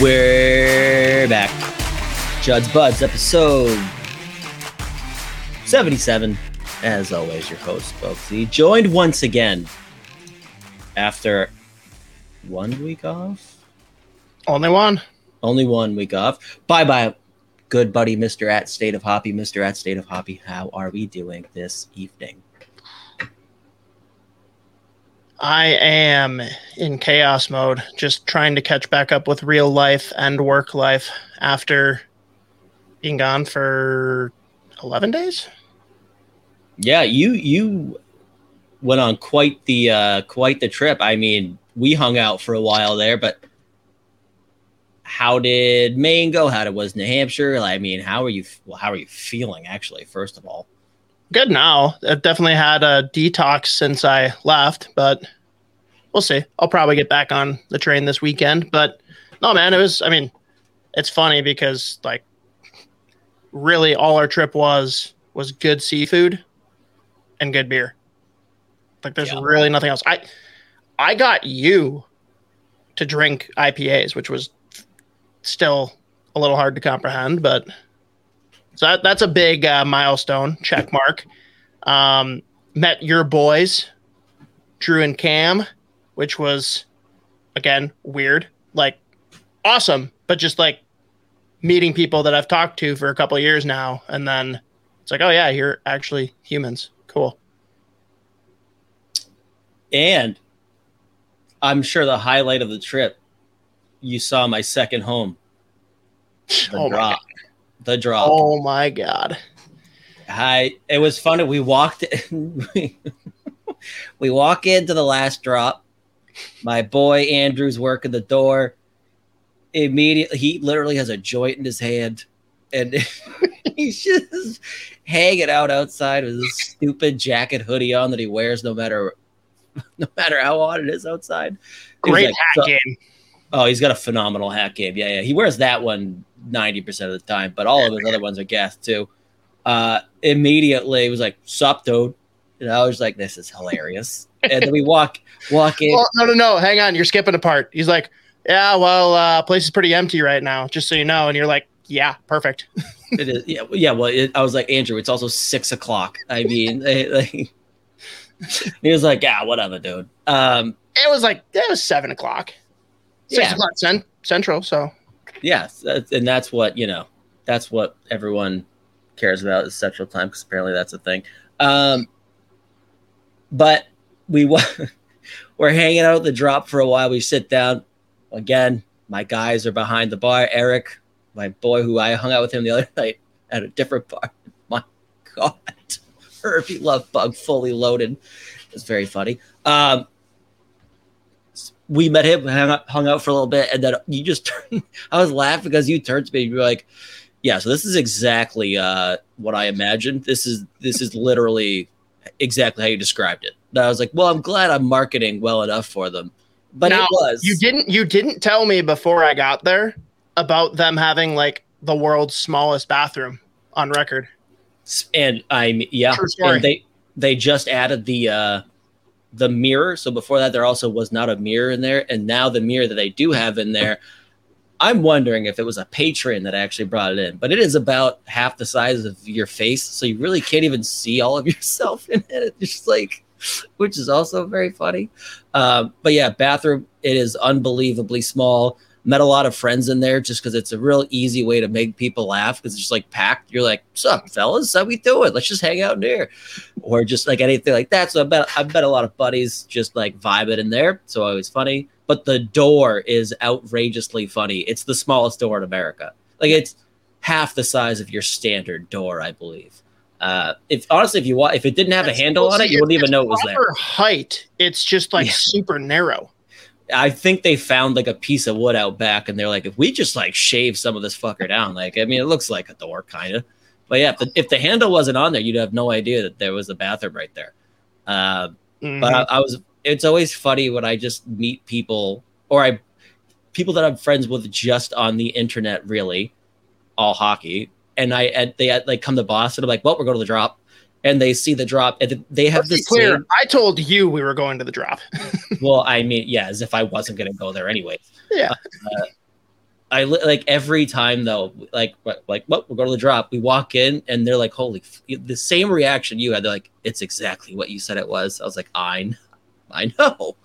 We're back. Judd'z Budz, episode 77. As always, your host, Folksy, joined once again after one week off. Only one. Only one week off. Bye bye, good buddy, Mr. At State of Hoppy. Mr. At State of Hoppy, how are we doing this evening? I am in chaos mode, just trying to catch back up with real life and work life after being gone for 11 days. Yeah, you you went on quite the uh quite the trip. I mean, we hung out for a while there, but how did Maine go? How did was New Hampshire? I mean, how are you well, how are you feeling actually first of all? Good now. I've definitely had a detox since I left, but we'll see. I'll probably get back on the train this weekend, but no man, it was I mean, it's funny because like really all our trip was was good seafood and good beer. Like there's Yeah. really nothing else. I I got you to drink IPAs, which was still a little hard to comprehend, but so that, that's a big uh, milestone check mark. Um, met your boys, Drew and Cam, which was again weird, like awesome, but just like meeting people that I've talked to for a couple of years now, and then it's like, oh yeah, you're actually humans. Cool. And I'm sure the highlight of the trip, you saw my second home. The Oh my drop. The drop. Oh my god. I it was funny. We walked we walk into the last drop. My boy Andrew's working the door. Immediately he literally has a joint in his hand and he's just hanging out outside with this stupid jacket hoodie on that he wears no matter no matter how hot it is outside. Great like, hat "So- game. Oh, he's got a phenomenal hat game. Yeah, yeah. He wears that one 90% of the time, but all of his other ones are gas too. Uh immediately was like, Sup, dude. And I was like, This is hilarious. and then we walk walk in. Well, no, no, no. Hang on. You're skipping a part. He's like, yeah, well, uh, place is pretty empty right now, just so you know. And you're like, yeah, perfect. It is yeah, yeah. Well, it, I was like, Andrew, it's also six o'clock. I mean, like, he was like, Yeah, whatever, dude. Um, It was like, it was seven o'clock. Six Yeah. o'clock cent- central. So yes, and that's what you know. That's what everyone cares about is central time because apparently that's a thing. Um, but we we're hanging out at the drop for a while. We sit down again. My guys are behind the bar. Eric, my boy, who I hung out with him the other night at a different bar. My God, Herbie Love Bug fully loaded. It's very funny. Um, we met him, hung out, hung out for a little bit, and then you just turned. I was laughing because you turned to me and you were like, "Yeah, so this is exactly uh, what I imagined. This is this is literally exactly how you described it." And I was like, "Well, I'm glad I'm marketing well enough for them." But Now, it was you didn't you didn't tell me before I got there about them having like the world's smallest bathroom on record. and I'm yeah, and they they just added the uh the mirror. So before that, there also was not a mirror in there, and now the mirror that they do have in there. I'm wondering if it was a patron that actually brought it in, but it is about half the size of your face, so you really can't even see all of yourself in it. It's just like, which is also very funny. Um, but yeah, bathroom it is unbelievably small. Met a lot of friends in there just because it's a real easy way to make people laugh because it's just like packed. You're like, "Sup, fellas? How we doing? Let's just hang out in here," or just like anything like that. So I bet I bet a lot of buddies just like vibe it in there. So always funny. But the door is outrageously funny. It's the smallest door in America. Like it's half the size of your standard door, I believe. Uh, if honestly, if you want, if it didn't have a handle on it, you wouldn't even know it was there. height. It's just like Yeah. super narrow. I think they found like a piece of wood out back, and they're like, if we just like shave some of this fucker down, like I mean, it looks like a door, kind of. But yeah, if the, if the handle wasn't on there, you'd have no idea that there was a bathroom right there. Uh, Mhm. but I, I was. It's always funny when I just meet people, or I people that I'm friends with just on the internet, really, all hockey, and I and they like come to Boston. I'm like, well, we're going to the drop, and they see the drop, and they have Let's be this clear. same. I told you we were going to the drop. Well, I mean, yeah, as if I wasn't going to go there anyway Yeah. I like every time though, like like what we'll go to the drop. We walk in and they're like, "Holy!" F-. The same reaction you had. They're like, "It's exactly what you said it was." I was like, "I, I know,"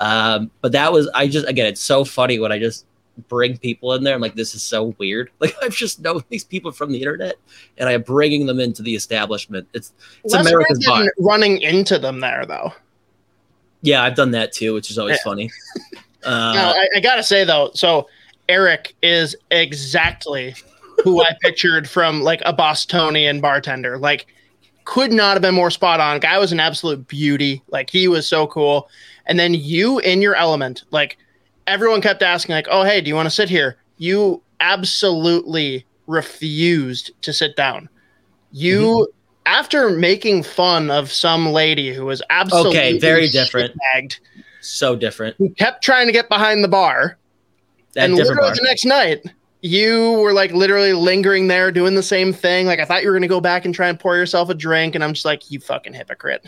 um, but that was I just again, it's so funny when I just bring people in there. I'm like, this is so weird. Like I've just known these people from the internet, and I'm bringing them into the establishment. It's it's Less America's bar. running into them there though. Yeah, I've done that too, which is always Yeah. funny. Uh, I, I gotta say though, so Eric is exactly who I pictured from like a Bostonian bartender. Like, could not have been more spot on. Guy was an absolute beauty. Like, he was so cool. And then you in your element, like everyone kept asking, like, "Oh, hey, do you want to sit here?" You absolutely refused to sit down. You. Mm-hmm. After making fun of some lady who was absolutely okay, very different. shit-bagged, so different. who kept trying to get behind the bar, That and literally bar. the next night, you were like literally lingering there doing the same thing. Like I thought you were gonna go back and try and pour yourself a drink, and I'm just like, you fucking hypocrite.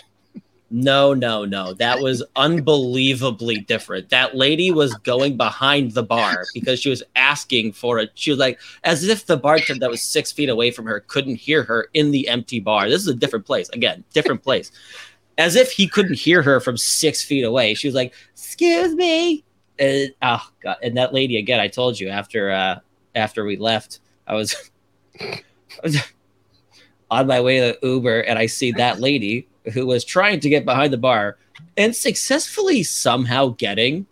No, no, no. That was unbelievably different. That lady was going behind the bar because she was asking for it. She was like, as if the bartender that was six feet away from her couldn't hear her in the empty bar. This is a different place. Again, different place. As if he couldn't hear her from six feet away. She was like, "Excuse me." And, oh god! And that lady again. I told you after uh after we left, I was, I was on my way to Uber, and I see that lady who was trying to get behind the bar and successfully somehow getting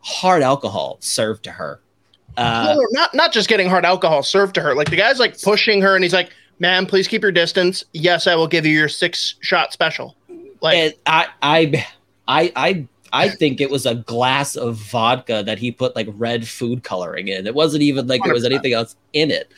hard alcohol served to her. Uh, No, no, not not just getting hard alcohol served to her. Like the guy's like pushing her, and he's like, "Ma'am, please keep your distance. Yes, I will give you your six shot special." Like I, I, I, I, I think it was a glass of vodka that he put like red food coloring in. It wasn't even like there was anything else in it.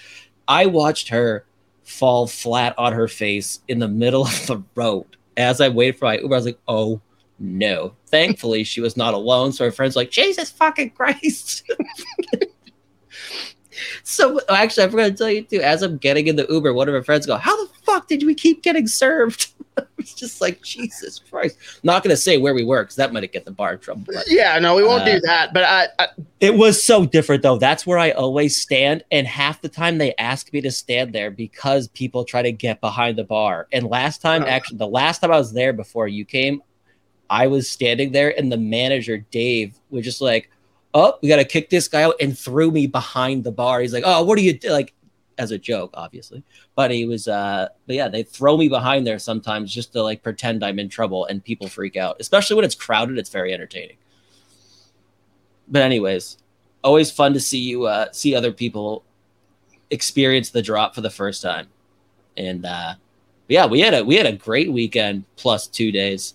I watched her fall flat on her face in the middle of the road as I waited for my Uber. I was like, "Oh no!" Thankfully, she was not alone. So her friends like, "Jesus fucking Christ!" so actually, I forgot to tell you too. As I'm getting in the Uber, one of my friends go, "How the fuck did we keep getting served?" it's just like Jesus Christ. Not gonna say where we were because that might get the bar in trouble. But yeah, no, we won't Uh, do that. But I, I it was so different though. That's where I always stand, and half the time they ask me to stand there because people try to get behind the bar. And last time, Oh. actually, the last time I was there before you came, I was standing there, and the manager Dave was just like, "Oh, we got to kick this guy out," and threw me behind the bar. He's like, "Oh, what are you do-" like?" As a joke, obviously, but he was, uh, but yeah, they throw me behind there sometimes just to like pretend I'm in trouble, and people freak out, especially when it's crowded. It's very entertaining but anyways always fun to see you uh see other people experience the drop for the first time and uh yeah we had a we had a great weekend plus two days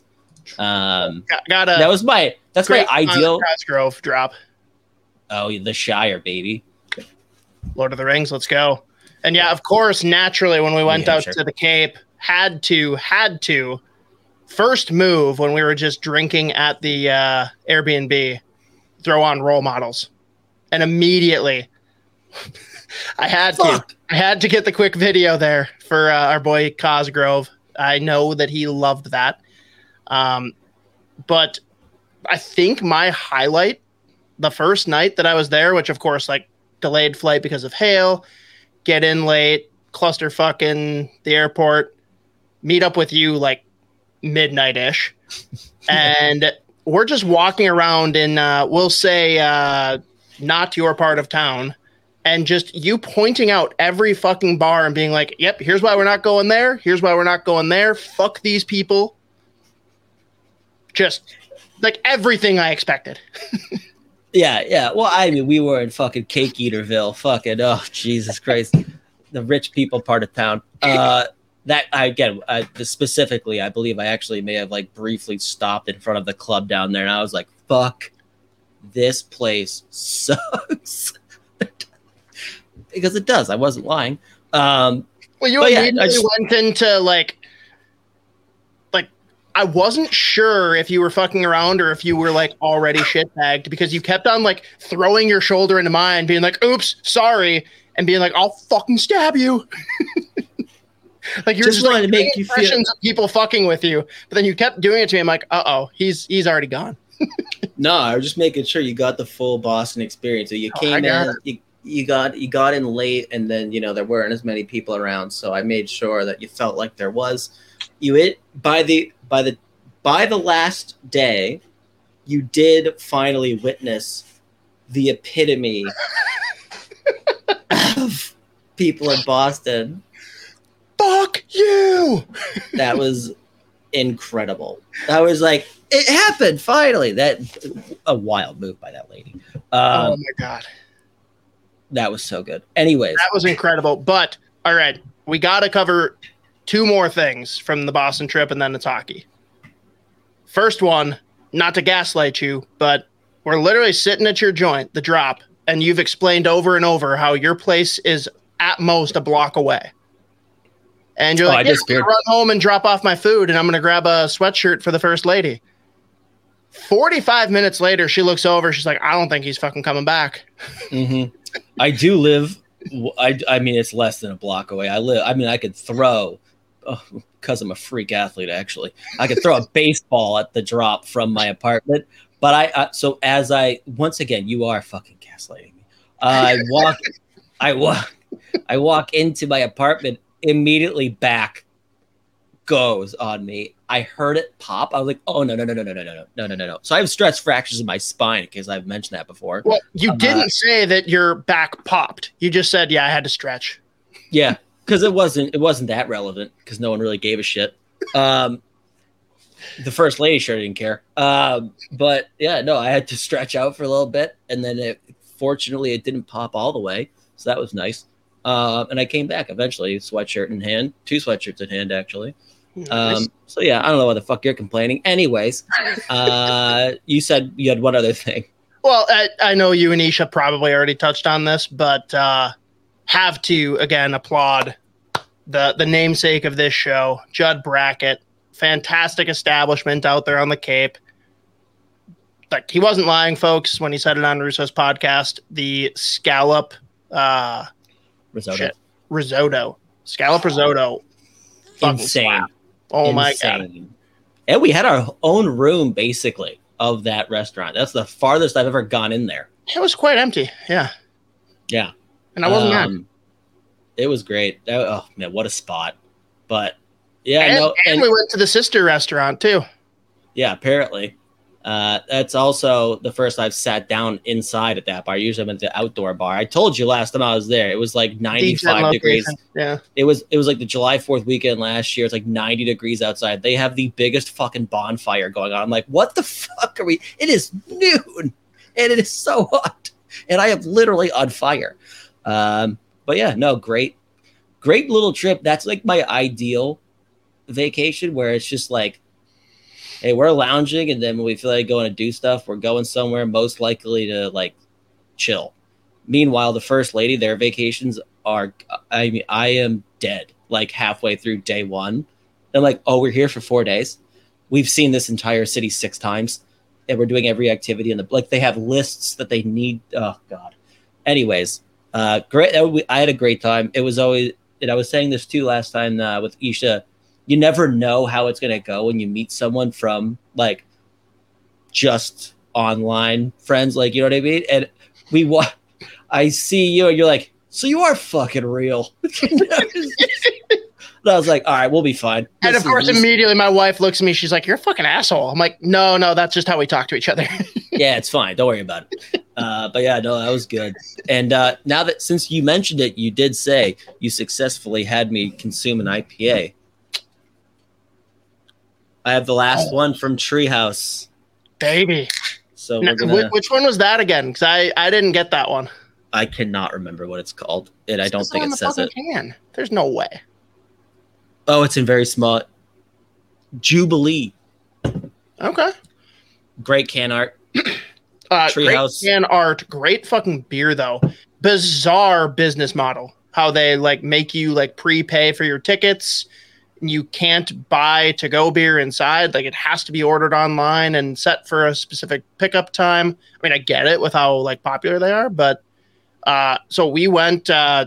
um got, got a that was my that's my great time at ideal Cosgrove drop. oh the shire baby Lord of the Rings, let's go. And yeah, of course, naturally, when we went Yeah, out sure. to the Cape, had to, had to, first move when we were just drinking at the uh, Airbnb, throw on role models. And immediately, I had to, I had to get the quick video there for uh, our boy Cosgrove. I know that he loved that. Um, but I think my highlight the first night that I was there, which of course, like delayed flight because of hail, get in late, cluster fucking the airport, meet up with you like midnight ish. and we're just walking around in, uh, we'll say, uh, not your part of town. And just you pointing out every fucking bar and being like, yep, here's why we're not going there. Here's why we're not going there. Fuck these people. Just like everything I expected. yeah yeah well i mean we were in fucking cake eaterville fucking oh jesus christ the rich people part of town uh that I again uh, specifically, I believe I actually may have like briefly stopped in front of the club down there, and I was like, "Fuck, this place sucks," because it does. I wasn't lying. Um, Well, you yeah, just- went into like I wasn't sure if you were fucking around or if you were like already shitbagged because you kept on like throwing your shoulder into mine, being like, "Oops, sorry," and being like, "I'll fucking stab you." like you're Just just, like, to make you feel- of people fucking with you, but then you kept doing it to me. I'm like, "Uh oh, he's he's already gone." No, I was just making sure you got the full Boston experience. So you Oh, came in, you, you got you got in late, and then you know there weren't as many people around. So I made sure that you felt like there was. You it by the by the by the last day, you did finally witness the epitome of people in Boston. Fuck you. That was incredible. I was like, it happened finally. That a wild move by that lady. oh Um, my god. that was so good. Anyways, That was incredible. But all right, we got to cover two more things from the Boston trip, and then it's hockey. First one, not to gaslight you, but we're literally sitting at your joint, the drop, and you've explained over and over how your place is at most a block away. And you're Oh, like, I yeah, I'm gonna run home and drop off my food, and I'm going to grab a sweatshirt for the first lady. 45 minutes later, she looks over. She's like, I don't think he's fucking coming back. mhm. I do live. I, I mean, it's less than a block away. I live. I mean, I could throw because I'm a freak athlete. Actually, I could throw a baseball at the drop from my apartment. But I uh, so as I once again, you are fucking gaslighting me. I walk. I walk. I walk into my apartment. Immediately back goes on me. I heard it pop. I was like, "Oh no no no no no no no no no no no!" So I have stress fractures in my spine because I've mentioned that before. Well, you Uh, didn't say that your back popped. You just said, "Yeah, I had to stretch." Yeah, because it wasn't it wasn't that relevant because no one really gave a shit. Um, the first lady sure didn't care. Um, but yeah, no, I had to stretch out for a little bit, and then it fortunately it didn't pop all the way, so that was nice. Um, and I came back eventually, sweatshirt in hand, two sweatshirts in hand actually. Um, so yeah, I don't know why the fuck you're complaining. Anyways, uh, you said you had one other thing. well, I, I know you and Isha probably already touched on this, but uh, have to again applaud the the namesake of this show, Judd Brackett. Fantastic establishment out there on the Cape. Like he wasn't lying, folks, when he said it on Russo's podcast. The scallop uh, Risotto. shit, risotto, scallop risotto, Insane. Oh my god! And we had our own room basically of that restaurant. That's the farthest I've ever gone in there. It was quite empty. Yeah. Yeah. And I wasn't mad. Um, It was great. Oh man, what a spot. But yeah, And, no, and and we went to the sister restaurant too. yeah, apparently. Uh, that's also the first I've sat down inside at that bar. Usually I'm at the outdoor bar. I told you last time I was there, it was like 95 degrees. location. Yeah. It was it was like the July 4th weekend last year. It's like 90 degrees outside. They have the biggest fucking bonfire going on. I'm like, what the fuck are we? It is noon and it is so hot. And I am literally on fire. Um, but yeah, no, great, great little trip. That's like my ideal vacation where it's just like, hey, we're lounging, and then when we feel like going to do stuff, we're going somewhere most likely to like chill. Meanwhile, the first lady, their vacations are I mean, I am dead like halfway through day one. They're like, oh, we're here for four days. We've seen this entire city six times, and we're doing every activity in the like. They have lists that they need. Oh God. Anyways, uh, great. would- I had a great time. It was always, and I was saying this too last time uh, with Isha. You never know how it's gonna go when you meet someone from like just online friends, like you know what I mean. And we wa I see you, and you're like, so you are fucking real. And I was like, all right, we'll be fine. And This of course, is- immediately my wife looks at me. She's like, "You're a fucking asshole." I'm like, "No, no, that's just how we talk to each other." yeah, it's fine. Don't worry about it. Uh, but yeah, no, that was good. And uh, now that since you mentioned it, you did say you successfully had me consume an IPA. I have the last Oh. one from Treehouse. Baby, So Now, gonna, which one was that again? Because I I didn't get that one. I cannot remember what it's called, and I don't think it the says it. Can. There's no way. Oh, it's in very small. Jubilee, Okay. great can art. Uh, great Treehouse. can art, great fucking beer though. Bizarre business model. How they like make you like prepay for your tickets. You can't buy to go beer inside. Like it has to be ordered online and set for a specific pickup time. I mean, I get it with how like popular they are, but uh, so we went. Uh,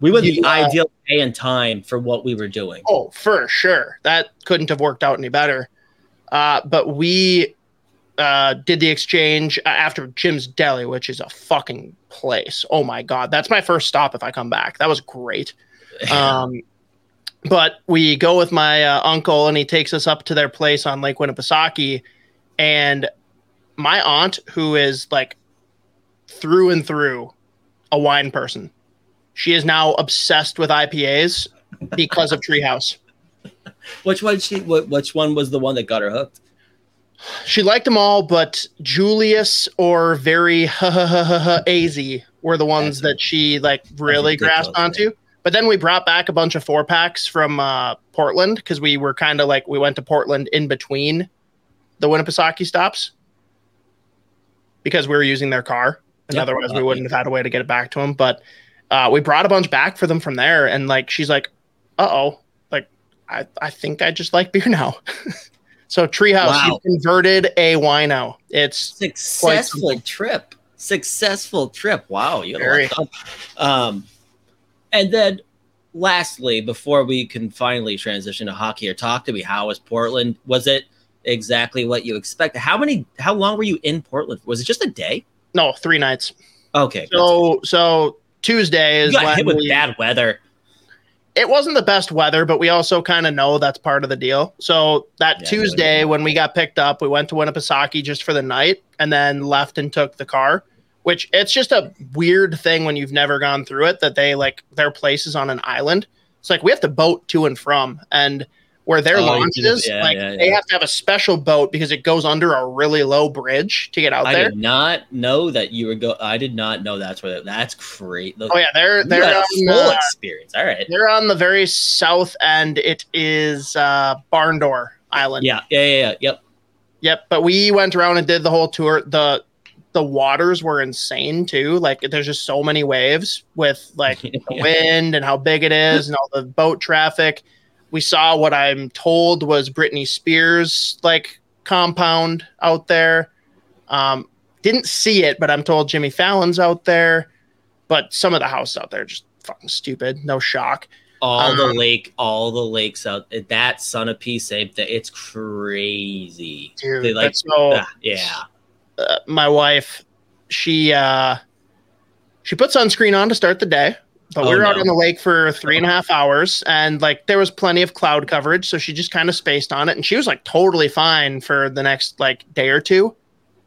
We were the uh, ideal day and time for what we were doing. Oh, for sure. That couldn't have worked out any better. Uh, but we uh, did the exchange uh, after Jim's Deli, which is a fucking place. Oh my god, that's my first stop if I come back. That was great. Um, but we go with my uh, uncle, and he takes us up to their place on Lake Winnipesaukee, and my aunt, who is like through and through a wine person, she is now obsessed with IPAs because of Treehouse. Which one? She which one was the one that got her hooked? She liked them all, but Julius or very ha ha ha ha, ha AZ were the ones that she like really grasped onto. But then we brought back a bunch of four packs from uh, Portland because we were kind of like we went to Portland in between the Winnipesaukee stops because we were using their car, and Yep. otherwise we Uh, wouldn't have had a way to get it back to them. But uh, we brought a bunch back for them from there, and like she's like, "Uh oh, like I I think I just like beer now." so Treehouse, Wow. you converted a wino. It's Successful trip. Successful trip. Wow, you Very. Um, and then, lastly, before we can finally transition to hockey or talk to me, how was Portland? Was it exactly what you expected? How many? How long were you in Portland? Was it just a day? no three nights. Okay, So so Tuesday you is got when hit with we- bad weather. It wasn't the best weather, but we also kind of know that's part of the deal. So that Yeah, Tuesday, when we got picked up, we went to Winnipesaukee just for the night and then left and took the car. Which it's just a weird thing when you've never gone through it that they like their place is on an island. It's like we have to boat to and from, and where their Oh, you launch did it- is, yeah, like yeah, they have to have a special boat because it goes under a really low bridge to get out I there. I did not know that you were go. I did not know that's where. That's great. Oh yeah, they're they're on, full uh, experience. All right. they're on the very south end. It is uh, Barn Door Island. Yeah. Yeah. Yeah. yeah. Yep. Yep, but we went around and did the whole tour. The the waters were insane too. Like there's just so many waves with like the wind and how big it is and all the boat traffic. We saw what I'm told was Britney Spears like compound out there. Um, didn't see it, but I'm told Jimmy Fallon's out there. But some of the houses out there just fucking stupid. No shock. all the Um, lake, all the lakes out that Sunapee same thing. It's crazy. Dude, They like, so ah, yeah. uh, my wife, she uh, she put sunscreen on to start the day, but oh, we Oh, were out on the lake for three and a half hours, and like there was plenty of cloud coverage, so she just kind of spaced on it, and she was like totally fine for the next like day or two.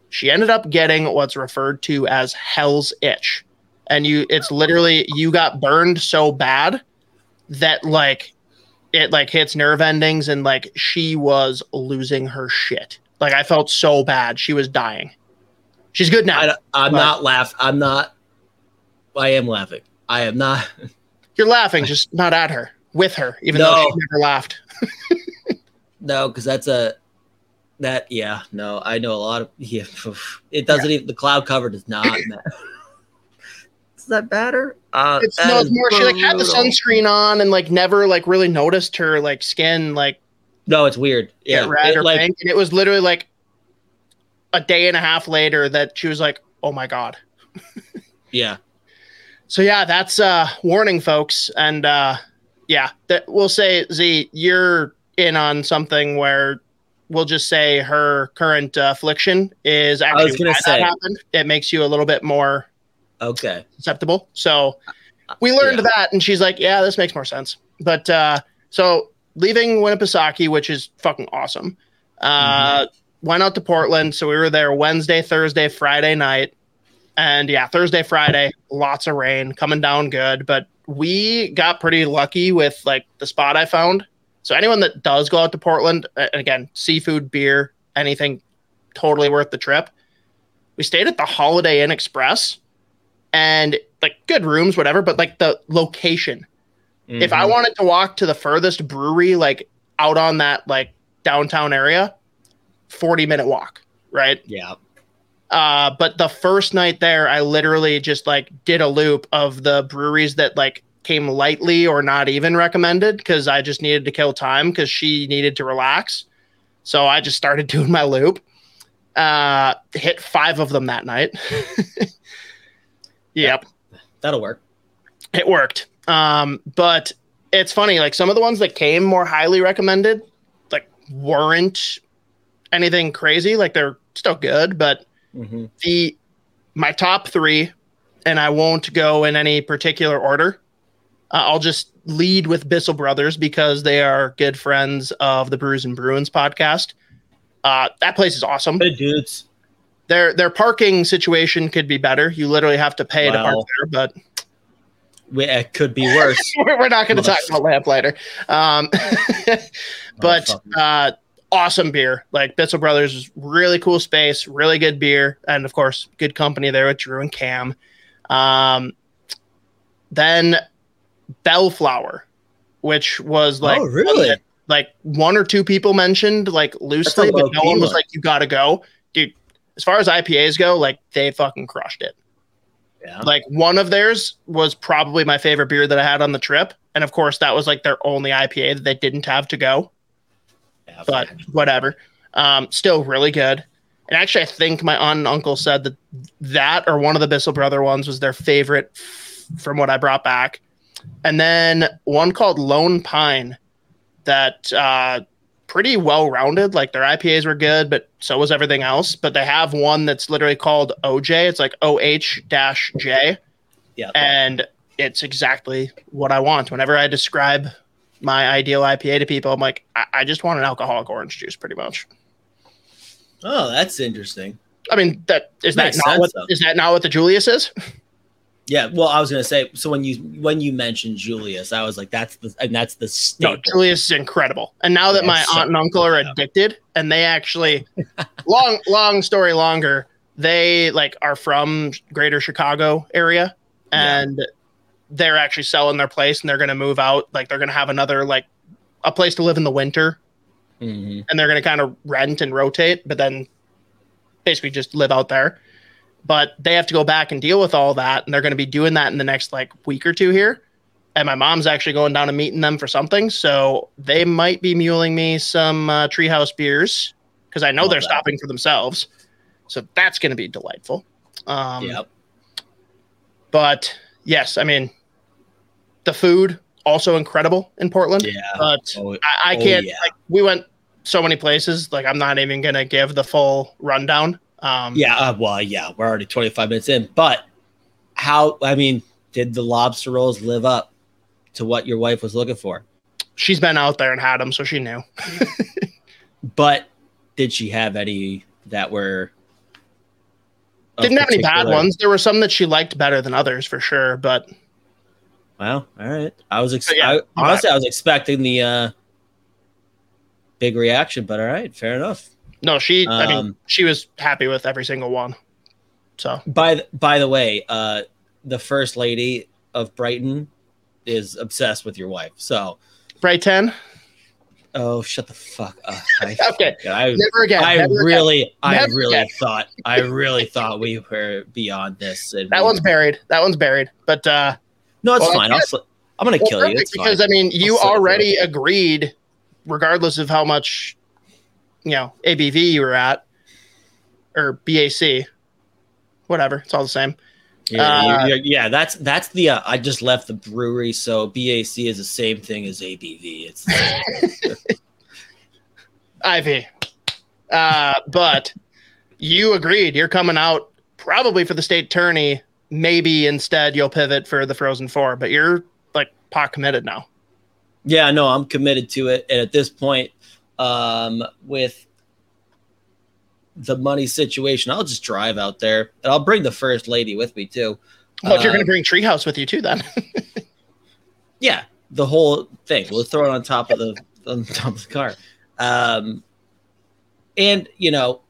She ended up getting what's referred to as hell's itch, and you it's literally you got burned so bad that like it like hits nerve endings and like she was losing her shit. Like I felt so bad. She was dying. She's good now. I, I'm But- not laughing. I'm not. I am laughing. I am not. You're laughing, just not at her, with her, even though No. she never laughed. No, because that's a that. Yeah, no. I know a lot of. Yeah, it doesn't even. The cloud cover does not matter. Does that matter? Uh, It's that no, is it's more. She like had the sunscreen on and like never like really noticed her like skin like No, it's weird. Yeah, red it, or like pink, and it was literally like a day and a half later that she was like, "Oh my god." yeah. So yeah, that's uh warning, folks, and uh yeah, that we'll say Z, you're in on something where we'll just say her current uh, affliction is actually why say. that happened. It makes you a little bit more Okay. acceptable. So we learned Yeah. that, and she's like, "Yeah, this makes more sense." But uh, so leaving Winnipesaukee, which is fucking awesome, uh, went out to Portland. So we were there Wednesday, Thursday, Friday night, and yeah, Thursday, Friday, lots of rain coming down good. But we got pretty lucky with like the spot I found. So anyone that does go out to Portland, and again, seafood, beer, anything, totally worth the trip. We stayed at the Holiday Inn Express and like good rooms, whatever, but like the location. If I Mhm. wanted to walk to the furthest brewery, like out on that like downtown area, 40 minute walk, right? yeah. Uh, but the first night there, I literally just like did a loop of the breweries that like came lightly or not even recommended because I just needed to kill time because she needed to relax. So I just started doing my loop. Uh, hit five of them that night. yep That'll work. it worked. Um, but it's funny, like some of the ones that came more highly recommended, like weren't anything crazy. Like they're still good, but Mhm. the my top three, and I won't go in any particular order. Uh, I'll just lead with Bissell Brothers because they are good friends of the Brews and Bruins podcast. Uh, that place is awesome. Good dudes. Their their parking situation could be better. You literally have to pay to park there, but We, it could be worse. we're we're not going to talk about Lamplighter. Um, but Motherfucker. uh, awesome beer. Like Bissell Brothers is really cool space, really good beer, and of course, good company there with Drew and Cam. Um, then Belleflower, which was like oh, really? one like one or two people mentioned like loosely, but no one was like, "You got to go, dude." As far as IPAs go, like they fucking crushed it. yeah. Like one of theirs was probably my favorite beer that I had on the trip, and of course that was like their only IPA that they didn't have to go. Yeah, But whatever, um, still really good. And actually, I think my aunt and uncle said that that or one of the Bissell brother ones was their favorite f- from what I brought back. And then one called Lone Pine that uh, pretty well rounded. Like their IPAs were good, but so was everything else. But they have one that's literally called OJ. It's like OH dash J yeah. and it's exactly what I want. Whenever I describe my ideal IPA to people, I'm like, I, I just want an alcoholic orange juice, pretty much. oh, that's interesting. I mean, that is that not sense, what though. is that not what the Julius is? Yeah. Well, I was gonna say. So when you when you mentioned Julius, I was like, that's the and that's the No. Julius is incredible. And now that my so- aunt and uncle are addicted, and they actually, long long story longer, they like are from Greater Chicago area, Yeah. They're actually selling their place, and they're going to move out. Like they're going to have another like a place to live in the winter Mhm. and they're going to kind of rent and rotate, but then basically just live out there. But they have to go back and deal with all that, and they're going to be doing that in the next like week or two here. And my mom's actually going down and meeting them for something, so they might be muling me some uh, Treehouse beers because I know Love they're that. stopping for themselves. So that's going to be delightful. Um, Yep. But yes, I mean, the food also incredible in Portland. Yeah. But Oh, I, I Oh, can't. yeah. Like we went so many places. Like I'm not even gonna give the full rundown. Um, yeah. Uh, well, yeah. We're already 25 minutes in, but how? I mean, did the lobster rolls live up to what your wife was looking for? she's been out there and had them, so she knew. But did she have any that were? Didn't have any bad ones. There were some that she liked better than others for sure. But Well, all right. I was ex- yeah, I, honestly, I was expecting the uh, big reaction, but all right, fair enough. no, she. I mean, Um, she was happy with every single one. So By th- by the way, uh, the first lady of Brighton is obsessed with your wife. So, Bright ten. Oh, shut the fuck up. I, Okay. I, Never again. I never again. really, I Never really again. thought, I really thought we were beyond this. That we- one's buried. That one's buried. But uh, no, it's well, fine. Sli- I'm gonna well, kill you. It's because fine. I mean, you I'll already agreed, regardless of how much, you know, ABV you were at, or BAC, whatever. It's all the same. Yeah, Uh, yeah, that's that's the. Uh, I just left the brewery, so BAC is the same thing as ABV. It's IV. Uh, but you agreed. You're coming out probably for the state tourney. Maybe instead you'll pivot for the Frozen Four, but you're like pot committed now. yeah, no, I'm committed to it, and at this point, um, with the money situation, I'll just drive out there, and I'll bring the first lady with me too. Well, if you're going to bring Treehouse with you too, then yeah, the whole thing. We'll throw it on top of the on top of the car. Um, and you know,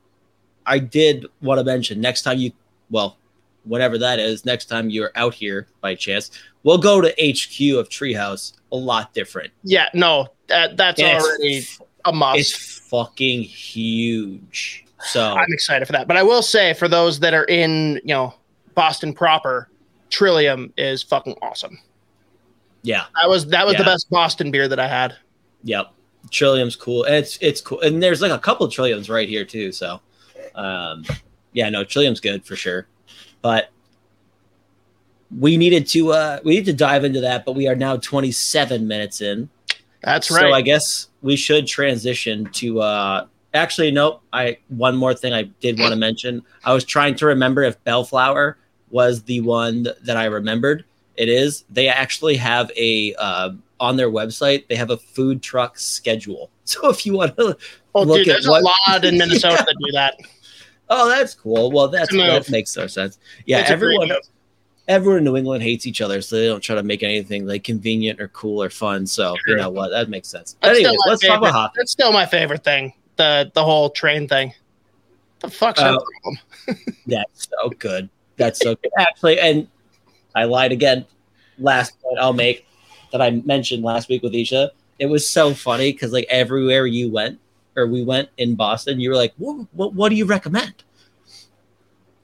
I did want to mention next time you, well, whatever that is, next time you're out here by chance, we'll go to HQ of Treehouse. A lot different. yeah, no, that, that's And already a must. it's fucking huge. So I'm excited for that. But I will say, for those that are in, you know, Boston proper, Trillium is fucking awesome. yeah, That was that was the best Boston beer that I had. Yep. Trillium's cool. It's it's cool. And there's like a couple of Trilliums right here too. So um yeah, no, Trillium's good for sure. But we needed to uh we need to dive into that, but we are now 27 minutes in. That's right. So. I guess we should transition to uh Actually, nope. I one more thing I did want to mention. I was trying to remember if Belleflower was the one that I remembered. It is. They actually have a uh, on their website. They have a food truck schedule. So if you want to Oh, look dude, at there's what- a lot in Minnesota Yeah. that do that. Oh, that's cool. Well, that's It's a move. that makes no sense. Yeah, It's everyone everyone in New England hates each other, so they don't try to make anything like convenient or cool or fun. So you know what? That makes sense. That's Anyways, let's talk about hockey. That's still my favorite thing. The the whole train thing. The fuck's Oh. problem? That's so good. That's so good. Actually, and I lied again. Last point I'll make that I mentioned last week with Isha. It was so funny because like everywhere you went or we went in Boston, you were like, "What? What, what do you recommend?"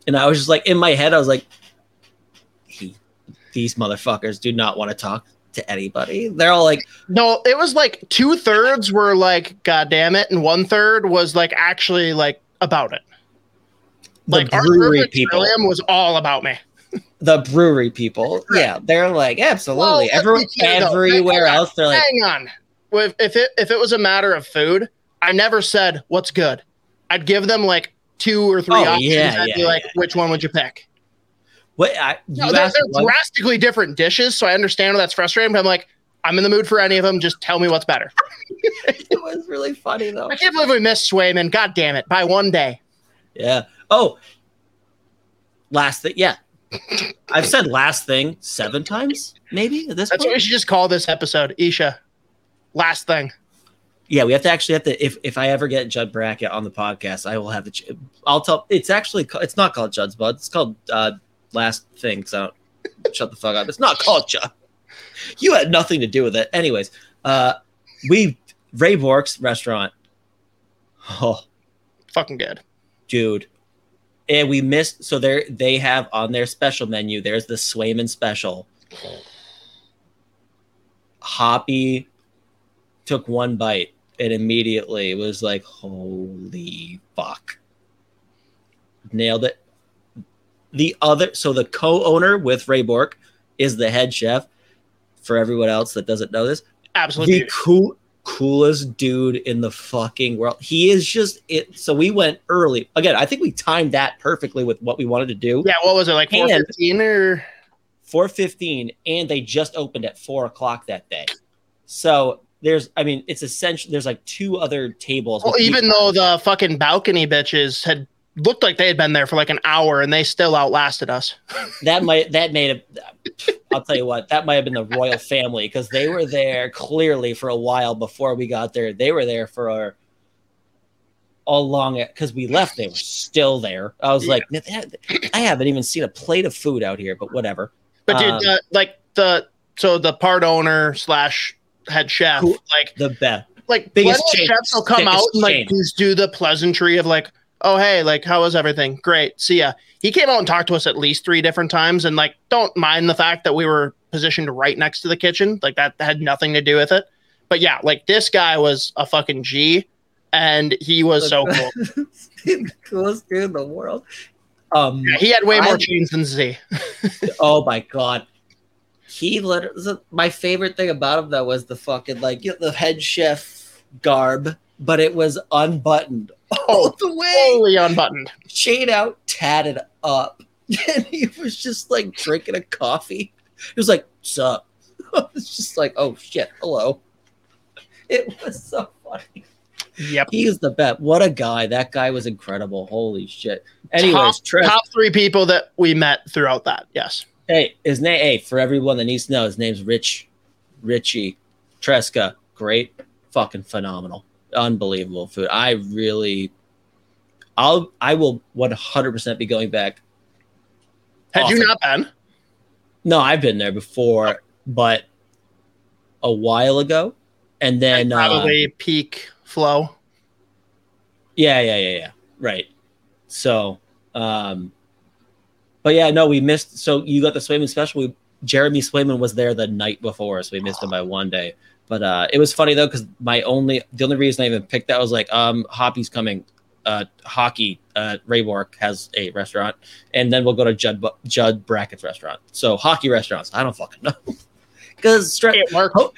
And I was just like in my head, I was like, he, "These motherfuckers do not want to talk to anybody." They're all like, No, it was like two thirds were like, God damn it, and one third was like actually like about it. the Like our brewery people. Was all about me. The brewery people, yeah, they're like absolutely. Well, Everyone, let's be clear, though. everywhere Hang on, else, they're like, Hang on. If if it if it was a matter of food, I never said what's good. I'd give them like two or three Oh, options. yeah, I'd yeah, be like, yeah. which one would you pick? "What?" I, you No, they're, they're one- drastically different dishes, so I understand why that's frustrating. But I'm like, I'm in the mood for any of them. Just tell me what's better. it was really funny though. I can't believe we missed Swayman. God damn it! By one day. Yeah. Oh, last thing. Yeah, I've said last thing seven times, maybe at this That's what we should just call this episode. Isha. Last thing. Yeah, we have to actually have to. If if I ever get Judd Brackett on the podcast, I will have to. ch- I'll tell. It's actually it's not called Judd's Bud. It's called uh last thing. So shut the fuck up. It's not Judd. You had nothing to do with it. Anyways, uh, we Ray Bourque's restaurant. Oh, Fucking good. dude and we missed so they they have on their special menu there's the swayman special hoppy took one bite and immediately was like holy fuck nailed it the other so the co-owner with ray bourque is the head chef for everyone else that doesn't know this Absolutely. the cool coolest dude in the fucking world. He is just it. So we went early again. I think we timed that perfectly with what we wanted to do. yeah, what was it, like And- 415 or Four fifteen, and they just opened at four o'clock that day. So there's, I mean, it's essential. There's like two other tables. well, even people. though the fucking balcony bitches had looked like they had been there for like an hour and they still outlasted us. that might that made it. I'll tell you what, that might have been the royal family because they were there clearly for a while before we got there. They were there for a, all along because we left. They were still there. I was Yeah. like, that- I haven't even seen a plate of food out here, but whatever. But dude, Um, the, like the so the part owner slash head chef, Cool. like The best. like Biggest chefs will come out and like just do the pleasantry of like, oh hey, like how was everything? Great, see ya. He came out and talked to us at least three different times, and like don't mind the fact that we were positioned right next to the kitchen, like that had nothing to do with it. But yeah, like this guy was a fucking G, and he was so cool. the coolest dude in the world. Um. Yeah, he had way more I- chains than Z. Oh my god. He literally my favorite thing about him though was the fucking like you know, the head chef garb, but it was unbuttoned Oh, all the way, Totally unbuttoned. shade out, tatted up, and he was just like drinking a coffee. He was like, "Sup?" It's just like, "Oh shit, hello." It was so funny. Yep. He was the best. What a guy! That guy was incredible. Holy shit. Anyways, Trev, Top three people that we met throughout that. Yes. Hey, his name. Hey, for everyone that needs to know, his name's Rich, Richie Tresca. Great, fucking phenomenal, unbelievable food. I really, I'll, I will one hundred percent be going back. Had you not been? No, I've been there before, but a while ago, and then Like, uh, probably peak flow. Yeah, yeah, yeah, yeah. Right. So, um, but yeah, no, we missed. So you got the Swayman special. We, Jeremy Swayman was there the night before, so we missed him by one day. But uh, it was funny though because my only the only reason I even picked that was like, um, Hoppy's coming. Uh, hockey. Uh, Ray has a restaurant, and then we'll go to Judd Judd Brackett's restaurant. So hockey restaurants. I don't fucking know because worked. Oh.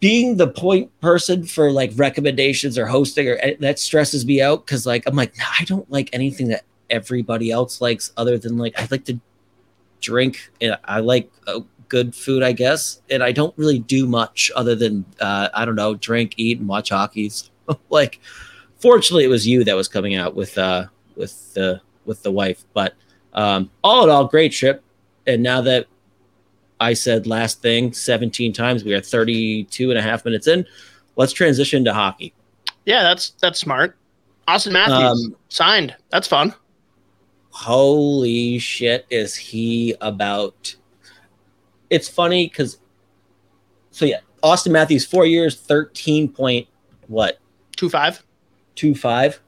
being the point person for like recommendations or hosting or that stresses me out because like I'm like, I don't like anything that everybody else likes other than like I like to drink and I like uh, good food, I guess, and I don't really do much other than uh, I don't know, drink, eat, and watch hockey. So, like, fortunately, it was you that was coming out with uh with the with the wife, but um, all in all, great trip. And now that I said last thing 17 times, we are 32 and a half minutes in. Let's transition to hockey. Yeah, that's that's smart. Auston Matthews um, signed. That's fun. Holy shit, is he about? It's funny because, so yeah, Auston Matthews, four years, 13 point, what? Two five. Two five.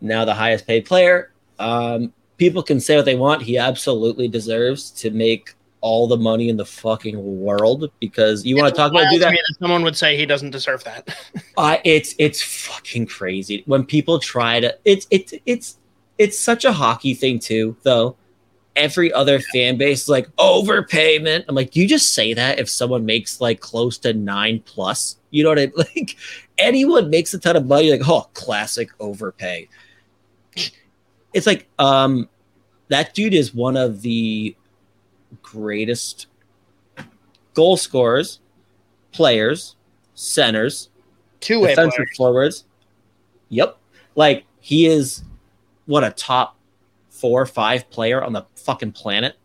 Now the highest paid player. Um, people can say what they want. He absolutely deserves to make all the money in the fucking world because you want to talk about do that. that. Someone would say he doesn't deserve that. uh, it's it's fucking crazy when people try to. It's it's it's it's such a hockey thing too, though. Every other fan base is like overpayment. I'm like, do you just say that if someone makes like close to nine plus? You know what I mean? Like anyone makes a ton of money, like, oh, classic overpay. It's like, um, that dude is one of the greatest goal scorers, players, centers, two way defensive forwards. Yep. Like he is what a top four or five player on the fucking planet.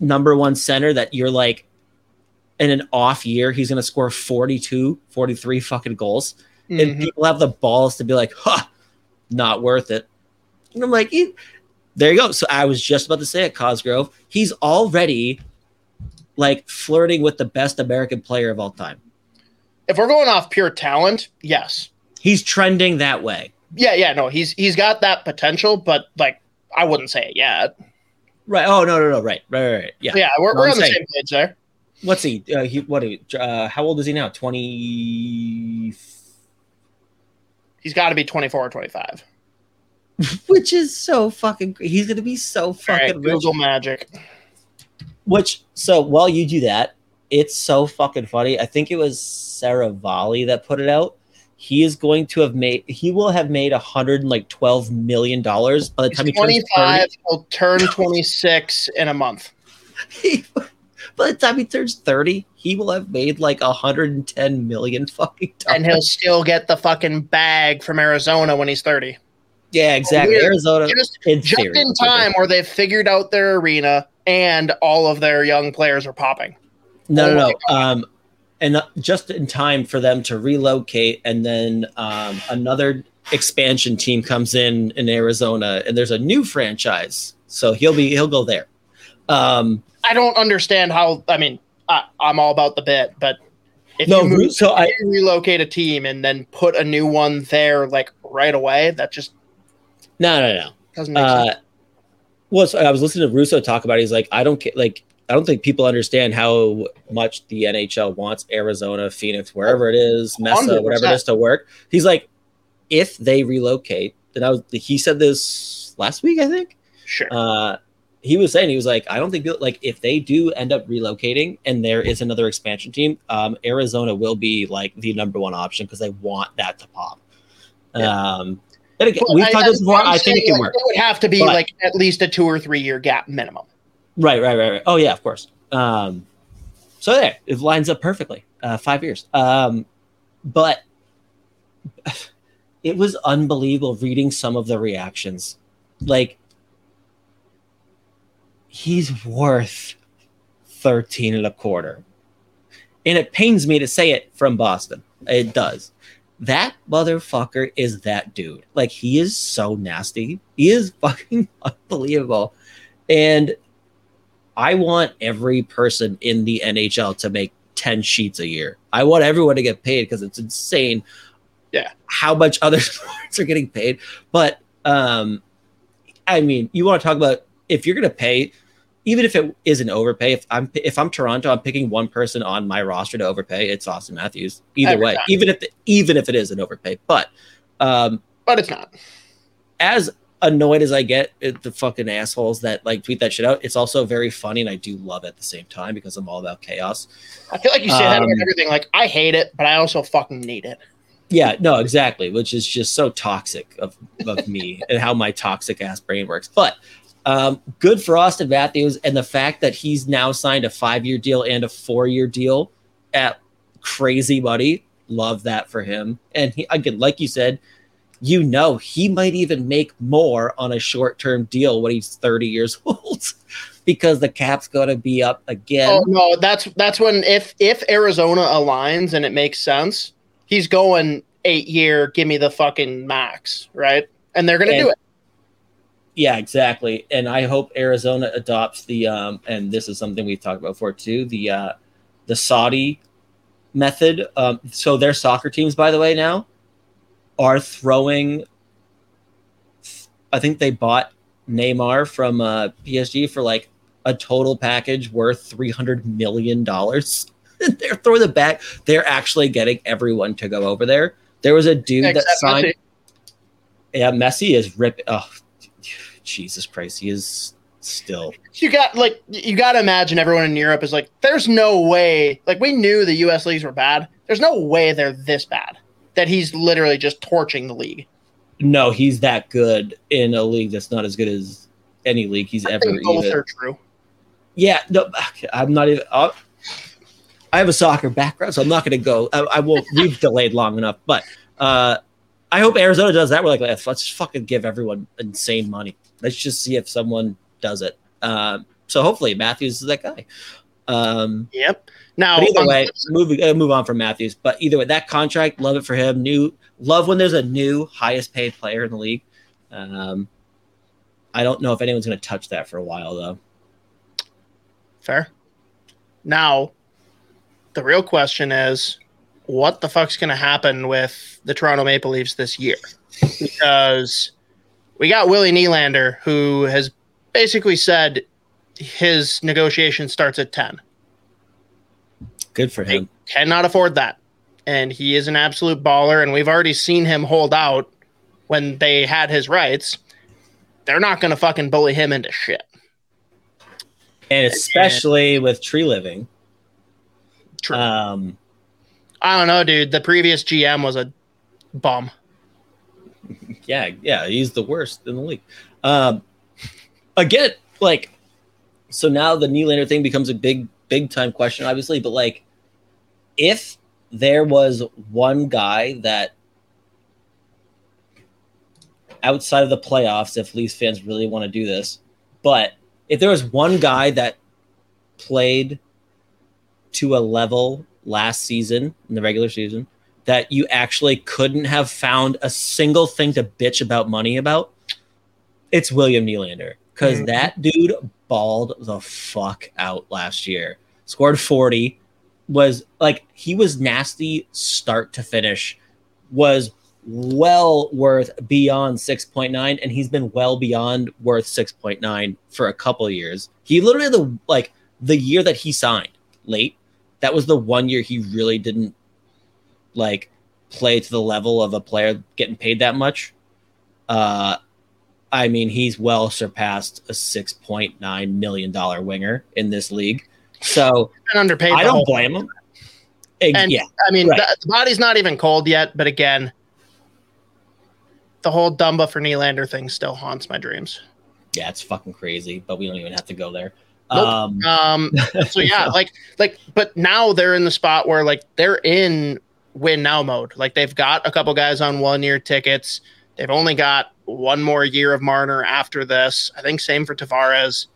Number one center that you're like in an off year, he's going to score 42, 43 fucking goals. Mm-hmm. And people have the balls to be like, huh, not worth it. And I'm like, there you go. So I was just about to say it, Cosgrove. He's already like flirting with the best American player of all time. If we're going off pure talent, yes. He's trending that way. Yeah, yeah, no, he's he's got that potential, but like I wouldn't say it yet. Right. Oh no, no, no. Right, right, right. right. Yeah, yeah. We're, we're on the same page there. What's he? Uh, he what? Uh, how old is he now? Twenty. He's got to be twenty four or twenty five. which is so fucking. He's gonna be so fucking right, Google magic. Which so while you do that, it's so fucking funny. I think it was Seravalli that put it out. He is going to have made. He will have made a hundred and like twelve million dollars by the time he twenty five. He'll turn twenty six in a month. He, by the time he turns 30, he will have made like 110 million fucking dollars. And he'll still get the fucking bag from Arizona when he's 30. Yeah, exactly. Arizona just, in, just theory, in time where they've figured out their arena and all of their young players are popping. No, no, no. Um, and just in time for them to relocate, and then um, another expansion team comes in in Arizona, and there's a new franchise, so he'll be he'll go there. Um, I don't understand how. I mean, I, am all about the bit, but if no, you move, so I relocate a team and then put a new one there like right away, that just no, no, no. Doesn't make uh, sense. Well, so I was listening to Russo talk about. It. He's like, I don't care like I don't think people understand how much the NHL wants Arizona, Phoenix, wherever it is, Mesa, 100%. whatever it is to work. He's like, if they relocate, then I was. He said this last week, I think. Sure. Uh, he was saying he was like, I don't think like if they do end up relocating and there is another expansion team, um, Arizona will be like the number one option because they want that to pop. Yeah. Um, and again, we've talked this before. I think it can work. It would have to be but, like at least a two or three year gap minimum. Right, right, right, right. Oh yeah, of course. Um, so there, it lines up perfectly. Uh, five years. Um, but it was unbelievable reading some of the reactions. Like he's worth 13 and a quarter. And it pains me to say it from Boston. It does that motherfucker is that dude. Like he is so nasty. He is fucking unbelievable. And I want every person in the NHL to make 10 sheets a year. I want everyone to get paid because it's insane yeah how much other sports are getting paid. But um I mean, you want to talk about if you're going to pay even if it isn't overpay, if I'm if I'm Toronto, I'm picking one person on my roster to overpay. It's Auston Matthews. Either Every way, time. even if the, even if it is an overpay, but um, but it's not. As annoyed as I get at the fucking assholes that like tweet that shit out, it's also very funny and I do love it at the same time because I'm all about chaos. I feel like you say that Um, about everything. Like I hate it, but I also fucking need it. Yeah, no, exactly, which is just so toxic of, of me and how my toxic ass brain works. But um, good for Auston Matthews and the fact that he's now signed a five year deal and a four year deal at crazy money. Love that for him. And he, again, like you said, you know, he might even make more on a short term deal when he's 30 years old because the cap's going to be up again. Oh no, that's that's when if if Arizona aligns and it makes sense, he's going eight year. Give me the fucking max, right? And they're gonna do it. Yeah, exactly. And I hope Arizona adopts the um and this is something we've talked about before too, the uh the Saudi method. Um so their soccer teams by the way now are throwing I think they bought Neymar from uh PSG for like a total package worth 300 million dollars. They're throwing the back. They're actually getting everyone to go over there. There was a dude that signed Messi. yeah, Messi is rip. Oh, Jesus Christ, he is still. You got like you got to imagine everyone in Europe is like, there's no way. Like we knew the U.S. leagues were bad. There's no way they're this bad. That he's literally just torching the league. No, he's that good in a league that's not as good as any league he's I ever think both even. are true. Yeah, no, I'm not even. i I have a soccer background, so I'm not going to go. I, I will. We've delayed long enough, but uh, I hope Arizona does that. We're like, let's let's fucking give everyone insane money. Let's just see if someone does it. Um, so hopefully Matthews is that guy. Um, Yep. Now, But either way, move uh, move on from Matthews. But either way, that contract, love it for him. New love when there's a new highest paid player in the league. Um, I don't know if anyone's going to touch that for a while though. Fair. Now, the real question is what the fuck's going to happen with the Toronto Maple Leafs this year? Because we got Willie Nylander, who has basically said his negotiation starts at 10. Good for him. Cannot afford that. And he is an absolute baller, and we've already seen him hold out when they had his rights. They're not going to fucking bully him into shit. And especially with Treliving. True. Um, I don't know, dude. The previous GM was a bum. yeah, yeah, he's the worst in the league. Um, again, like, so now the Nylander thing becomes a big, big time question, obviously. But like, if there was one guy that outside of the playoffs, if Leafs fans really want to do this, but if there was one guy that played to a level last season in the regular season that you actually couldn't have found a single thing to bitch about money about, it's William Nylander. Because Mhm. that dude balled the fuck out last year. Scored 40, was like, he was nasty start to finish, was well worth beyond 6.9, and he's been well beyond worth 6.9 for a couple years. He literally, the like, the year that he signed late, that was the one year he really didn't like play to the level of a player getting paid that much. Uh, I mean, he's well surpassed a six point nine million dollar winger in this league. So And underpaid. I don't blame him. And, yeah, I mean, Right. the, the body's not even cold yet, but again, the whole Dumba for Nylander thing still haunts my dreams. yeah, it's fucking crazy, but we don't even have to go there. Nope. Um, Um, so yeah, like, like, but now they're in the spot where like they're in win now mode. Like they've got a couple guys on one year tickets. They've only got one more year of Marner after this. I think same for Tavares.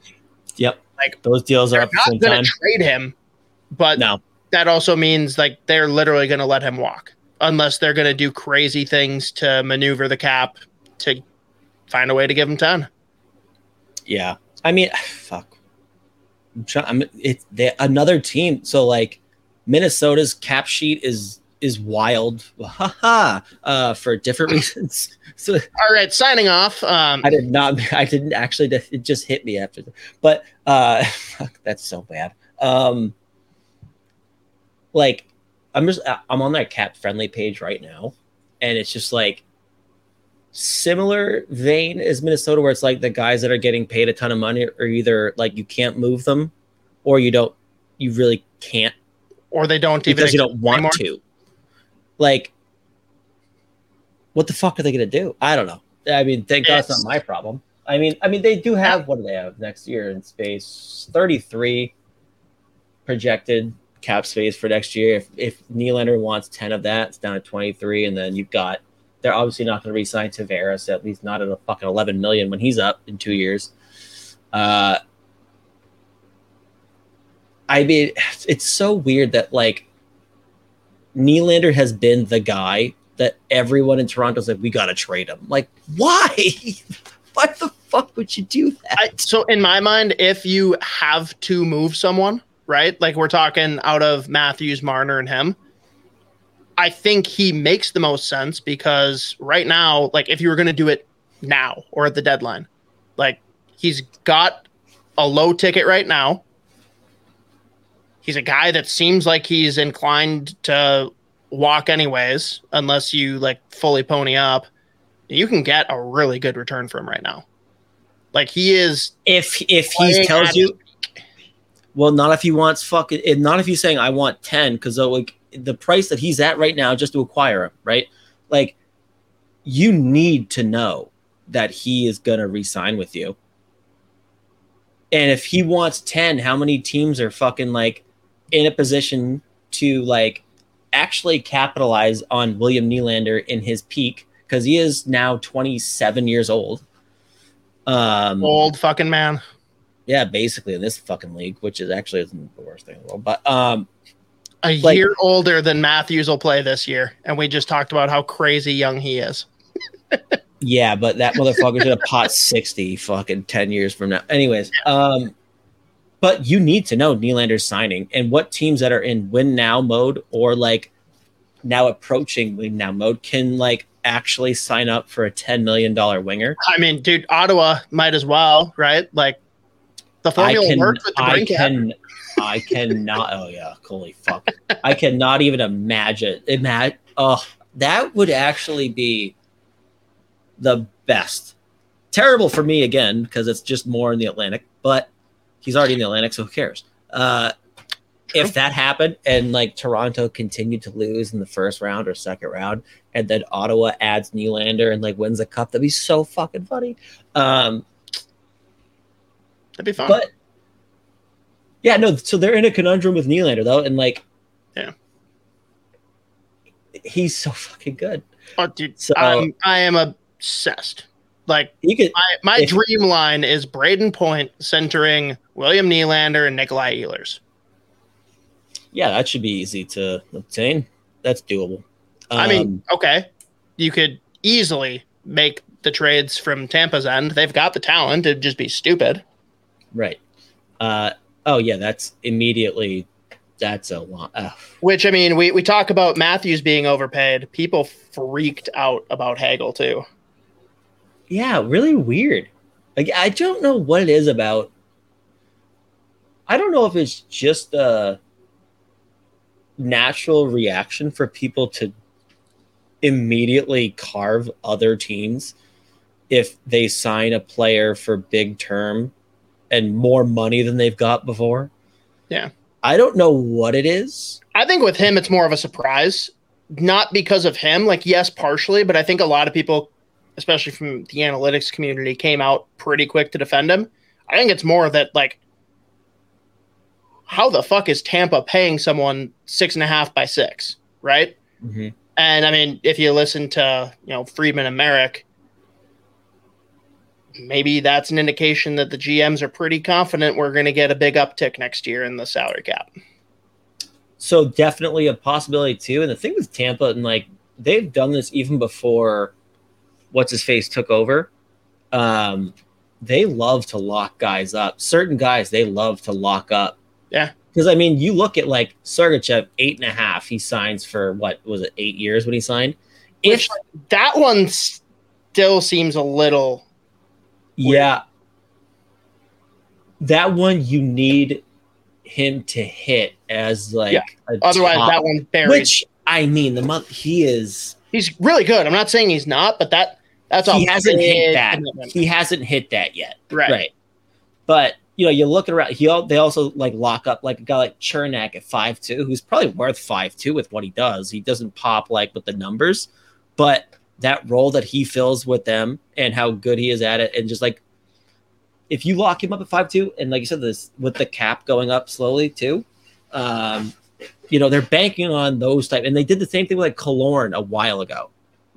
yep, like, those deals are up at the not going to trade him, but No, that also means like they're literally going to let him walk unless they're going to do crazy things to maneuver the cap to find a way to give him 10 Yeah, I mean, fuck. I'm trying. I'm they, another team. So like, Minnesota's cap sheet is is wild. Haha. Uh, for different reasons. So all right signing off um I did not. I didn't actually. It just hit me after. But uh, fuck, that's so bad. Um, like, I'm just. I'm on that CapFriendly page right now, and it's just like similar vein as Minnesota, where it's like the guys that are getting paid a ton of money are either like you can't move them, or you don't, you really can't, or they don't even because you don't want anymore? to. Like, what the fuck are they gonna do? I don't know. I mean, thank God it's not my problem. I mean, I mean, they do have what do they have next year in space? Thirty three projected cap space for next year. If if Nylander wants ten of that, it's down to twenty three, and then you've got they're obviously not going to re-sign Tavares at least not at a fucking eleven million when he's up in two years. Uh, I mean, it's so weird that like Nylander has been the guy that everyone in Toronto's like, we gotta trade him. Like, why? why the fuck would you do that? I, so in my mind, if you have to move someone, right? Like we're talking out of Matthews, Marner, and him. I think he makes the most sense because right now, like if you were going to do it now or at the deadline, like he's got a low ticket right now. He's a guy that seems like he's inclined to walk anyways, unless you like fully pony up. You can get a really good return from him right now. Like he is if if he tells you, well, not if he wants fucking, not if he's saying I want ten, because uh, like the price that he's at right now just to acquire him, right? Like, you need to know that he is gonna re-sign with you. And if he wants 10, how many teams are fucking like in a position to like actually capitalize on William Nylander in his peak? Because he is now 27 years old. Um, old fucking man. yeah, basically in this fucking league, which is actually isn't the worst thing in the world. But um, A Like- year older than Matthews will play this year, and we just talked about how crazy young he is. yeah, but that motherfucker's have pot 60 fucking 10 years from now. Anyways, um, but you need to know Nylander's signing and what teams that are in win now mode or like now approaching win now mode can like actually sign up for a $10 million winger. I mean, dude, Ottawa might as well, right? Like the formula can, worked with the I can, I cannot. Oh yeah, holy fuck! I cannot even imagine. Imagine. Oh, that would actually be the best. Terrible for me again because it's just more in the Atlantic, but he's already in the Atlantic, so who cares? Uh, if that happened and like Toronto continued to lose in the first round or second round, and then Ottawa adds Nylander and like wins the cup, that'd be so fucking funny. Um, That'd be fun. but yeah, no. So they're in a conundrum with Nylander though, and like, Yeah. he's so fucking good. oh, dude, So I am obsessed. Like could. my, my If- dream line is Brayden Point centering William Nylander and Nikolai Ehlers. Yeah, that should be easy to obtain. That's doable. I mean, Um, okay, you could easily make the trades from Tampa's end. They've got the talent. It'd just be stupid. right. Uh, oh yeah, that's immediately. That's a lot. Uh, Which I mean, we, we talk about Matthews being overpaid. People freaked out about Hagel too. Yeah, really weird. Like I don't know what it is about. I don't know if it's just a natural reaction for people to immediately carve other teams if they sign a player for big term and more money than they've got before. Yeah. I don't know what it is. I think with him, it's more of a surprise, not because of him. Like, yes, partially, but I think a lot of people, especially from the analytics community, came out pretty quick to defend him. I think it's more that like, how the fuck is Tampa paying someone six and a half by six, right? Mm-hmm. And I mean, if you listen to you know Friedman and Marek, maybe that's an indication that the GMs are pretty confident we're going to get a big uptick next year in the salary cap. So definitely a possibility too. And the thing with Tampa, and like they've done this even before what's his face took over. Um, they love to lock guys up. Certain guys they love to lock up. Yeah. Because I mean, you look at like Sergachev, eight and a half. He signs for what was it, eight years when he signed? If Which, That one still seems a little. yeah, that one you need him to hit as like Yeah. a Otherwise, top- that one buried. which I mean the month he is he's really good. I'm not saying he's not, but that That's he hasn't hit that. commitment. He hasn't hit that yet. Right. Right. But you know, you look around. He they also like lock up like a guy like Cernak at five two, who's probably worth five two with what he does. He doesn't pop like with the numbers, but that role that he fills with them and how good he is at it, and just like if you lock him up at five two, and like you said, this with the cap going up slowly too, um, you know they're banking on those type, and they did the same thing with like Killorn a while ago,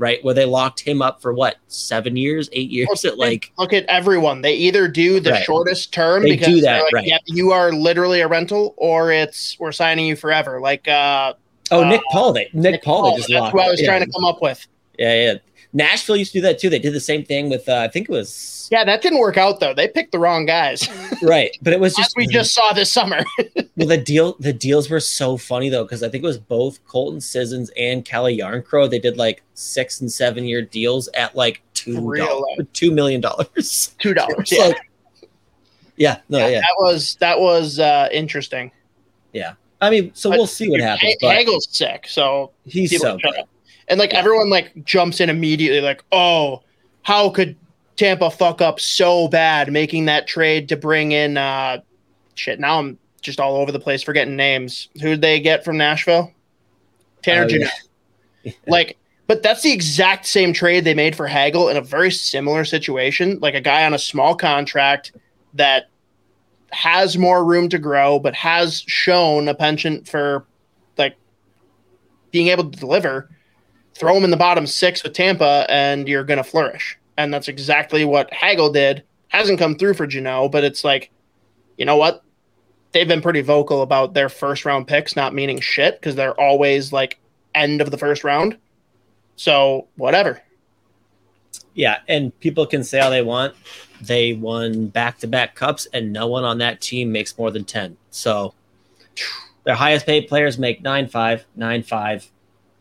right? Where they locked him up for what seven years, eight years at like look at everyone. They either do the Right. shortest term They because do that, like, right. yeah, you are literally a rental, or it's we're signing you forever. Like uh, oh Uh, Nick Paul, they Nick, Paul, they just that's locked. what I was yeah. trying to come up with. Yeah, yeah. Nashville used to do that too. They did the same thing with uh, I think it was Yeah, that didn't work out though. They picked the wrong guys. right, but it was As just we just saw this summer. well, the deal. The deals were so funny though because I think it was both Colton Sissons and Calle Jarnkrok. They did like six and seven year deals at like two two million dollars. Two dollars. Yeah. like- yeah, no, yeah, yeah, that was that was uh, interesting. Yeah. I mean, so But we'll see what happens. Hagel's sick, so he's so good. up. And like everyone like jumps in immediately, like, oh, how could Tampa fuck up so bad making that trade to bring in uh shit. Now I'm just all over the place forgetting names. Who'd they get from Nashville? Tanner Oh, Jeannot. yeah. Like, but that's the exact same trade they made for Hagel in a very similar situation. Like a guy on a small contract that has more room to grow, but has shown a penchant for like being able to deliver. Throw him in the bottom six with Tampa, and you're going to flourish. And that's exactly what Hagel did. Hasn't come through for Jeannot, but it's like, you know what? They've been pretty vocal about their first round picks not meaning shit because they're always like end of the first round. So whatever. Yeah, and people can say all they want. They won back to back cups, and no one on that team makes more than 10. So their highest paid players make 9 5, 9 5,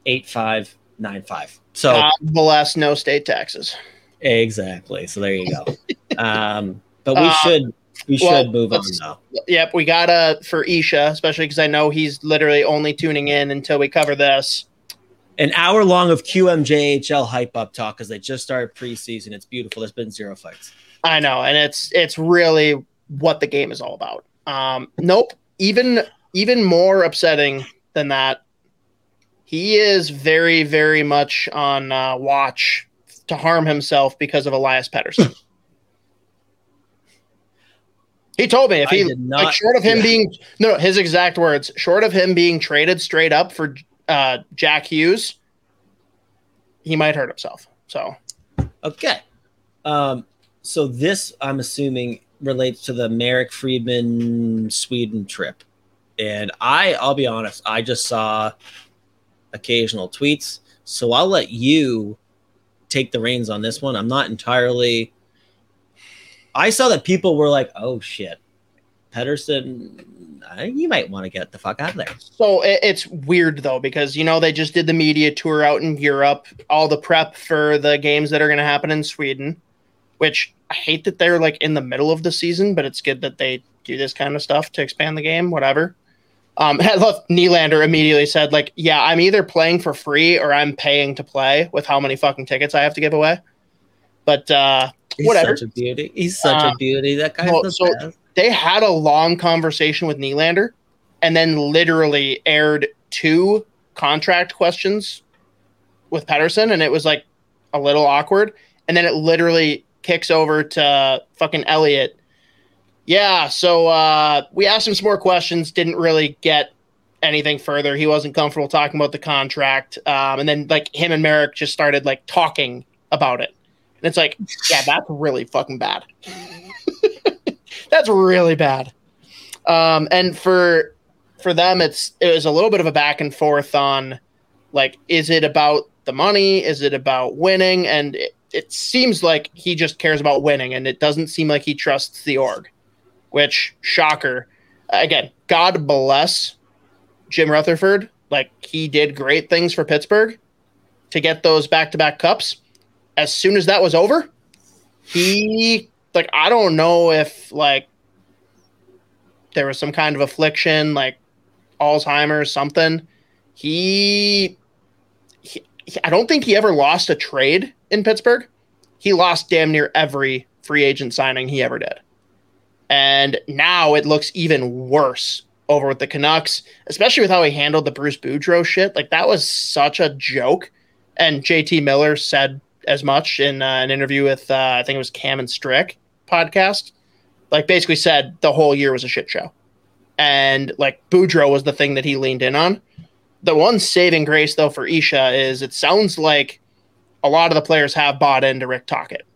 8 5, 9 5. So the last, no state taxes. exactly. So there you go. um, but we Uh, should we should well, move on. Yep, we gotta for Isha, especially because I know he's literally only tuning in until we cover this. An hour long of QMJHL hype up talk because they just started preseason. It's beautiful. There's been zero fights. I know, and it's it's really what the game is all about. Um, nope, even even more upsetting than that. He is very very much on uh, watch to harm himself because of Elias Pettersson. he told me if I he did not- like short of him yeah. being no, no his exact words short of him being traded straight up for uh, Jack Hughes, he might hurt himself. So Okay. Um, so this, I'm assuming, relates to the Marek Friedman Sweden trip. And I, I'll be honest, I just saw occasional tweets. So I'll let you take the reins on this one. I'm not entirely. I saw that people were like, "Oh shit, Pettersson, you might want to get the fuck out of there." So it's weird though because you know they just did the media tour out in Europe, all the prep for the games that are going to happen in Sweden, which I hate that they're like in the middle of the season, but it's good that they do this kind of stuff to expand the game. Whatever. Um, I love Nylander immediately said like, "Yeah, I'm either playing for free or I'm paying to play with how many fucking tickets I have to give away." But uh, He's Whatever. such a beauty. He's such Uh, a beauty. That guy's well, the so- best. they had a long conversation with Nylander and then literally aired two contract questions with Pettersson, and it was like a little awkward. And then it literally kicks over to fucking Elliotte. Yeah, so uh, we asked him some more questions, didn't really get anything further. He wasn't comfortable talking about the contract. Um, and then like him and Marek just started like talking about it. And it's like, yeah, that's really fucking bad. that's really bad. Um, and for for them, it's it was a little bit of a back and forth on like, is it about the money? Is it about winning? And it, it seems like he just cares about winning, and it doesn't seem like he trusts the org. Which shocker. Again, God bless Jim Rutherford. Like he did great things for Pittsburgh to get those back to back cups. As soon as that was over, he like I don't know if like there was some kind of affliction like Alzheimer's something. He, he I don't think he ever lost a trade in Pittsburgh. he lost damn near every free agent signing he ever did. And now it looks even worse over with the Canucks, especially with how he handled the Bruce Boudreau shit. Like that was such a joke. And JT Miller said as much in uh, an interview with uh, I think it was Cam and Strick podcast. Like basically said the whole year was a shit show, and like Boudreau was the thing that he leaned in on. The one saving grace though for Isha is it sounds like a lot of the players have bought into Rick Tocchet,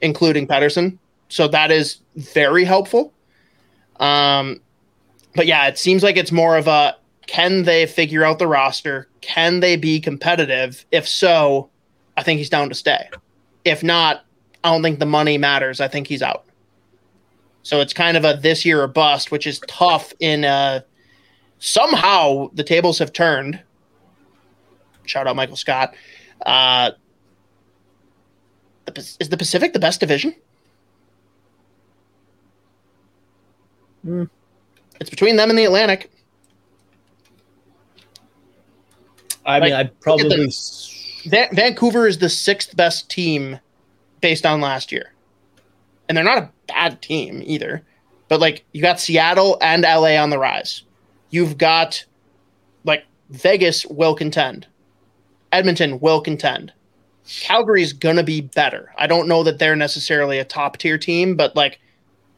including Pettersson. So that is very helpful. Um, but yeah, it seems like it's more of a can they figure out the roster? Can they be competitive? If so, I think he's down to stay. If not, I don't think the money matters. I think he's out. So it's kind of a this year or bust, which is tough. In uh, somehow the tables have turned. Shout out Michael Scott. Uh, is the Pacific the best division? Mm. It's between them and the Atlantic. I mean, I probably Van- Vancouver is the sixth best team based on last year. And they're not a bad team either. But like you got Seattle and LA on the rise. You've got like Vegas will contend. Edmonton will contend. Calgary's gonna be better. I don't know that they're necessarily a top tier team, but like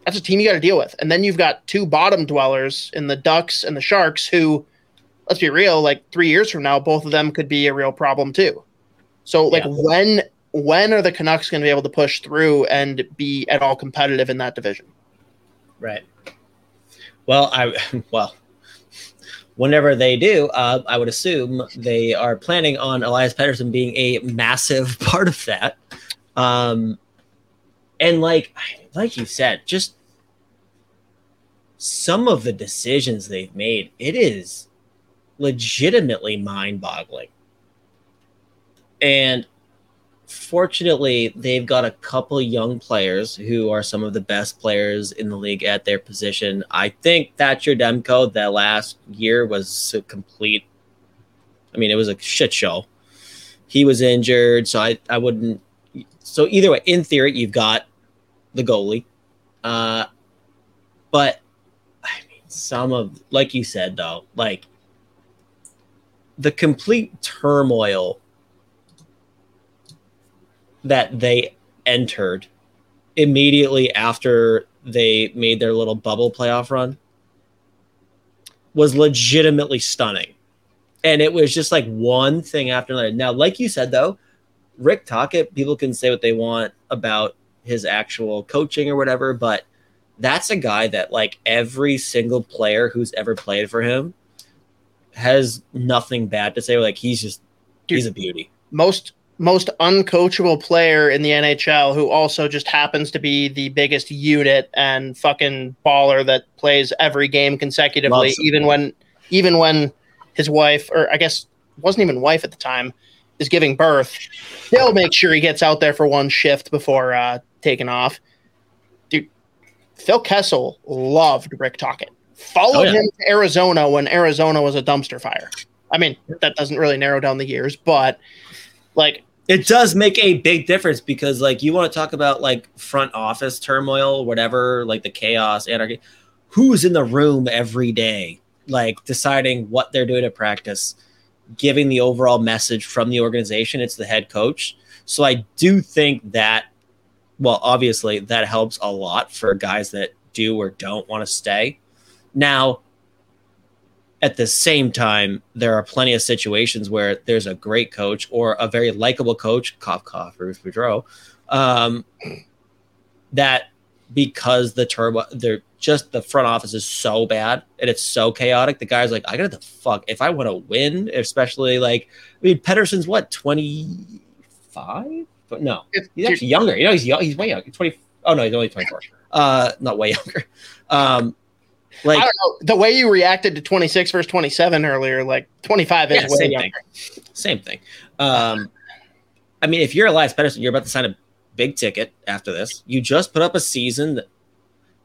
that's a team you got to deal with. And then you've got two bottom dwellers in the Ducks and the Sharks who, let's be real, like three years from now, both of them could be a real problem too. So like yeah. when when are the Canucks going to be able to push through and be at all competitive in that division? Right. Well, I well, whenever they do, uh, I would assume they are planning on Elias Pettersson being a massive part of that. Um, and like like you said, just some of the decisions they've made, it is legitimately mind-boggling. And fortunately, they've got a couple young players who are some of the best players in the league at their position. I think Thatcher Demko that last year was a complete. I mean, it was a shit show. He was injured, so I, I wouldn't. So either way, in theory, you've got the goalie, uh, but I mean, some of like you said though, like the complete turmoil that they entered immediately after they made their little bubble playoff run was legitimately stunning. And it was just like one thing after another. Now, like you said, though, Rick Tocchet, people can say what they want about his actual coaching or whatever, but that's a guy that, like, every single player who's ever played for him has nothing bad to say. Like, he's just, Dude, he's a beauty. Most most uncoachable player in the NHL who also just happens to be the biggest unit and fucking baller that plays every game consecutively, even when even when his wife or I guess wasn't even wife at the time is giving birth. He'll make sure he gets out there for one shift before uh, taking off. Dude, Phil Kessel loved Rick Tocchet. Followed oh, yeah. him to Arizona when Arizona was a dumpster fire. I mean, that doesn't really narrow down the years, but like it does make a big difference because like you want to talk about like front office turmoil whatever like the chaos anarchy who's in the room every day like deciding what they're doing at practice giving the overall message from the organization it's the head coach. So i do think that well obviously that helps a lot for guys that do or don't want to stay. Now at the same time, there are plenty of situations where there's a great coach or a very likable coach, cough cough, Boudreau, um, that because the turbo, they're just the front office is so bad and it's so chaotic. The guy's like, I got to the fuck if I want to win, especially like, I mean, Pettersson's what twenty five? But no, he's actually younger. You know, he's young. He's way younger. Twenty. Oh no, he's only twenty four. Uh, not way younger. Um, like I don't know the way you reacted to 26 versus 27 earlier, like 25 is yeah, way same younger. Thing. Same thing. Um, I mean, if you're Elias Pettersson, you're about to sign a big ticket after this. You just put up a season that,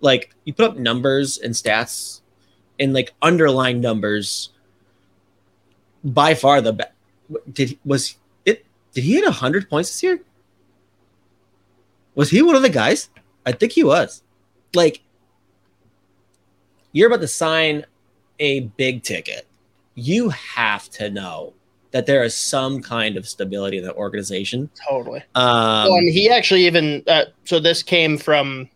like, you put up numbers and stats and like underlying numbers. By far the best. Did was it? Did he hit hundred points this year? Was he one of the guys? I think he was. Like, you're about to sign a big ticket. You have to know that there is some kind of stability in the organization. Totally. Um, well, and he actually even uh, so this came from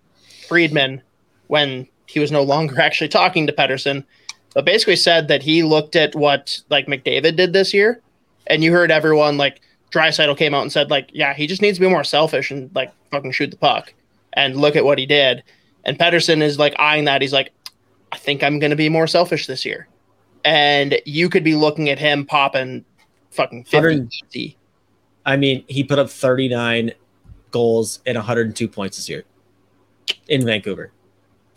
Friedman when he was no longer actually talking to Pettersson, but basically said that he looked at what like McDavid did this year, and you heard everyone like Draisaitl came out and said like, yeah, he just needs to be more selfish and like fucking shoot the puck, and look at what he did. And Pettersson is like eyeing that. He's like, I think I'm going to be more selfish this year, and you could be looking at him popping fucking 50. I mean, he put up 39 goals and 102 points this year in Vancouver.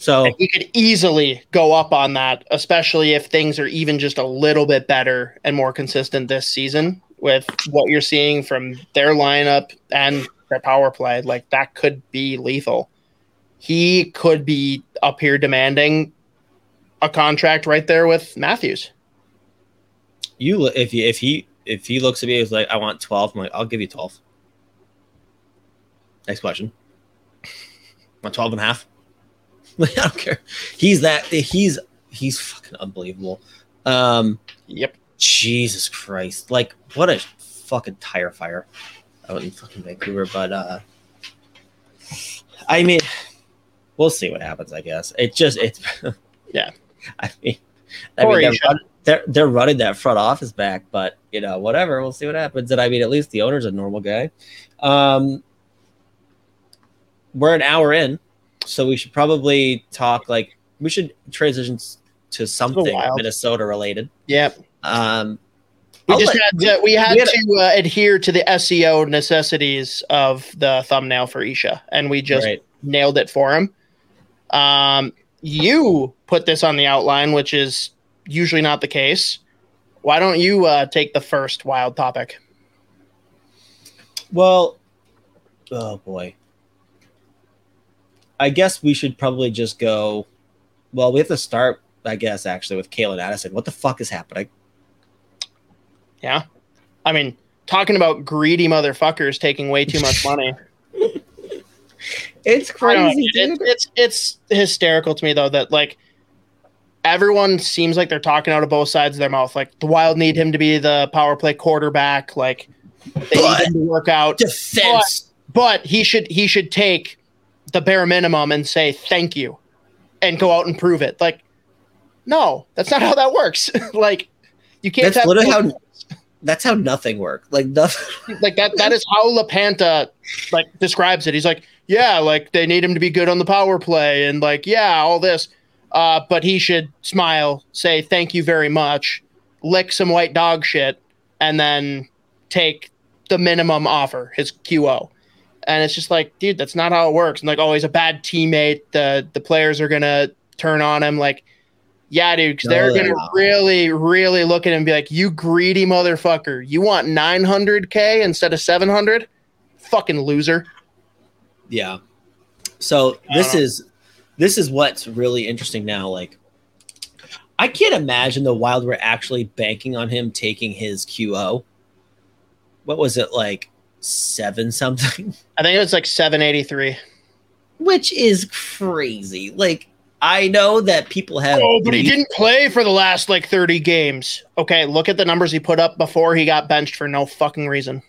So and he could easily go up on that, especially if things are even just a little bit better and more consistent this season with what you're seeing from their lineup and their power play. Like that could be lethal. He could be up here demanding a contract right there with Matthews. You if you if he if he looks at me he's like I want 12, I'm like, I'll give you 12. Next question. Want 12 and a half? I don't care. He's that he's he's fucking unbelievable. Um Yep. Jesus Christ. Like what a fucking tire fire out in fucking Vancouver. But uh I mean we'll see what happens, I guess. It just it's yeah. I mean I mean they're, run, they're, they're running that front office back, but you know, whatever, we'll see what happens. And I mean at least the owner's a normal guy. Um we're an hour in so we should probably talk like we should transition to something Minnesota related. Yep. Um, we I'll just had to, we had, we had to uh, adhere to the SEO necessities of the thumbnail for Isha, and we just right. nailed it for him. Um, you put this on the outline, which is usually not the case. Why don't you uh, take the first wild topic? Well, oh boy. I guess we should probably just go. Well, we have to start, I guess, actually, with Calen Addison. What the fuck is happening? Yeah. I mean, talking about greedy motherfuckers taking way too much money. it's crazy. It, it's it's hysterical to me though that like everyone seems like they're talking out of both sides of their mouth. Like the Wild need him to be the power play quarterback. Like they but need him to work out defense. But, but he should he should take the bare minimum and say thank you and go out and prove it. Like, no, that's not how that works. like, you can't. That's literally how. That's how nothing worked. Like nothing. like that. That is how LaPanta like describes it. He's like, yeah, like they need him to be good on the power play, and like, yeah, all this. Uh, but he should smile, say thank you very much, lick some white dog shit, and then take the minimum offer, his QO and it's just like, dude, that's not how it works. And like, oh, he's a bad teammate. The the players are gonna turn on him. Like, yeah, dude, because they're oh, gonna really, really look at him and be like, you greedy motherfucker. You want 900k instead of 700? Fucking loser. Yeah. So this is this is what's really interesting now. Like, I can't imagine the Wild were actually banking on him taking his QO. What was it like? Seven something. I think it was like seven eighty three, which is crazy. Like I know that people have. Oh, but he didn't play for the last like thirty games. Okay, look at the numbers he put up before he got benched for no fucking reason.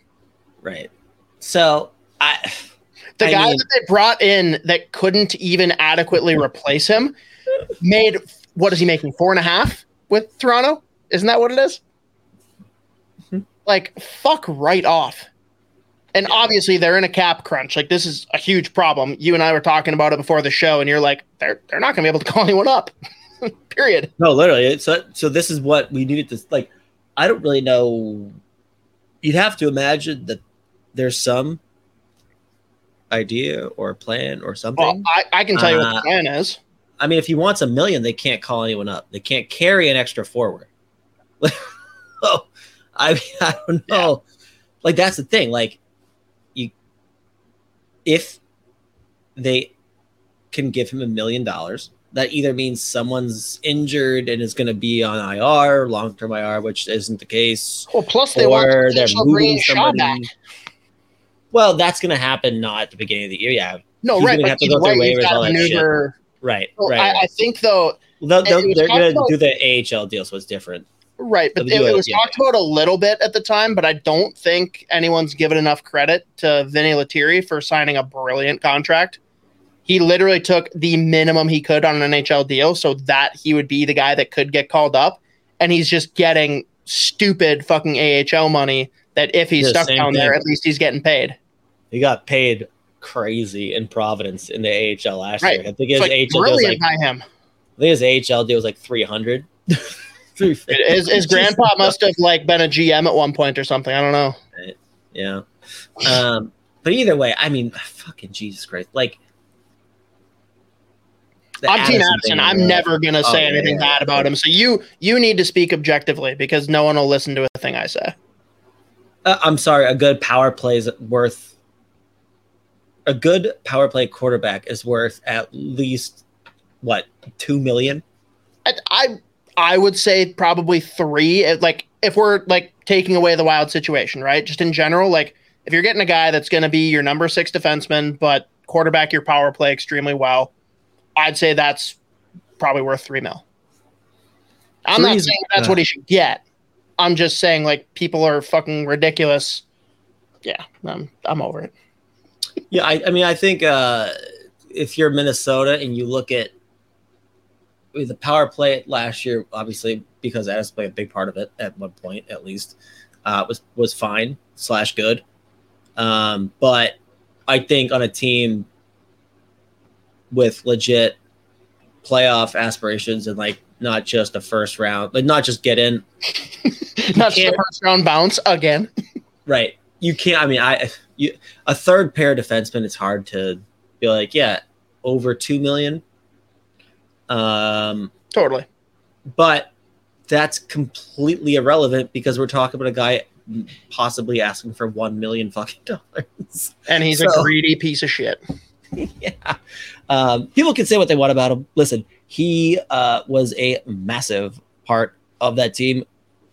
Right. So I. The I guy mean, that they brought in that couldn't even adequately replace him made what is he making four and a half with Toronto? Isn't that what it is? Mm-hmm. Like fuck right off. And obviously they're in a cap crunch. Like this is a huge problem. You and I were talking about it before the show, and you're like, they're they're not gonna be able to call anyone up. Period. No, literally. So so this is what we needed to like I don't really know. You'd have to imagine that there's some idea or plan or something. Well, I, I can tell you what the uh, plan is. I mean, if he wants a million, they can't call anyone up. They can't carry an extra forward. oh, I mean, I don't know. Yeah. Like that's the thing. Like if they can give him a million dollars, that either means someone's injured and is going to be on IR, long term IR, which isn't the case. Well, plus they or they're moving somebody. Well, that's going to happen not at the beginning of the year. Yeah, No, He's right. but have to go through right, waivers, got all that shit. maneuver- right, So right. I, right. I think though, They'll, they'll, it was they're going to do the AHL deal, so it's different. Right, but it, it was yeah. talked about a little bit at the time, but I don't think anyone's given enough credit to Vinny Lettieri for signing a brilliant contract. He literally took the minimum he could on an NHL deal so that he would be the guy that could get called up, and he's just getting stupid fucking AHL money that if he's Yeah, stuck down there, at least he's getting paid. He got paid crazy in Providence in the AHL last Right. year. I think It's his like AHL deal was like by him. I think his AHL deal was like three hundred. His, his grandpa must have like been a GM at one point or something. I don't know. Yeah. Um, but either way, I mean, fucking Jesus Christ! Like, I'm Team Addison Addison. I'm uh, never gonna Oh, say yeah, anything yeah, bad yeah. about him. So you you need to speak objectively because no one will listen to a thing I say. Uh, I'm sorry. A good power play is worth. A good power play quarterback is worth at least what two million. I I, I would say probably three. Like if we're like taking away the wild situation, right? Just in general, like if you're getting a guy that's gonna be your number six defenseman, but quarterback your power play extremely well, I'd say that's probably worth three mil. I'm not saying that's uh, what he should get. I'm just saying like people are fucking ridiculous. Yeah, I'm I'm over it. Yeah, I, I mean, I think uh, if you're Minnesota and you look at I mean, the power play last year, obviously because Addis played a big part of it at one point, at least, uh, was was fine slash good. Um, but I think on a team with legit playoff aspirations and like not just a first round, like not just get in, Not just a first round bounce again. right? You can't. I mean, I you a third pair defenseman. It's hard to be like, yeah, over two million. Um, Totally. but that's completely irrelevant because we're talking about a guy possibly asking for one million fucking dollars. And he's So- a greedy piece of shit. yeah. Um, people can say what they want about him. Listen, he uh, was a massive part of that team,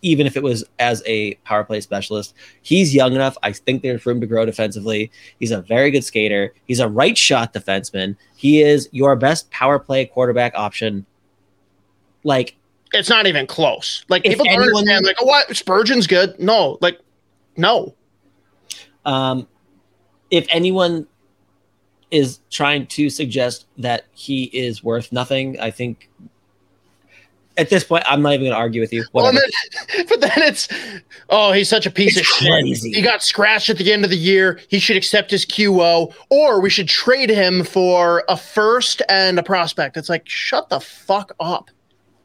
even if it was as a power play specialist. He's young enough. I think there's room to grow defensively. He's a very good skater. He's a right shot defenseman. He is your best power play quarterback option. Like, It's not even close. Like If people don't anyone- understand. Like, oh, what Spurgeon's good? No, like, no. um, if anyone is trying to suggest that he is worth nothing, I think at this point, I'm not even going to argue with you. Well, then, but then it's, oh, he's such a piece It's of crazy. shit. He got scratched at the end of the year. He should accept his QO, or we should trade him for a first and a prospect. It's like, shut the fuck up.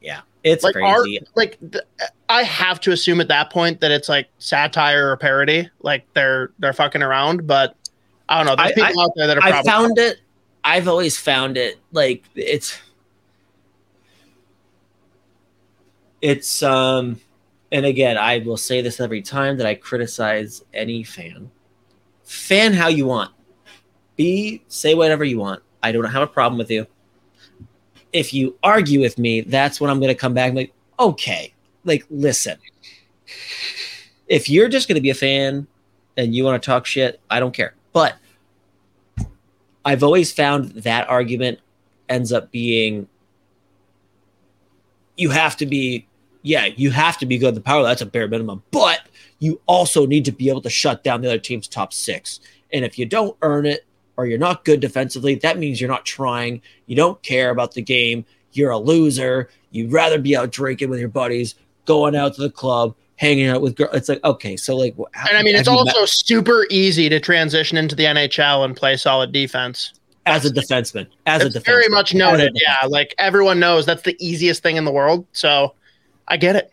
yeah, it's like crazy. art like th- i have to assume at that point that it's like satire or parody like they're they're fucking around but i don't know there's I- people out there that are I probably found it. I've always found it like it's it's um and again I will say this every time that I criticize any fan. Fan how you want. Be say whatever you want. I don't have a problem with you. If you argue with me, that's when I'm gonna come back and like, okay, like listen. If you're just gonna be a fan and you want to talk shit, I don't care. But I've always found that argument ends up being you have to be yeah, you have to be good at the power. That's a bare minimum. But you also need to be able to shut down the other team's top six. And if you don't earn it or you're not good defensively, that means you're not trying. You don't care about the game. You're a loser. You'd rather be out drinking with your buddies, going out to the club, hanging out with girls. It's like, okay, so like, how- and i mean it's you met- also super easy to transition into the nhl and play solid defense as a defenseman, as a defenseman, very much noted yeah like everyone knows that's the easiest thing in the world so i get it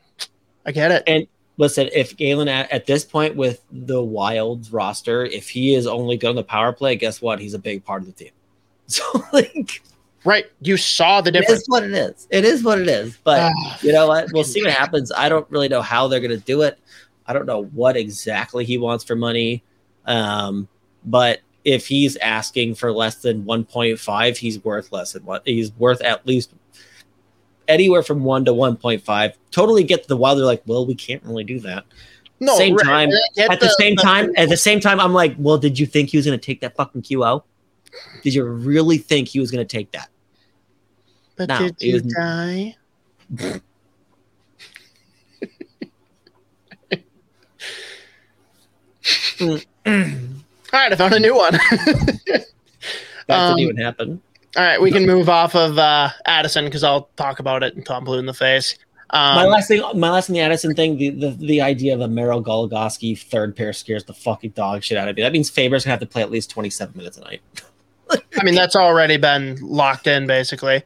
i get it And listen, if Calen at, at this point with the Wilds roster, if he is only good on the power play, guess what? He's a big part of the team. So like, right you saw the difference It is what it is. It is what it is. But Ah, you know what? We'll see what happens. I don't really know how they're going to do it. I don't know what exactly he wants for money. Um, but if he's asking for less than 1.5, he's worth less than what he's worth at least anywhere from one to 1.5. Totally get the wild. They're like, well, we can't really do that. No, same right. time, And I get at the, same time, at the same time, I'm like, well, did you think he was going to take that fucking QO? Did you really think he was going to take that? But No, did you was- die? Mm. All right, I found a new one. That Um, didn't even happen. All right, we can move off of uh, Addison because I'll talk about it and Tom Blue in the face. my Um, last thing, my last thing, the Addison thing, the, the the idea of a Merrill Goligoski third pair scares the fucking dog shit out of me. That means Faber's gonna have to play at least 27 minutes a night. I mean, that's already been locked in basically.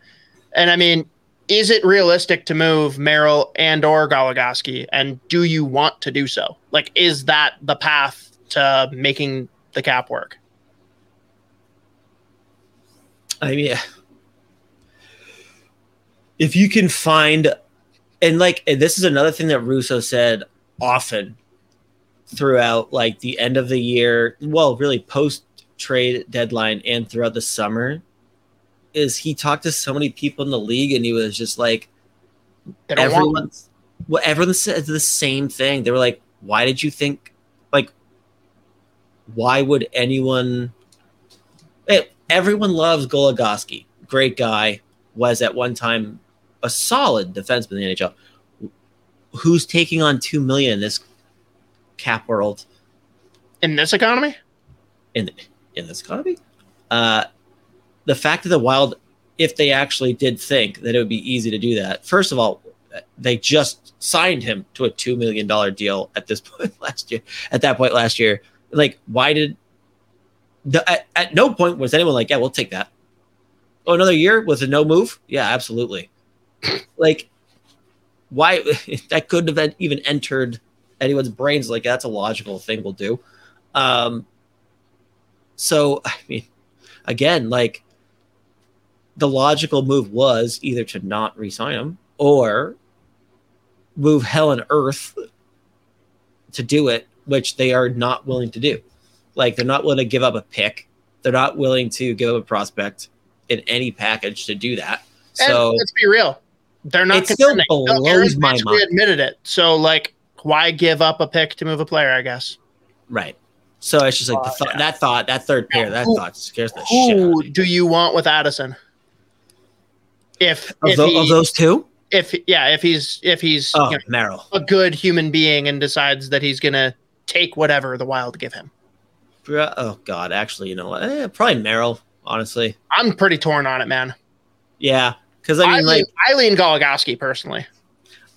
And I mean, is it realistic to move Merrill and or Goligoski? And do you want to do so? Like, is that the path to making the cap work? I mean, if you can find, and like, and this is another thing that Russo said often throughout, like the end of the year, well, really post trade deadline and throughout the summer, is he talked to so many people in the league and he was just like, everyone, well, everyone said the same thing. They were like, "Why did you think? Like, why would anyone? Hey, everyone loves Goligoski. Great guy. Was at one time a solid defenseman in the NHL. Who's taking on two million in this cap world in this economy. in in this economy? Uh, the fact that the Wild, if they actually did think that it would be easy to do that, first of all, they just signed him to a two million dollar deal at this point last year. At that point last year, like, why did the, at, at no point was anyone like, yeah, we'll take that. Oh, another year with a no move? Yeah, absolutely. like, why that couldn't have even entered anyone's brains? Like, that's a logical thing we'll do. Um, so I mean, again, like the logical move was either to not re-sign him or move hell and earth to do it, which they are not willing to do. Like they're not willing to give up a pick. They're not willing to give up a prospect in any package to do that. So and let's be real, they're not. It still contending. No, blows Aaron my mind. admitted it. So like, why give up a pick to move a player? I guess. right. So it's just like the Uh, thought, yeah. that thought, that third pair, that Who- thought scares the shit Who do you want with Addison? If Of, if, tho- he, of those two, if yeah, if he's if he's oh, you know, Merrill. a good human being and decides that he's gonna take whatever the Wild give him, Oh God, actually, you know what? Eh, probably Merrill. Honestly, I'm pretty torn on it, man. yeah. Because I I, mean, lean, like, I lean Goligoski personally.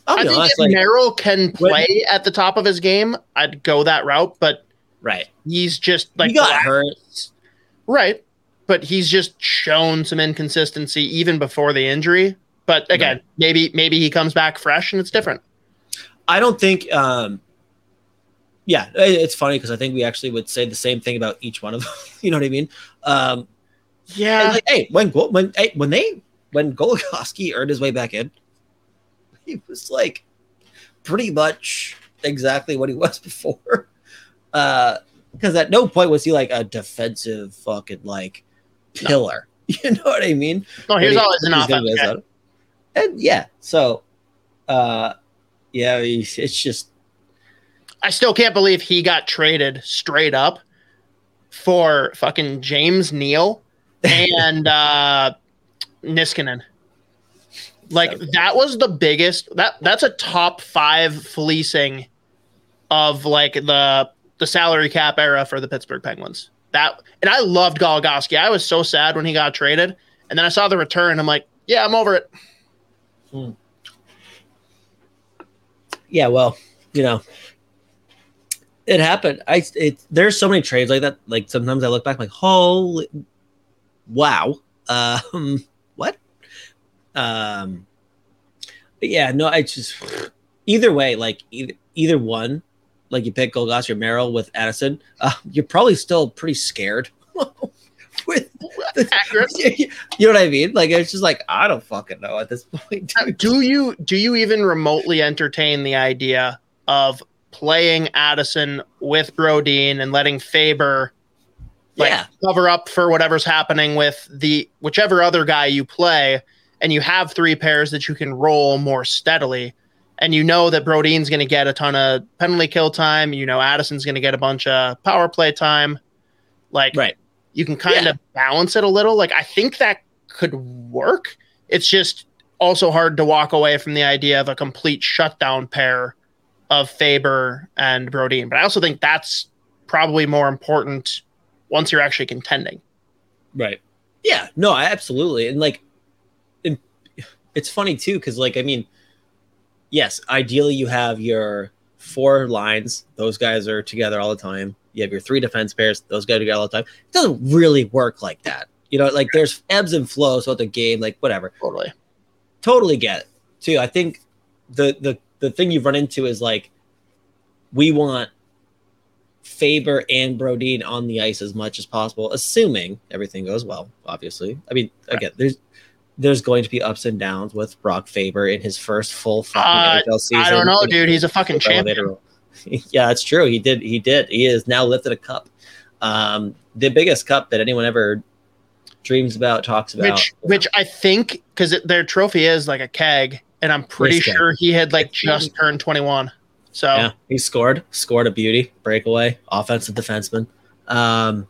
I'll I think honest, if like, Merrill can when- play at the top of his game, I'd go that route. But right? he's just like he got hurt. Right. But he's just shown some inconsistency even before the injury. But again, Right. maybe maybe he comes back fresh and it's different. I don't think. um Yeah, it's funny because I think we actually would say the same thing about each one of them. you know what I mean? Um Yeah. like, hey, when when hey, when they when Goligoski earned his way back in, he was like pretty much exactly what he was before. Uh because at no point was he like a defensive fucking like pillar. You know what I mean? No, he was When he- always an offense be guy. outside. And yeah, so uh yeah, it's just I still can't believe he got traded straight up for fucking James Neal and uh Niskanen. Like that was the biggest that that's a top five fleecing of like the the salary cap era for the Pittsburgh Penguins. That and I loved Goligoski. I was so sad when he got traded, and then I saw the return. I'm like, yeah, I'm over it. yeah, well, you know, it happened. I it there's so many trades like that. Like sometimes I look back, like holy, wow, um, what? Um, but yeah, no, I just either way, like either either one, like you pick Goligoski or Merrill with Addison, uh, you're probably still pretty scared. with Accurate. you know what I mean? Like it's just like I don't fucking know at this point. dude. do you do you even remotely entertain the idea of playing Addison with Brodin and letting Faber like yeah, cover up for whatever's happening with the whichever other guy you play, and you have three pairs that you can roll more steadily, and you know that Brodin's going to get a ton of penalty kill time. You know Addison's going to get a bunch of power play time. Like, Right. you can kind Yeah. of balance it a little. Like, I think that could work. It's just also hard to walk away from the idea of a complete shutdown pair of Faber and Brodin. But I also think that's probably more important once you're actually contending. Right. Yeah. No, I absolutely. And like, and it's funny too, because like, I mean, yes, ideally you have your four lines; those guys are together all the time. You have your three defense pairs; those guys are together all the time. It doesn't really work like that. You know, like there's ebbs and flows throughout the game, like whatever. Totally. Totally get it too. I think the the the thing you've run into is like we want Faber and Brodin on the ice as much as possible, assuming everything goes well. Obviously, I mean, again, there's there's going to be ups and downs with Brock Faber in his first full fucking Uh, NHL season. I don't know, dude. He's a fucking champion. yeah, that's true. He did. He did. He has now lifted a cup, um, the biggest cup that anyone ever dreams about, talks about. Which, which I think, because their trophy is like a keg, and I'm pretty Nice sure he had like just turned 21. So Yeah, he scored, scored a beauty breakaway, offensive defenseman. Um,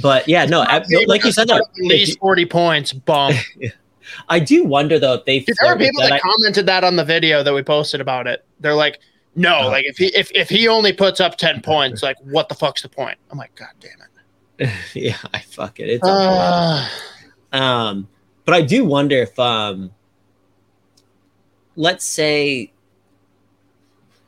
but yeah, no, I, like you said, though, at least 40 points. Bum. I do wonder though if they Dude, there were people that I- commented that on the video that we posted about it. They're like, no, Uh-huh. like if he if, if he only puts up 10 points, like what the fuck's the point? I'm like, God damn it. yeah, I fuck it. It's. Uh, Um, but I do wonder if, um, let's say,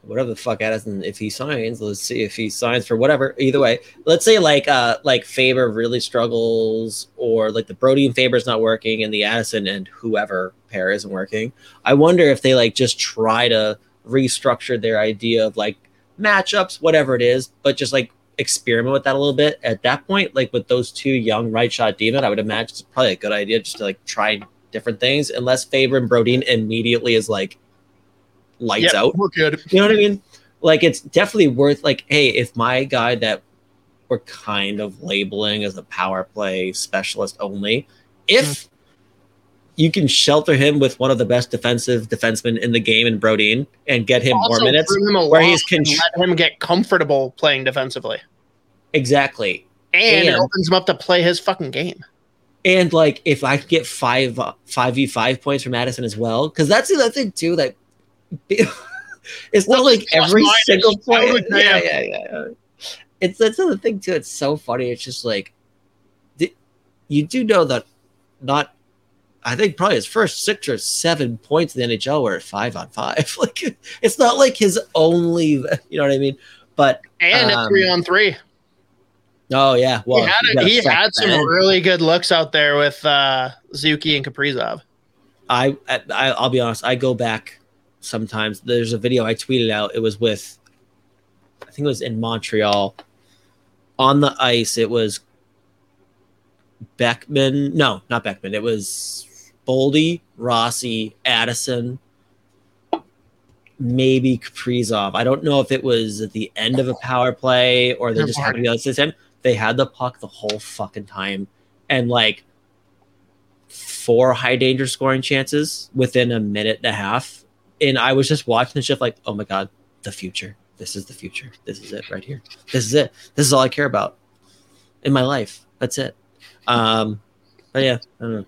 whatever the fuck Addison, if he signs, let's see if he signs for whatever. Either way, let's say like uh like Faber really struggles, or like the Brody and Faber's not working, and the Addison and whoever pair isn't working. I wonder if they like just try to restructure their idea of like matchups, whatever it is, but just like experiment with that a little bit at that point like with those two young right shot demon i would imagine it's probably a good idea just to like try different things unless faber and brodin immediately is like lights yep, out We're good. you know what i mean like it's definitely worth like hey if my guy that we're kind of labeling as a power play specialist only if hmm. you can shelter him with one of the best defensive defensemen in the game in brodin and get him more minutes him where he's and let him get comfortable playing defensively. exactly And, it And- opens him up to play his fucking game. And like, if I could get five uh, five v five points from Madison as well, because that's the other thing too. That it's not Well, like every single point. Yeah, yeah, yeah. yeah. It's that's the thing too. It's so funny. It's just like you do know that not. I think probably his first six or seven points in the NHL were five on five. Like it's not like his only. You know what I mean? But And Um, three on three. Oh yeah, well he had, you he had some in. really good looks out there with uh, Zuki and Kaprizov. I, I I'll be honest. I go back sometimes. There's a video I tweeted out. It was with, I think it was in Montreal. On the ice, it was Beckman. No, not Beckman. It was Boldy, Rossi, Addison, maybe Kaprizov. I don't know if it was at the end of a power play or they just happened to be on the system. They had the puck the whole fucking time, and like four high danger scoring chances within a minute and a half. And I was just watching the shift like, oh my God, the future. This is the future. This is it right here. This is it. This is all I care about in my life. That's it. Um, but yeah, I don't know.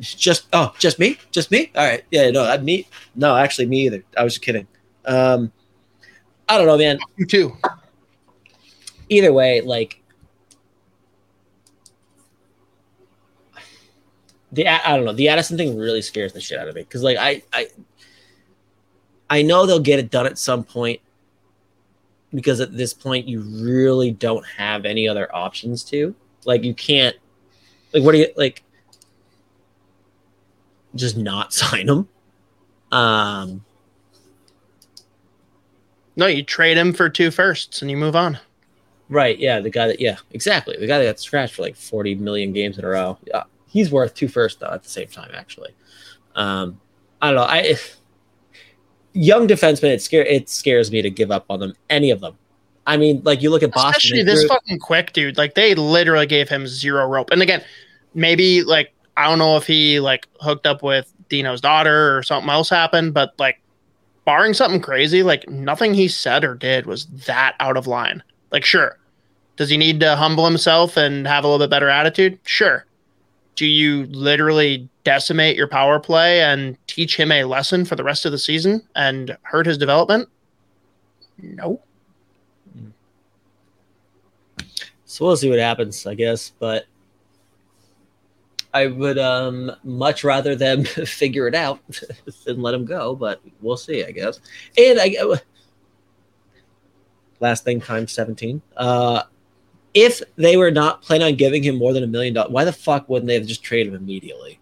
Just oh, just me, just me. All right, yeah, no, I me. No, actually, me either. I was just kidding. Um, I don't know, man. You too. Either way, like the I don't know the Addison thing really scares the shit out of me because like I I I know they'll get it done at some point because at this point you really don't have any other options to like you can't like what do you like just not sign them um No, you trade him for two firsts and you move on. Right. Yeah. The guy that, yeah, exactly. The guy that got scratched for like 40 million games in a row. Yeah. He's worth two first, though, at the same time, actually. Um, I don't know. I, if, young defensemen, it, scare, it scares me to give up on them, any of them. I mean, like you look at Boston. Especially this threw- fucking quick dude. Like they literally gave him zero rope. And again, maybe like I don't know if he like hooked up with Dino's daughter or something else happened, but like barring something crazy, like nothing he said or did was that out of line. Like, sure, does he need to humble himself and have a little bit better attitude? Sure. Do you literally decimate your power play and teach him a lesson for the rest of the season and hurt his development? No. So we'll see what happens, I guess. But I would um, much rather them figure it out than let him go. But we'll see, I guess. And I last thing times seventeen. Uh, if they were not planning on giving him more than a million dollars, why the fuck wouldn't they have just traded him immediately?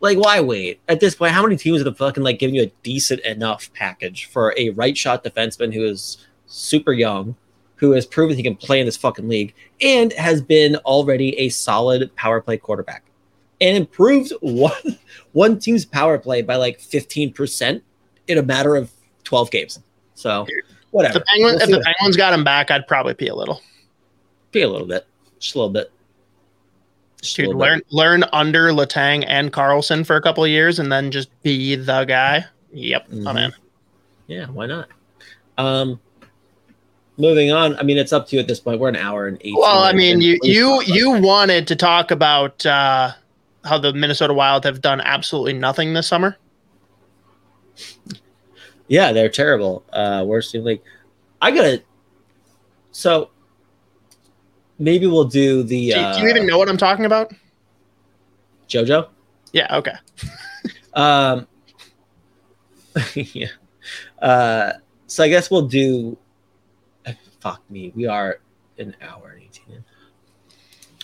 Like, why wait? At this point, how many teams are fucking like giving you a decent enough package for a right shot defenseman who is super young, who has proven he can play in this fucking league, and has been already a solid power play quarterback, and improved one one team's power play by like fifteen percent in a matter of twelve games. So whatever. If the, Penguins, We'll if the what- Penguins got him back, I'd probably pee a little. be a little bit, just a little bit. Just a Dude, little bit. learn learn under Letang and Karlsson for a couple of years, and then just be the guy. Yep, Mhm. I'm in. Yeah, why not? Um, moving on. I mean, it's up to you at this point. We're an hour and eight. Well, I mean, you you you wanted to talk about uh, how the Minnesota Wild have done absolutely nothing this summer. Yeah, they're terrible. Uh, worst team league. I gotta. So maybe we'll do the. Do, Uh, do you even know what I'm talking about? JoJo? Yeah. Okay. Um, yeah. Uh, so I guess we'll do. uh, Fuck me. We are an hour and eighteen. in.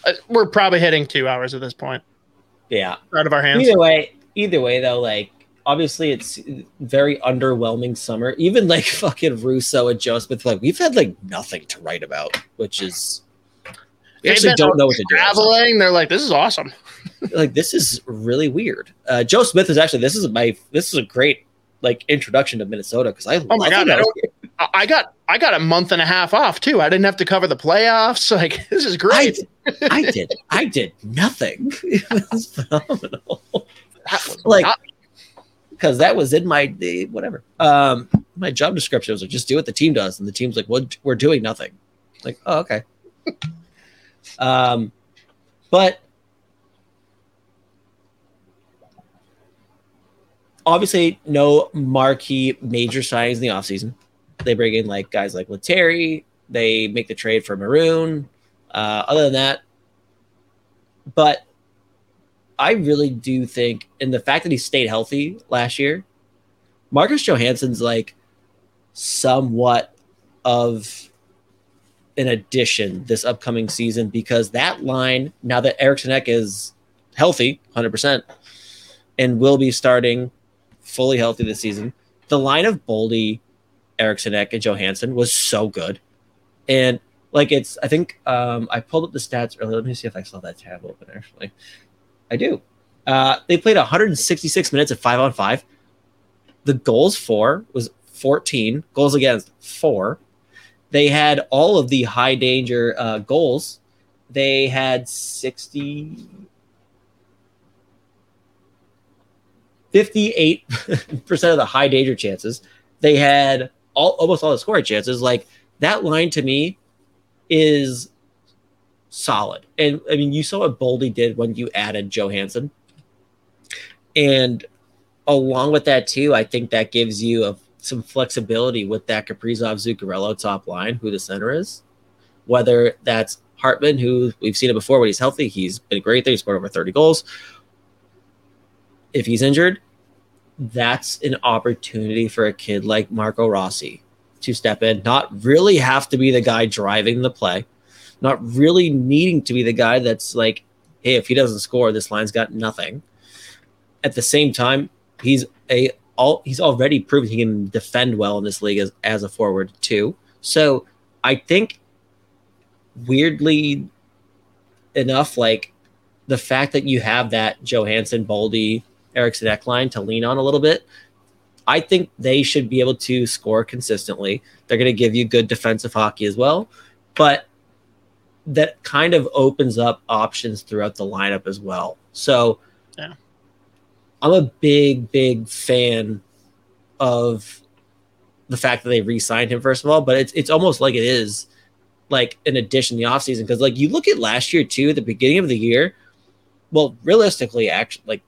Uh, we're probably hitting two hours at this point. Yeah. Out of our hands. Either way, either way though, like obviously it's very underwhelming summer. Even like fucking Russo and Joe Smith, like we've had like nothing to write about, which is we actually don't know what to do. Traveling, they're like, this is awesome. Like this is really weird. Uh, Joe Smith is actually this is my this is a great like introduction to Minnesota because I Oh my God, I I I got I got a month and a half off too. I didn't have to cover the playoffs. Like this is I great. did, I did I did nothing. It was phenomenal. Like not- because that was in my whatever. Um my job description was like just do what the team does. And the team's like well we're doing nothing. Like oh okay. Um but obviously no marquee major signings in the offseason. They bring in like guys like Lettieri. they make the trade for Maroon. Uh other than that but I really do think, and the fact that he stayed healthy last year, Marcus Johansson's like somewhat of an addition this upcoming season because that line, now that Eriksson Ek is healthy, 100%, and will be starting fully healthy this season, the line of Boldy, Eriksson Ek, and Johansson was so good. And like it's, I think um, I pulled up the stats earlier. Let me see if I saw that tab open actually. I do. Uh, they played 166 minutes at five on five. The goals for was 14, goals against four. They had all of the high danger uh, goals. They had 60, 58% of the high danger chances. They had all almost all the scoring chances. Like that line to me is solid. And I mean, you saw what Boldy did when you added Johansson. And along with that, too, I think that gives you a, some flexibility with that Kaprizov Zuccarello top line, who the center is. Whether that's Hartman, who we've seen it before when he's healthy, he's been great there. He scored over 30 goals. If he's injured, that's an opportunity for a kid like Marco Rossi to step in, not really have to be the guy driving the play not really needing to be the guy that's like, hey, if he doesn't score, this line's got nothing. At the same time, he's a all he's already proven he can defend well in this league as, as a forward too. So I think weirdly enough, like the fact that you have that Johansson, Boldy, Eriksson Ek line to lean on a little bit, I think they should be able to score consistently. They're going to give you good defensive hockey as well, but that kind of opens up options throughout the lineup as well. So, Yeah. I'm a big, big fan of the fact that they re-signed him first of all, but it's it's almost like it is like an addition in the offseason because like you look at last year too, at the beginning of the year. Well, realistically, actually, like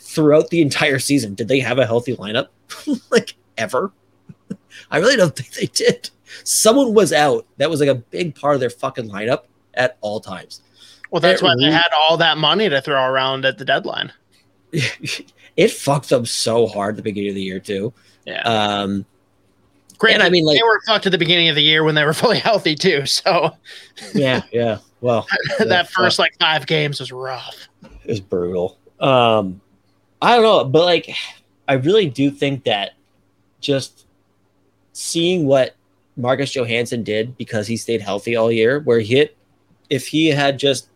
throughout the entire season, did they have a healthy lineup? like ever? I really don't think they did. Someone was out. That was like a big part of their fucking lineup at all times. Well, that's why they had all that money to throw around at the deadline. it fucked them so hard at the beginning of the year too. Yeah. Um, Granted, I mean, like- they were fucked at the beginning of the year when they were fully healthy too. So yeah, yeah. Well, that first like five games was rough. It was brutal. Um, I don't know, but like, I really do think that just seeing what Marcus Johansson did because he stayed healthy all year, where he hit, if he had just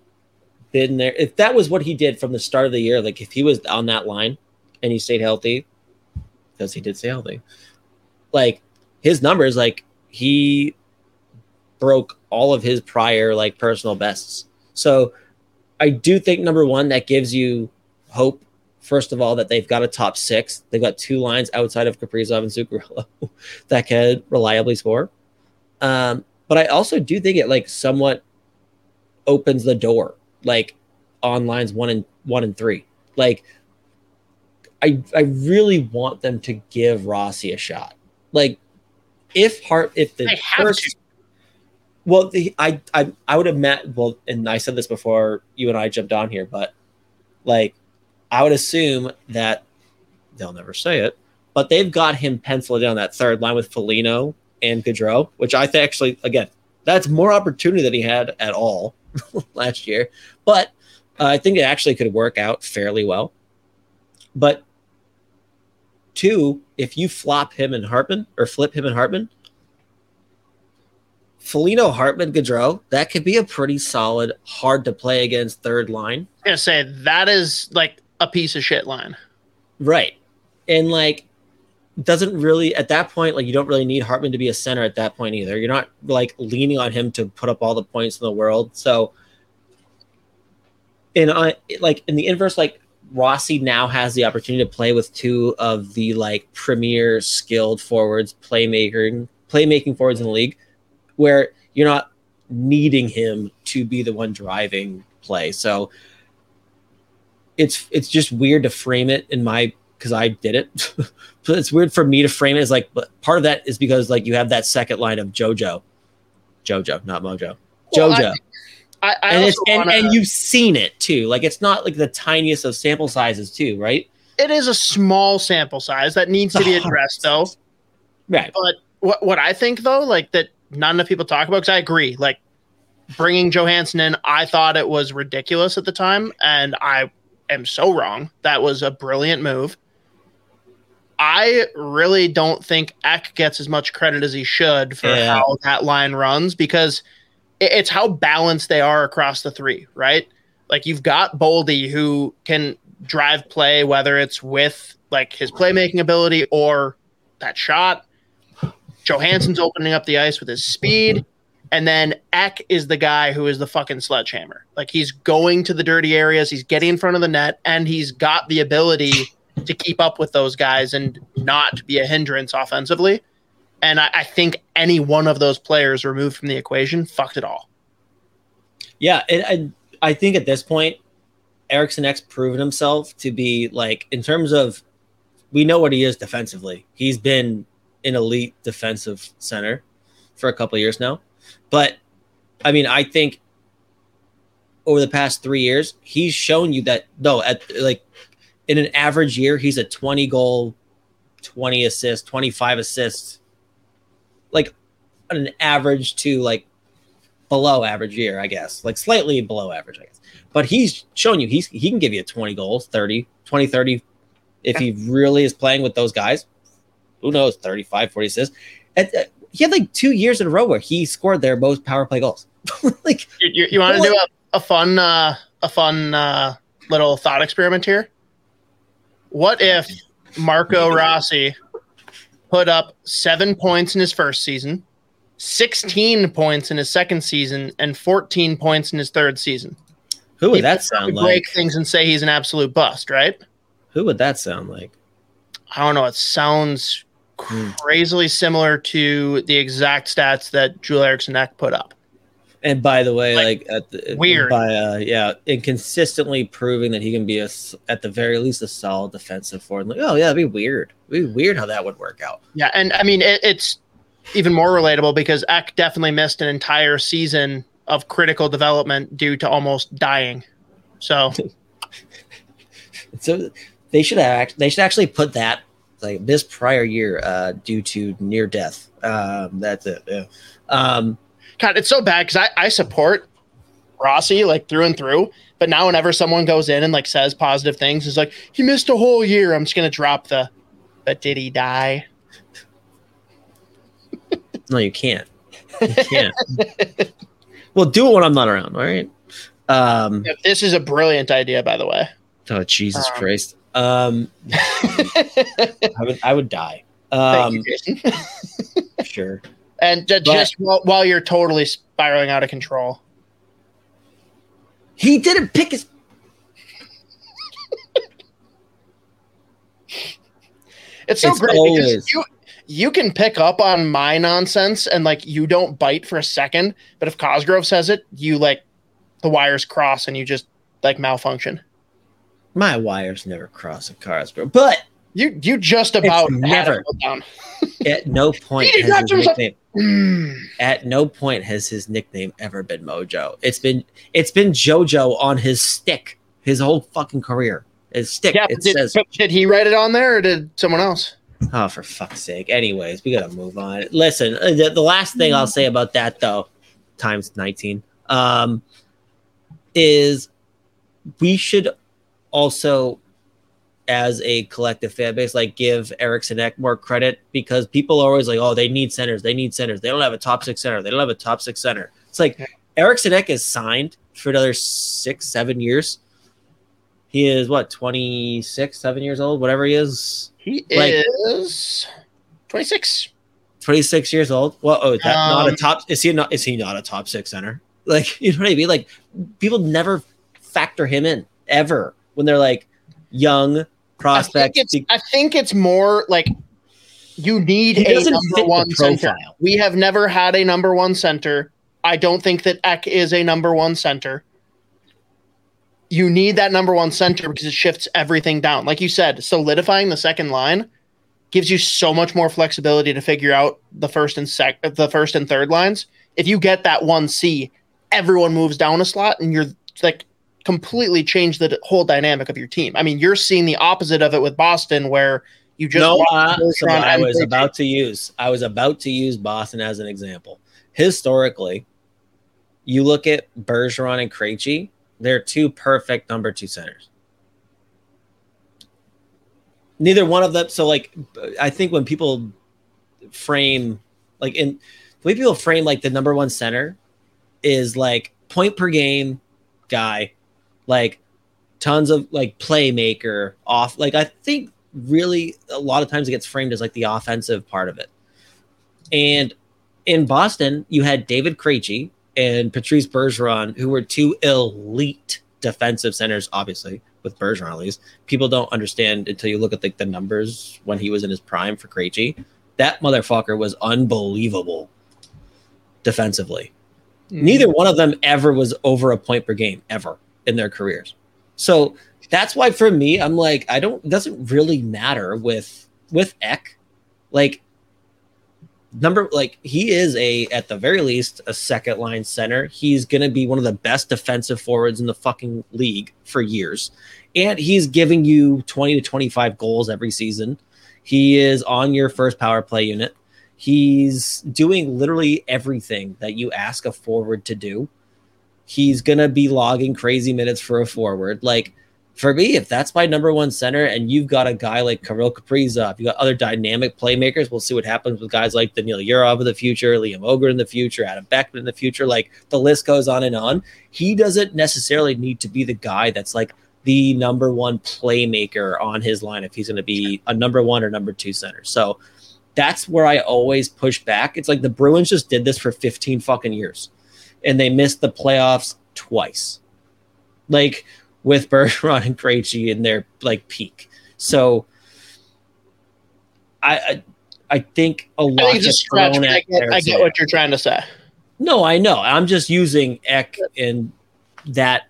been there, if that was what he did from the start of the year, like if he was on that line and he stayed healthy, because he did stay healthy, like his numbers, like he broke all of his prior like personal bests. So I do think number one that gives you hope. First of all, that they've got a top six. They've got two lines outside of Kaprizov and Zuccarello that can reliably score. Um, but I also do think it like somewhat opens the door, like on lines one and one and three. Like I I really want them to give Rossi a shot. Like if Hart if the first to. well, the, I, I, I would have met. Well, and I said this before you and I jumped on here, but like, I would assume that they'll never say it, but they've got him penciled on that third line with Foligno and Gaudreau, which I think actually, again, that's more opportunity than he had at all last year. But uh, I think it actually could work out fairly well. But two, if you flop him and Hartman or flip him and Hartman, Foligno, Hartman, Gaudreau, that could be a pretty solid, hard to play against third line. I'm gonna say that is like a piece of shit line. Right. And like doesn't really at that point, like you don't really need Hartman to be a center at that point either. You're not like leaning on him to put up all the points in the world. So in uh, like in the inverse, like Rossi now has the opportunity to play with two of the like premier skilled forwards, playmaking playmaking forwards in the league, where you're not needing him to be the one driving play. So it's it's just weird to frame it in my because I did it. but it's weird for me to frame it as like but part of that is because like you have that second line of Jojo. Jojo, not Mojo. Well, Jojo. I, I and it's and, wanna- and you've seen it too. Like it's not like the tiniest of sample sizes too, right? it is a small sample size that needs to be addressed though. Right. But what what I think though, like that not enough people talk about because I agree. Like bringing Johansson in, I thought it was ridiculous at the time, and I am so wrong. That was a brilliant move. I really don't think Ek gets as much credit as he should for Yeah. how that line runs because it's how balanced they are across the three, right? Like you've got Boldy who can drive play, whether it's with like his playmaking ability or that shot. Johansson's opening up the ice with his speed. And then Ek is the guy who is the fucking sledgehammer. Like he's going to the dirty areas, he's getting in front of the net, and he's got the ability to keep up with those guys and not be a hindrance offensively. And I, I think any one of those players removed from the equation fucked it all. Yeah, and, and I think at this point, Eriksson Ek's proven himself to be like in terms of we know what he is defensively. He's been an elite defensive center for a couple years now. But I mean, I think over the past three years, he's shown you that no, at like in an average year, he's a 20 goal, 20 assists, 25 assists, like an average to like below average year, I guess, like slightly below average, I guess. But he's shown you he's he can give you a 20 goals, 30, 20, 30 if he really is playing with those guys. Who knows, 35, 40 assists. And, uh, he had like two years in a row where he scored their most power play goals. like, You, you, you want to do a, a fun, uh, a fun uh, little thought experiment here? What if Marco Rossi put up seven points in his first season, 16 points in his second season, and 14 points in his third season? who would that sound would like? break things and say he's an absolute bust, right? Who would that sound like? I don't know. It sounds hmm. crazily similar to the exact stats that Joel Eriksson Ek put up. And by the way, Like, like, at the, weird. by uh, yeah, and consistently proving that he can be a at the very least a solid defensive forward. Like, oh yeah, it'd be weird. It'd be weird how that would work out. Yeah, and I mean it, it's even more relatable because Ek definitely missed an entire season of critical development due to almost dying. So So they should have act- they should actually put that like this prior year uh, due to near death. Um, that's it. Yeah. Um, God, it's so bad because I, I support Rossi like through and through. But now whenever someone goes in and like says positive things, it's like he missed a whole year. I'm just gonna drop the but did he die? no, you can't. You can't. well, do it when I'm not around. All right. Um, This is a brilliant idea, by the way. oh Jesus Um, Christ. Um, I would I would die. Um, you, Jason. sure. And but- just while, while you're totally spiraling out of control. He didn't pick his. It's so It's great always- because you you can pick up on my nonsense and like you don't bite for a second, but if Cosgrove says it, you like the wires cross and you just like malfunction. My wires never cross a car's bro. But You you just about never. down. at no point He did has not do something- nickname. Mm. At no point has his nickname ever been Mojo. It's been it's been JoJo on his stick his whole fucking career. His stick. Yeah, it did, says, did he write it on there or did someone else? "Oh, for fuck's sake." Anyways, we gotta move on. Listen, uh, the, the last thing I'll say about that though, times nineteen, um, is we should also as a collective fan base, like give Eriksson Ek more credit because people are always like, oh, they need centers, they need centers. They don't have a top six center, they don't have a top six center. It's like Yeah. Eriksson Ek is signed for another six, seven years. He is what, 26, seven years old, whatever he is, He Like- is 26. 26 years old. Well, oh, is that not a Um, top? Is he not? Is he not a top six center? Like, you know what I mean? Like, people never factor him in ever when they're like young I think, it's, I think it's more like you need a number one center. We have never had a number one center. I don't think that Ek is a number one center. You need that number one center because it shifts everything down. Like you said, solidifying the second line gives you so much more flexibility to figure out the first and sec the first and third lines. If you get that one C, everyone moves down a slot and you're like completely change the whole dynamic of your team. I mean, you're seeing the opposite of it with Boston where you just no, uh, so I was about to use. I was about to use Boston as an example. Historically, you look at Bergeron and Krejci; they're two perfect number two centers. Neither one of them. So, like, I think when people frame, like, in the way people frame like the number one center is like point per game guy, like tons of like playmaker off. Like, I think really a lot of times it gets framed as like the offensive part of it. And in Boston, you had David Krejci and Patrice Bergeron, who were two elite defensive centers, obviously, with Bergeron at least. People don't understand until you look at like the numbers when he was in his prime for Krejci. That motherfucker was unbelievable defensively. Mm-hmm. Neither one of them ever was over a point per game ever in their careers. So that's why for me, I'm like, I don't doesn't really matter with with Ek. Like number like he is a at the very least a second line center. He's gonna be one of the best defensive forwards in the fucking league for years. And he's giving you 20 to 25 goals every season. He is on your first power play unit. He's doing literally everything that you ask a forward to do. He's gonna be logging crazy minutes for a forward. Like for me, if that's my number one center, and you've got a guy like Kirill Kaprizov, you got other dynamic playmakers. We'll see what happens with guys like Daniil Yurov in the future, Liam Ohgren in the future, Adam Beckman in the future. Like the list goes on and on. He doesn't necessarily need to be the guy that's like the number one playmaker on his line if he's going to be a number one or number two center. So that's where I always push back. It's like the Bruins just did this for 15 fucking years and they missed the playoffs twice. Like with Bergeron and Krejci in their like peak. So I, I I think a lot think it's a gets stretch. thrown but I get, I get what you're trying to say. No, I know. I'm just using Ek and that.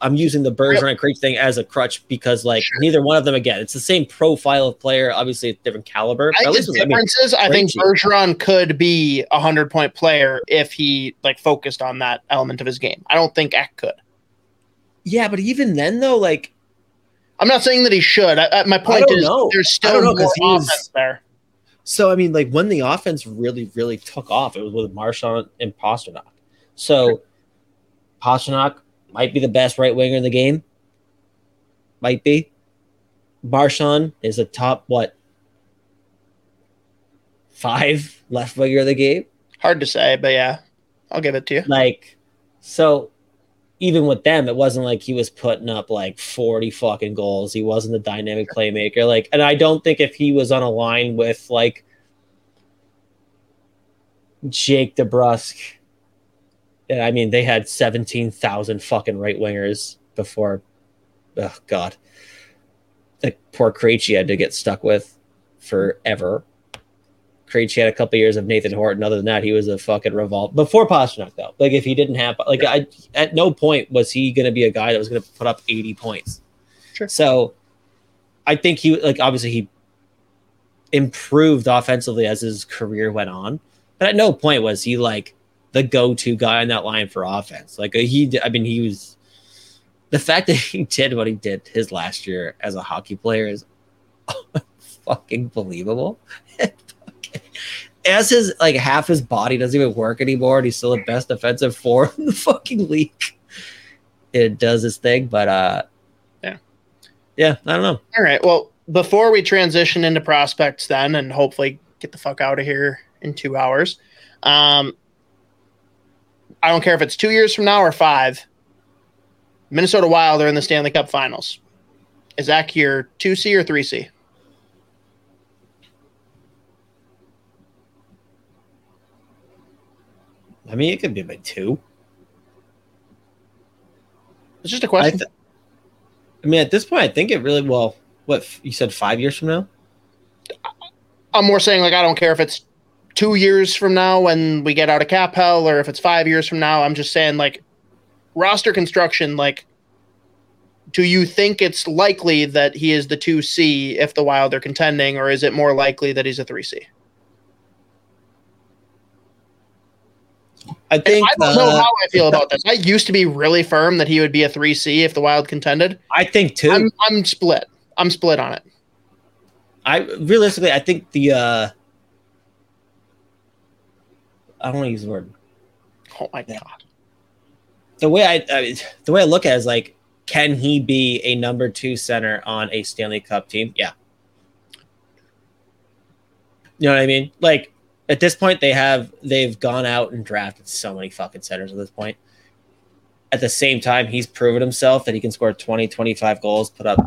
I'm using the Bergeron and Krejci thing as a crutch because, like, Sure. neither one of them, again, it's the same profile of player. Obviously, it's different caliber. I think with- I mean, I think Bergeron could be a hundred point player if he like focused on that element of his game. I don't think Ek could. yeah, but even then, though, like, I'm not saying that he should. I, I, my point is know. there's still don't know, more 'cause offense there. so I mean, like, when the offense really, really took off, it was with Marchand and Pastrnak. So, Pastrnak might be the best right winger in the game. Might be. Marchand is a top what five left winger of the game. Hard to say, but yeah, I'll give it to you. Like, so even with them, it wasn't like he was putting up like 40 fucking goals. He wasn't a dynamic playmaker. Like, and I don't think if he was on a line with like Jake DeBrusk, I mean, they had 17,000 fucking right wingers before. Oh, God. Like, poor Krejci had to get stuck with forever. Krejci had a couple years of Nathan Horton. Other than that, he was a fucking revolt before Pastrnak though. Like if he didn't have like I at no point was he going to be a guy that was going to put up 80 points. Sure. So I think he like obviously he improved offensively as his career went on, but at no point was he like the go-to guy on that line for offense. Like he I mean he was the fact that he did what he did his last year as a hockey player is fucking believable. As his like half his body doesn't even work anymore, and he's still the best defensive four in the fucking league. It does his thing, but uh, Yeah. yeah, I don't know. All right. Well, before we transition into prospects, then, and hopefully get the fuck out of here in two hours, um, I don't care if it's two years from now or five. Minnesota Wild are in the Stanley Cup Finals. Is that your two C or three C? I mean, it could be by two. It's just a question. th- I mean, at this point, I think it really well. What you said five years from now? I'm more saying like I don't care if it's two years from now when we get out of cap hell or if it's five years from now. I'm just saying like roster construction. Like, do you think it's likely that he is the two C if the Wild are contending, or is it more likely that he's a three C? I think. I don't know uh, how I feel about this. I used to be really firm that he would be a three C if the Wild contended. I think too. I'm I'm split. I'm split on it. I realistically, I think the. uh I don't want to use the word. Oh my Yeah. god. the way I, I the way I look at it is like, can he be a number two center on a Stanley Cup team? Yeah. You know what I mean? Like at this point, they have they've gone out and drafted so many fucking centers at this point. At the same time, he's proven himself that he can score 20, 25 goals, put up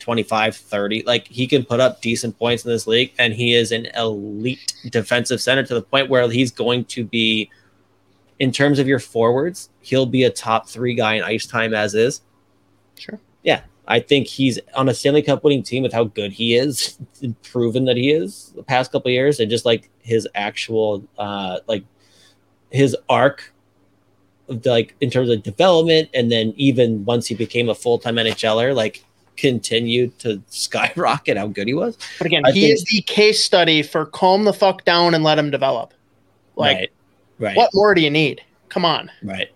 25, 30. Like he can put up decent points in this league, and he is an elite defensive center to the point where he's going to be in terms of your forwards, he'll be a top three guy in ice time as is. Sure. Yeah. I think he's on a Stanley Cup winning team with how good he is, proven that he is the past couple of years, and just like his actual uh like his arc like in terms of development, and then even once he became a full time NHLer, like continued to skyrocket how good he was. But again, I he think- is the case study for calm the fuck down and let him develop. Like, right. Right. what more do you need? Come on. Right.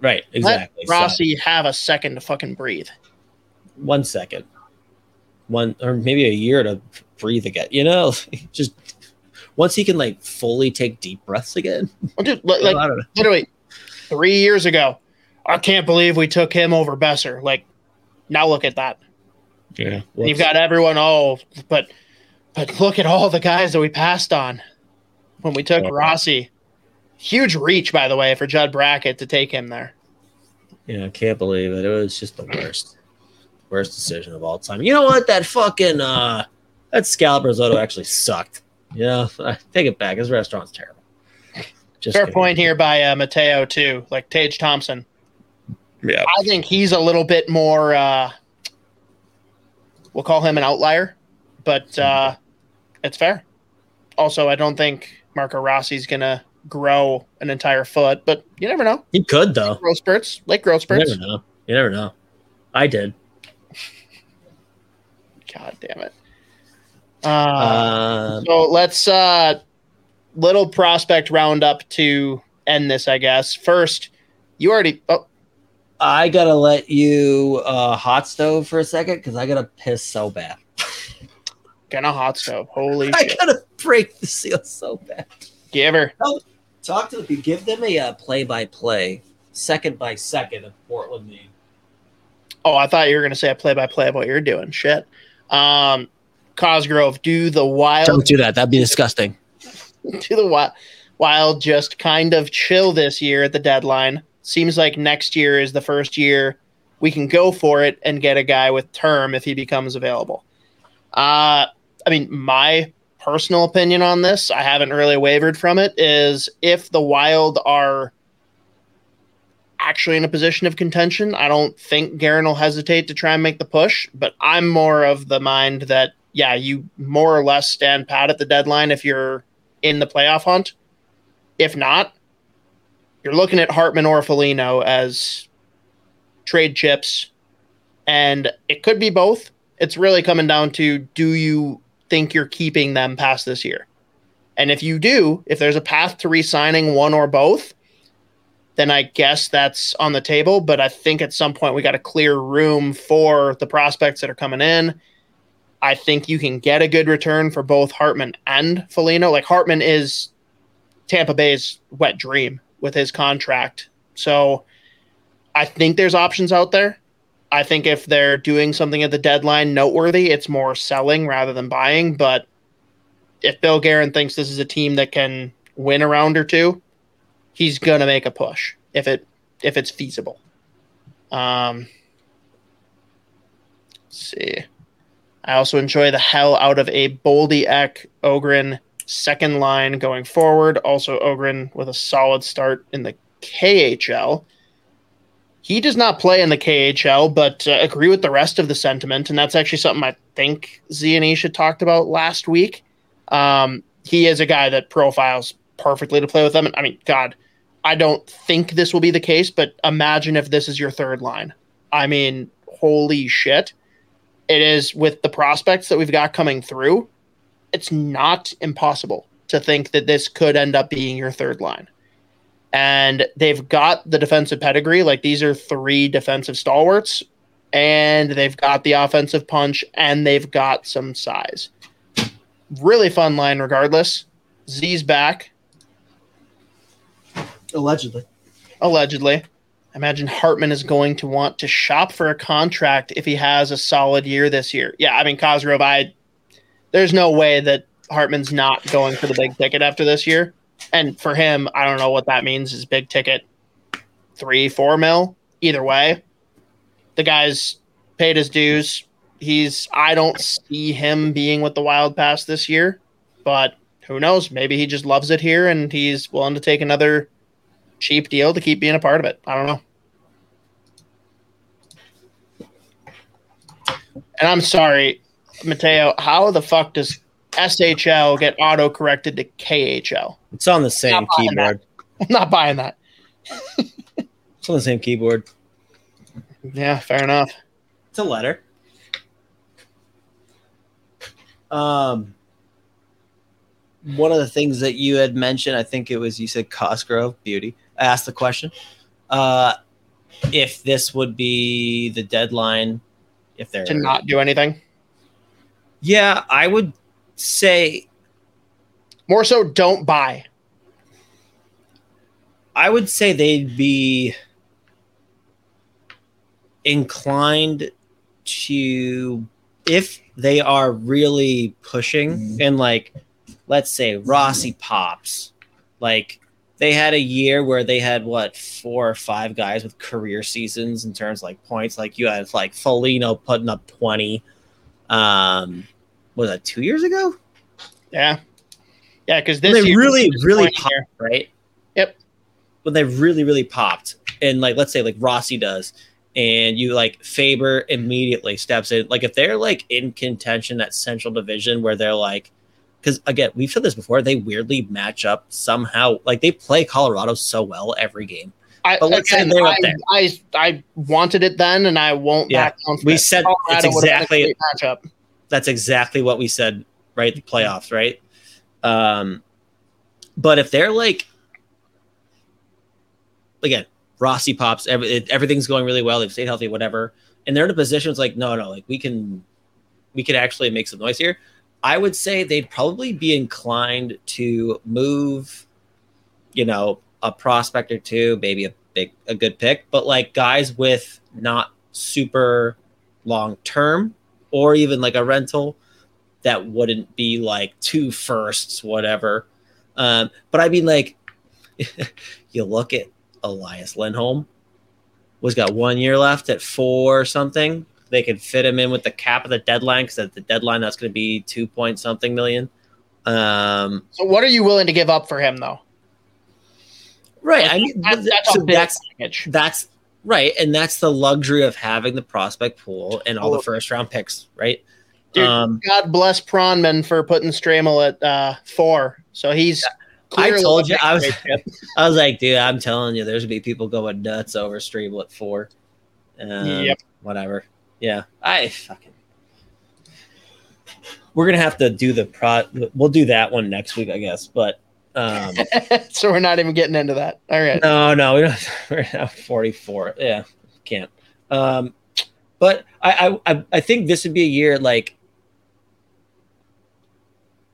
Right. Exactly. Let Rossi have a second to fucking breathe. one second, one or maybe a year to breathe again. You know, just once he can like fully take deep breaths again. Well, dude, li- like know. literally three years ago, I can't believe we took him over Besser. Like, now look at that. Yeah, And You've got everyone. Oh, but but look at all the guys that we passed on when we took Yeah. Rossi. Huge reach, by the way, for Judd Brackett to take him there. Yeah, I can't believe it. It was just the worst, worst decision of all time. You know what? That fucking uh, that scallop risotto actually sucked. Yeah, I take it back. His restaurant's terrible. Just Fair kidding. point here by uh, Mateo too, like Tage Thompson. Yeah, I think he's a little bit more. Uh, we'll call him an outlier, but uh, it's fair. Also, I don't think Marco Rossi's gonna grow an entire foot, but you never know. He could though. Growth spurts, like growth spurts. You never know. You never know. I did. God damn it. Uh, Um, so let's uh little prospect roundup to end this, I guess. First, you already oh I gotta let you uh, hot stove for a second because I gotta piss so bad. gonna hot stove. Holy I shit. gotta break the seal so bad. Give her. Talk to the give them a uh, play by play, second by second of Portland. Maine. Oh, I thought you were gonna say a play by play of what you're doing. Shit. Um Cosgrove, do the wild Don't do that. That'd be disgusting. do the wild, wild just kind of chill this year at the deadline. Seems like next year is the first year we can go for it and get a guy with term if he becomes available. Uh, I mean, my personal opinion on this, I haven't really wavered from it, is if the Wild are actually in a position of contention, I don't think Guerin will hesitate to try and make the push. But I'm more of the mind that, yeah, you more or less stand pat at the deadline if you're in the playoff hunt. If not, you're looking at Hartman or Foligno as trade chips, and it could be both. It's really coming down to do you think you're keeping them past this year? And if you do, if there's a path to re signing one or both, then I guess that's on the table. But I think at some point we got to clear room for the prospects that are coming in. I think you can get a good return for both Hartman and Foligno. Like Hartman is Tampa Bay's wet dream with his contract. So I think there's options out there. I think if they're doing something at the deadline noteworthy, it's more selling rather than buying. But if Bill Guerin thinks this is a team that can win a round or two, he's gonna make a push if it if it's feasible. Um, see. I also enjoy the hell out of a Boldy Ek Ohgren second line going forward. Also, Ohgren with a solid start in the KHL. He does not play in the KHL, but uh, agree with the rest of the sentiment, and that's actually something I think Zianisha talked about last week. Um, he is a guy that profiles perfectly to play with them. I mean, God, I don't think this will be the case, but imagine if this is your third line. I mean, holy shit. It is with the prospects that we've got coming through. It's not impossible to think that this could end up being your third line. And they've got the defensive pedigree. Like these are three defensive stalwarts, and they've got the offensive punch, and they've got some size. Really fun line, regardless. Z's back, Allegedly. allegedly. I imagine Hartman is going to want to shop for a contract if he has a solid year this year. Yeah, I mean Cosgrove, I there's no way that Hartman's not going for the big ticket after this year. And for him, I don't know what that means is big ticket three, four mil. Either way. The guy's paid his dues. He's I don't see him being with the wild past this year, but who knows? Maybe he just loves it here and he's willing to take another cheap deal to keep being a part of it. I don't know. And I'm sorry, Mateo, how the fuck does SHL get auto corrected to KHL? It's on the same Not buying keyboard. I'm not buying that. It's on the same keyboard. Yeah, fair enough. It's a letter. Um, one of the things that you had mentioned, I think it was you said Cosgrove Beauty. I asked the question, uh, if this would be the deadline, if they're To not do anything. Yeah, I would say More so, don't buy. I would say they'd be inclined to if they are really pushing mm-hmm. and like let's say Rossi pops like they had a year where they had what four or five guys with career seasons in terms of like points. Like you had like Foligno putting up 20 um was that 2 years ago Yeah. Yeah, because this they really really popped right Yep. when they really really popped and like let's say like Rossi does and you like Faber immediately steps in like if they're like in contention that central division where they're like because again, we've said this before. They weirdly match up somehow. Like they play Colorado so well every game. I, But let's say they're up there. I I wanted it then, and I won't Yeah. back down. from We said Colorado it's would've been a exactly- matchup. That's exactly what we said. Right, the playoffs. Right. Um, but if they're like, again, Rossi pops. Every, it, everything's going really well. They've stayed healthy, whatever, and they're in a position. It's like, no, no, like we can, we can actually make some noise here. I would say they'd probably be inclined to move, you know, a prospect or two, maybe a big, a good pick, but like guys with not super long term or even like a rental that wouldn't be like two firsts, whatever. Um, but I mean, like, you look at Elias Lindholm, was got one year left at four something. They could fit him in with the cap of the deadline because at the deadline that's going to be two point something million. Um, So, what are you willing to give up for him, though? Right. I mean, That's, that's so a big that's package. that's right, and that's the luxury of having the prospect pool and all the first round picks, right? Dude, um, God bless Pronman for putting Stramel at uh, four. So he's. I clearly told you, a I was- I was like, dude, I'm telling you, there's gonna be people going nuts over Stramel at four. Um, Yep. Whatever. Yeah. I fucking. We're gonna have to do the pro. We'll do that one next week, I guess. But um, so we're not even getting into that. All right. no, no, we don't. We're at 44. Yeah, can't. Um, but I, I, I- I think this would be a year like,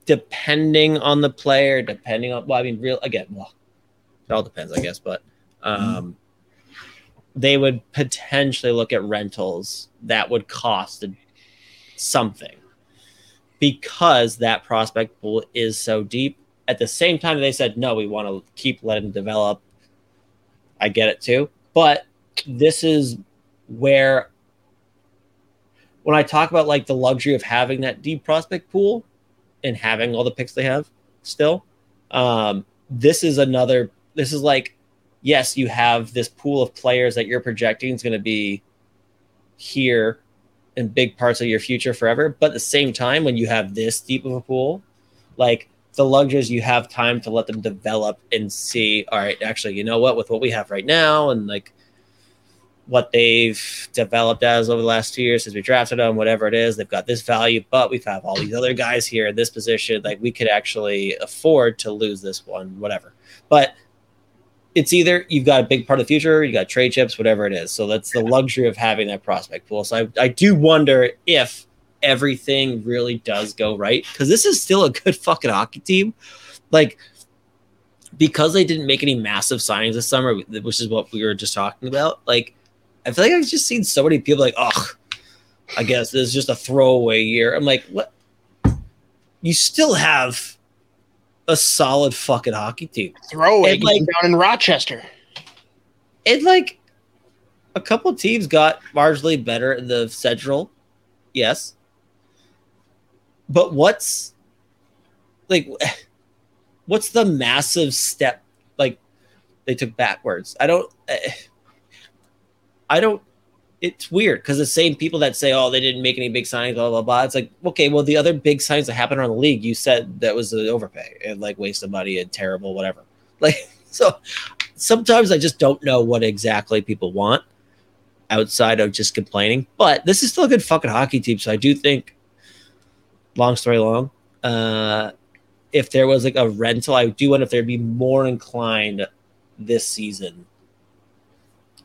depending on the player, depending on. Well, I mean, real again. Well, it all depends, I guess. But um, they would potentially look at rentals that would cost something because that prospect pool is so deep. At the same time, they said no, we want to keep letting develop. I get it too, but this is where when I talk about like the luxury of having that deep prospect pool and having all the picks they have still, um, this is another. This is like, yes, you have this pool of players that you're projecting is going to be here in big parts of your future forever. But at the same time, when you have this deep of a pool, like the luxuries, you have time to let them develop and see, all right, actually, you know what, with what we have right now and like what they've developed as over the last two years since we drafted them, whatever it is, they've got this value, but we have all these other guys here in this position. Like we could actually afford to lose this one, whatever. But it's either you've got a big part of the future, you got trade chips, whatever it is. So that's the luxury of having that prospect pool. So I, I do wonder if everything really does go right because this is still a good fucking hockey team. Like, because they didn't make any massive signings this summer, which is what we were just talking about. Like, I feel like I've just seen so many people like, oh, I guess this is just a throwaway year. I'm like, what? You still have a solid fucking hockey team. Throwaway like- down in Rochester. it like a couple teams got marginally better in the central yes but what's like what's the massive step like they took backwards i don't i don't it's weird because the same people that say oh they didn't make any big signings blah blah blah it's like okay well the other big signs that happened around the league you said that was an overpay and like waste of money and terrible whatever like so sometimes I just don't know what exactly people want outside of just complaining. But this is still a good fucking hockey team. So I do think, long story long, uh, if there was like a rental, I do wonder if they'd be more inclined this season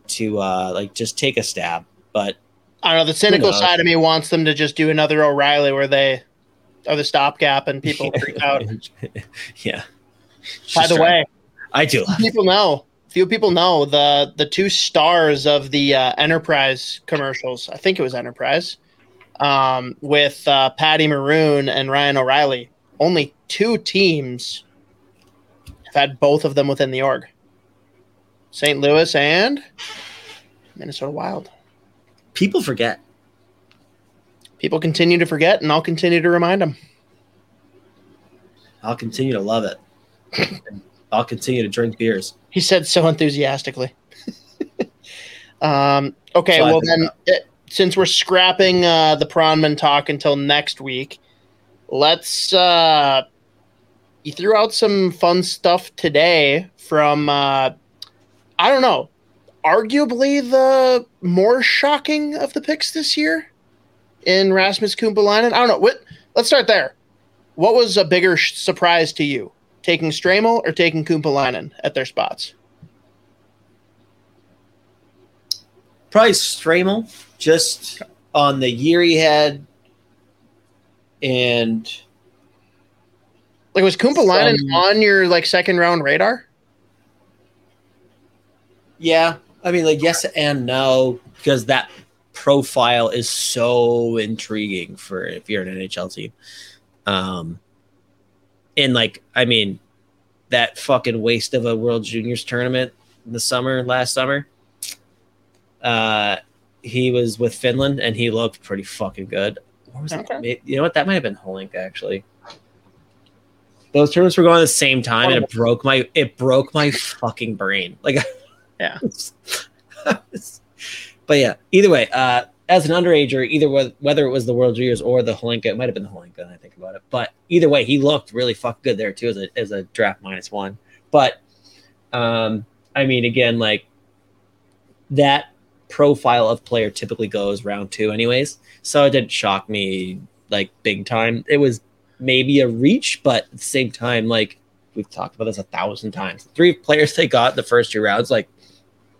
to uh like just take a stab. But I don't know. The cynical side of me wants them to just do another O'Reilly where they are the stopgap and people freak out. yeah. By the way, I do. people know. Few people know the the two stars of the uh, Enterprise commercials. I think it was Enterprise um, with uh, Patty Maroon and Ryan O'Reilly. Only two teams have had both of them within the org: St. Louis and Minnesota Wild. People forget. People continue to forget, and I'll continue to remind them. I'll continue to love it. I'll continue to drink beers. He said so enthusiastically. um, okay, So well then, it, since we're scrapping uh, the Pronman talk until next week, let's uh you threw out some fun stuff today from uh I don't know, arguably the more shocking of the picks this year in Rasmus Kumpulainen. I don't know. What let's start there. What was a bigger sh- surprise to you? Taking Stramel or taking Kumpulainen at their spots? Probably Stramel, just on the year he had, and Like was Kumpulainen Some- on your like second round radar? yeah, I mean, like yes and no, because that profile is so intriguing for if you're an NHL team. Um, and like, I mean, that fucking waste of a World Juniors tournament in the summer last summer. Uh, he was with Finland and he looked pretty fucking good. Was Okay. may- you know what? That might have been Hlinka actually. Those tournaments were going at the same time, and it broke my it broke my fucking brain. Like, Yeah. but yeah, either way, uh, as an underager, either whe- whether it was the World Juniors or the Hlinka, it might have been the Hlinka. I think about it, but either way, he looked really fucking good there too as a as a draft minus one. But um, I mean, again, like that profile of player typically goes round two, anyways. So it didn't shock me like big time. It was maybe a reach, but at the same time, like we've talked about this a thousand times. Three players they got the first two rounds, like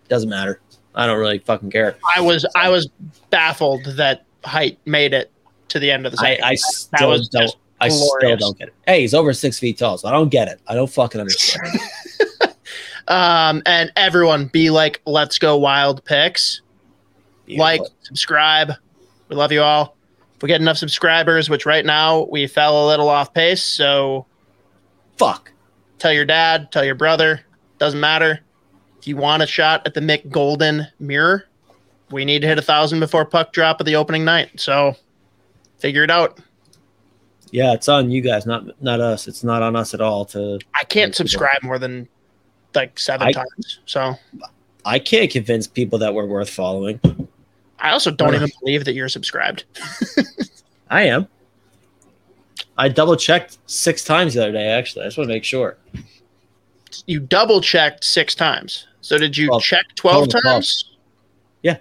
doesn't matter. I don't really fucking care. I was I was baffled that height made it to the end of the I, second. I still was don't. I still don't get it. Hey, he's over six feet tall, so I don't get it. I don't fucking understand. um, and everyone be like, let's go wild picks. Like, subscribe. We love you all. If we get enough subscribers, which right now we fell a little off pace, so fuck. tell your dad, tell your brother, doesn't matter. If you want a shot at the Mick Golden mirror, we need to hit a thousand before puck drop of the opening night. So figure it out. Yeah, it's on you guys, not not us. It's not on us at all. To I can't subscribe more than like seven I- times. So I can't convince people that we're worth following. I also don't even believe that you're subscribed. I am. I double checked six times the other day. Actually, I just want to make sure. You double checked six times. So did you Twelve. check 12 Total times? Yeah.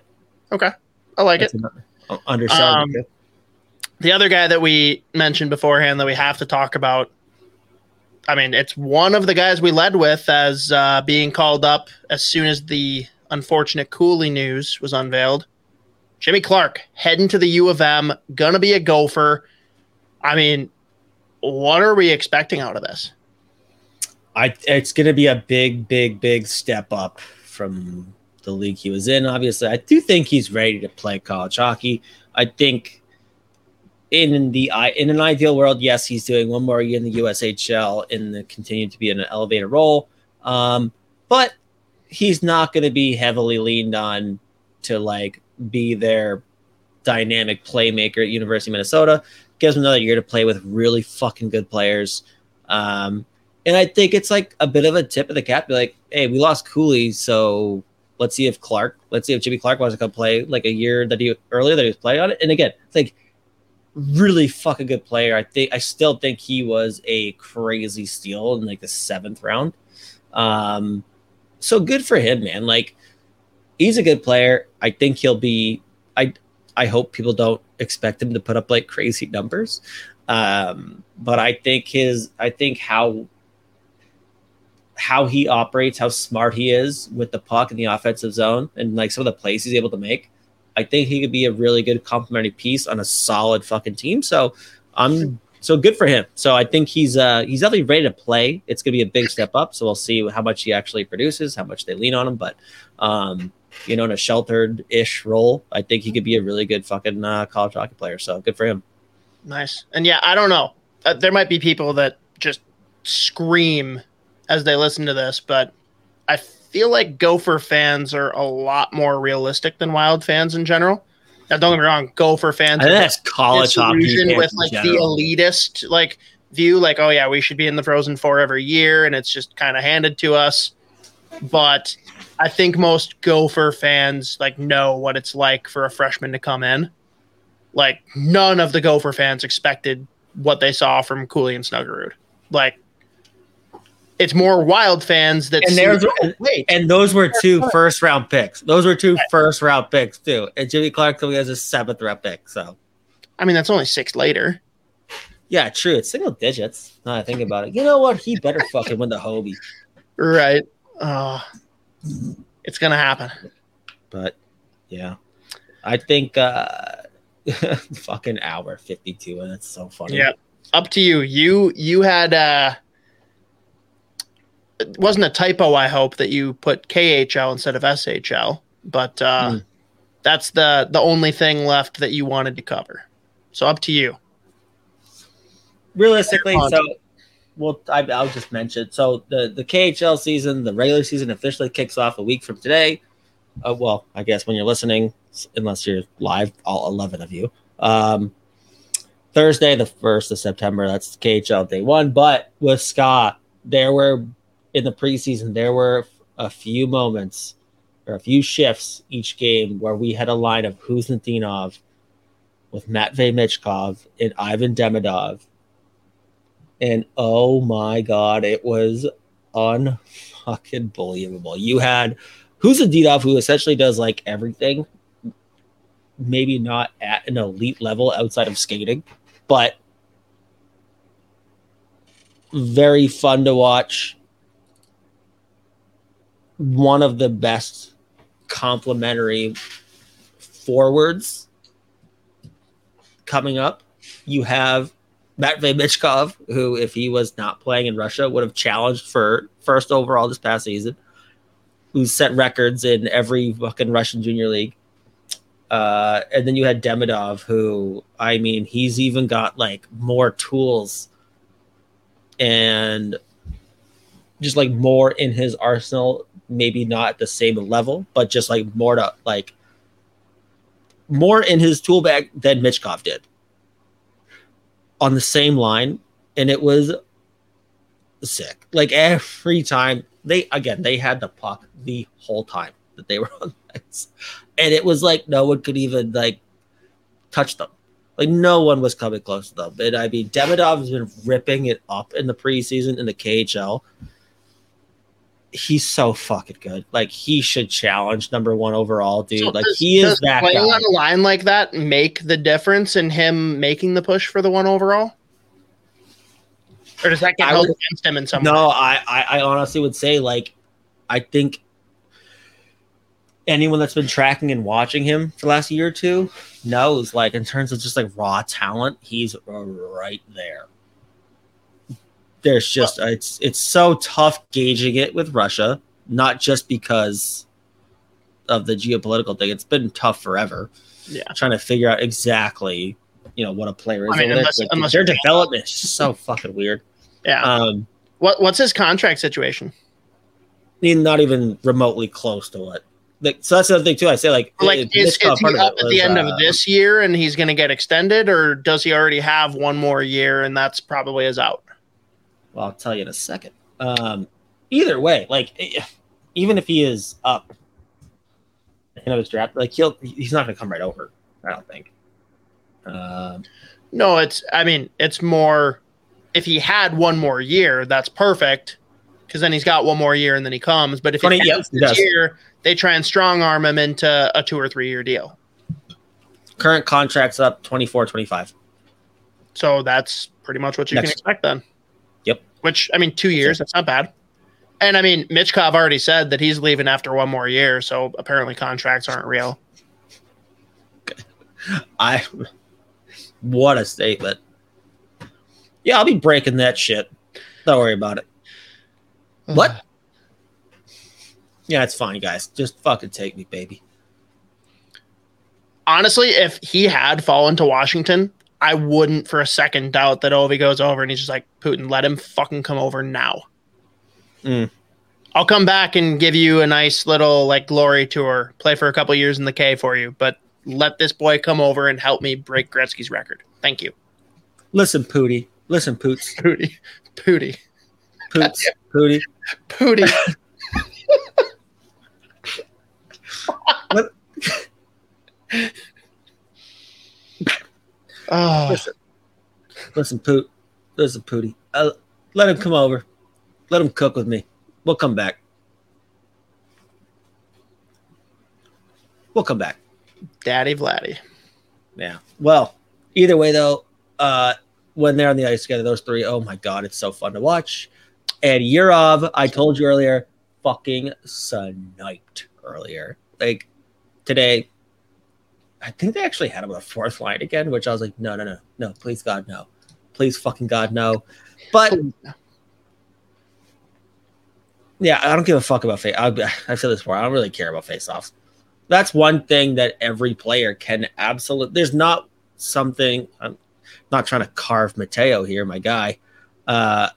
Okay. I like it. That's uh, underselling. Um, The other guy that we mentioned beforehand that we have to talk about. I mean, it's one of the guys we led with as uh, being called up as soon as the unfortunate Cooley news was unveiled. Jimmy Clark heading to the U of M, gonna be a gopher. I mean, what are we expecting out of this? I it's to be a big, big, big step up from the league he was in. Obviously, I do think he's ready to play college hockey. I think in the in an ideal world, yes, he's doing one more year in the USHL and continue to be in an elevated role. Um, but he's not going to be heavily leaned on to like be their dynamic playmaker at University of Minnesota. Gives him another year to play with really fucking good players. Um, and I think it's like a bit of a tip of the cap. Be like, hey, we lost Cooley, so let's see if Clark, let's see if Jimmy Clark wants to come play like a year that he earlier that he was playing on it. And again, it's like really fucking good player. I think I still think he was a crazy steal in like the seventh round. Um, so good for him, man. Like he's a good player. I think he'll be. I I hope people don't expect him to put up like crazy numbers. Um, but I think his I think how how he operates, how smart he is with the puck in the offensive zone, and like some of the plays he's able to make. I think he could be a really good complementary piece on a solid fucking team. So I'm so good for him. So I think he's uh he's definitely ready to play. It's gonna be a big step up. So we'll see how much he actually produces, how much they lean on him. But um, you know, in a sheltered ish role, I think he could be a really good fucking uh, college hockey player. So good for him. Nice. And yeah, I don't know. Uh, there might be people that just scream as they listen to this, but I feel like Gopher fans are a lot more realistic than Wild fans in general. Now, don't get me wrong, Gopher fans. I think that's college hockey with like the elitist like view, like oh yeah, we should be in the Frozen Four every year, and it's just kind of handed to us. But I think most Gopher fans like know what it's like for a freshman to come in. Like none of the Gopher fans expected what they saw from Cooley and Snuggerud. Like, it's more Wild fans that And there's- "Oh, wait, And those were two first round picks. Those were two first round picks too. And Jimmy Clark only has a seventh round pick. So I mean that's only six later. yeah, true. It's single digits. Now that I think about it. You know what? He better fucking win the Hobie. Right. Uh, it's gonna happen. But yeah. I think uh fucking hour 52 and it's so funny. Yeah. Up to you. You you had uh it wasn't a typo, I hope, that you put KHL instead of SHL, but uh Mm. that's the the only thing left that you wanted to cover. So up to you. realistically, so well, I, I'll just mention. So the the KHL season, the regular season, officially kicks off a week from today. Uh, well, I guess when you're listening, unless you're live, all eleven of you. Um, Thursday, the first of September. That's KHL day one. But with Scott, there were in the preseason there were a few moments or a few shifts each game where we had a line of Kuznetsov with Matvey Michkov and Ivan Demidov and oh my god, it was unfucking believable. You had Didov who essentially does like everything, maybe not at an elite level outside of skating, but very fun to watch. One of the best complementary forwards coming up. You have Matvey Michkov, who, if he was not playing in Russia, would have challenged for first overall this past season, who's set records in every fucking Russian junior league. Uh, and then you had Demidov, who, I mean, he's even got like more tools and just like more in his arsenal. Maybe not at the same level, but just like more to like more in his tool bag than Michkov did on the same line, and it was sick. Like every time they again they had the puck the whole time that they were on ice, and it was like no one could even like touch them. Like no one was coming close to them. And I mean, Demidov has been ripping it up in the preseason in the KHL. He's so fucking good. Like he should challenge number one overall, dude. So like does- he is that playing guy. on a line like that make the difference in him making the push for the one overall? Or does that get I held would- against him in some way? No, I, I, I honestly would say like, I think anyone that's been tracking and watching him for the last year or two knows like in terms of just like raw talent, he's right there. There's just it's it's so tough gauging it with Russia, not just because of the geopolitical thing. It's been tough forever. Yeah. trying to figure out exactly you know what a player is. I mean, unless- Like, unless their development is so fucking weird. Yeah. Um, what what's his contract situation? not even remotely close to what. Like, so that's the thing too. I say like, Like it- is, is he up at the end uh, of this year and he's going to get extended, or does he already have one more year and that's probably his out? Well, I'll tell you in a second. Um, either way, like eh, even if he is up, end of his draft, like he'll he's not going to come right over. I don't think. Um, No, it's. I mean, it's more. If he had one more year, that's perfect, because then he's got one more year and then he comes. But if he has this year, they try and strong arm him into a two or three year deal. current contract's up 24, 25. So that's pretty much what you can expect then. Yep. Which I mean, two years. That's not bad. And I mean, Michkov already said that he's leaving after one more year. So apparently, contracts aren't real. I what a statement. Yeah, I'll be breaking that shit. Don't worry about it. What? Yeah, it's fine, guys. Just fucking take me, baby. honestly, if he had fallen to Washington, I wouldn't for a second doubt that Ovi goes over and he's just like, Putin, let him fucking come over now. Mm. I'll come back and give you a nice little like glory tour, play for a couple years in the K for you, but let this boy come over and help me break Gretzky's record. Thank you. Listen, Pooty. Listen, Poots. Pooty. Pooty. Poots. Pooty. Pooty. What? Oh, Listen. Listen, Poot. Listen, Pooty. Uh, let him come over. Let him cook with me. We'll come back. We'll come back. Daddy Vladdy. Yeah. Well, either way though, uh, when they're on the ice together, those three, oh my god, it's so fun to watch. And Yurov, I told you earlier, fucking sniped earlier. Like today, I think they actually had him on the fourth line again, which I was like, no, no, no, no, please God, no. Please fucking God, no. But yeah, I don't give a fuck about face. I, I feel this before. I don't really care about face-offs. That's one thing that every player can absolutely. There's not something. I'm not trying to carve Mateo here, my guy. Uh,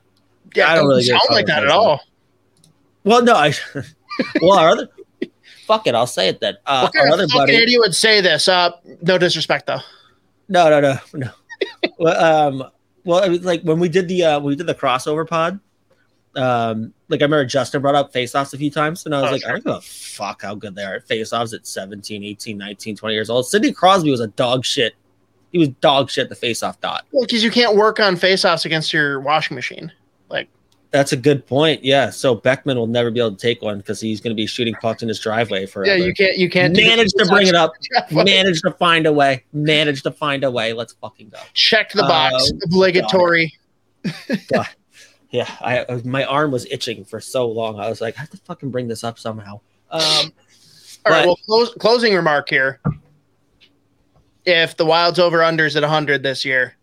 Yeah, I I don't don't really sound like that at all. well, no, I. well, our other. Fuck it, I'll say it then. Uh, What kind of buddy. idiot would say this? Uh, no disrespect though. No, no, no, no. well, um, well, it was like when we did the uh, we did the crossover pod. Um, like I remember Justin brought up face-offs a few times, and I was Oh, like, sure. I don't give a fuck how good they are at face-offs at 17, 18, 19, 20 years old. Sidney Crosby was a dog shit. He was dog shit the face-off dot. Well, because you can't work on face-offs against your washing machine. Like, That's a good point. Yeah. So Beckman will never be able to take one because he's going to be shooting pucks in his driveway forever. yeah, you can't. You can't manage to bring it up. Manage to find a way. Manage to find a way. Let's fucking go. Check the box. Um, Obligatory. Yeah, I uh, my arm was itching for so long. I was like, I have to fucking bring this up somehow. Um, All right. but- Well, close, closing remark here. If the Wild's over unders at 100 this year,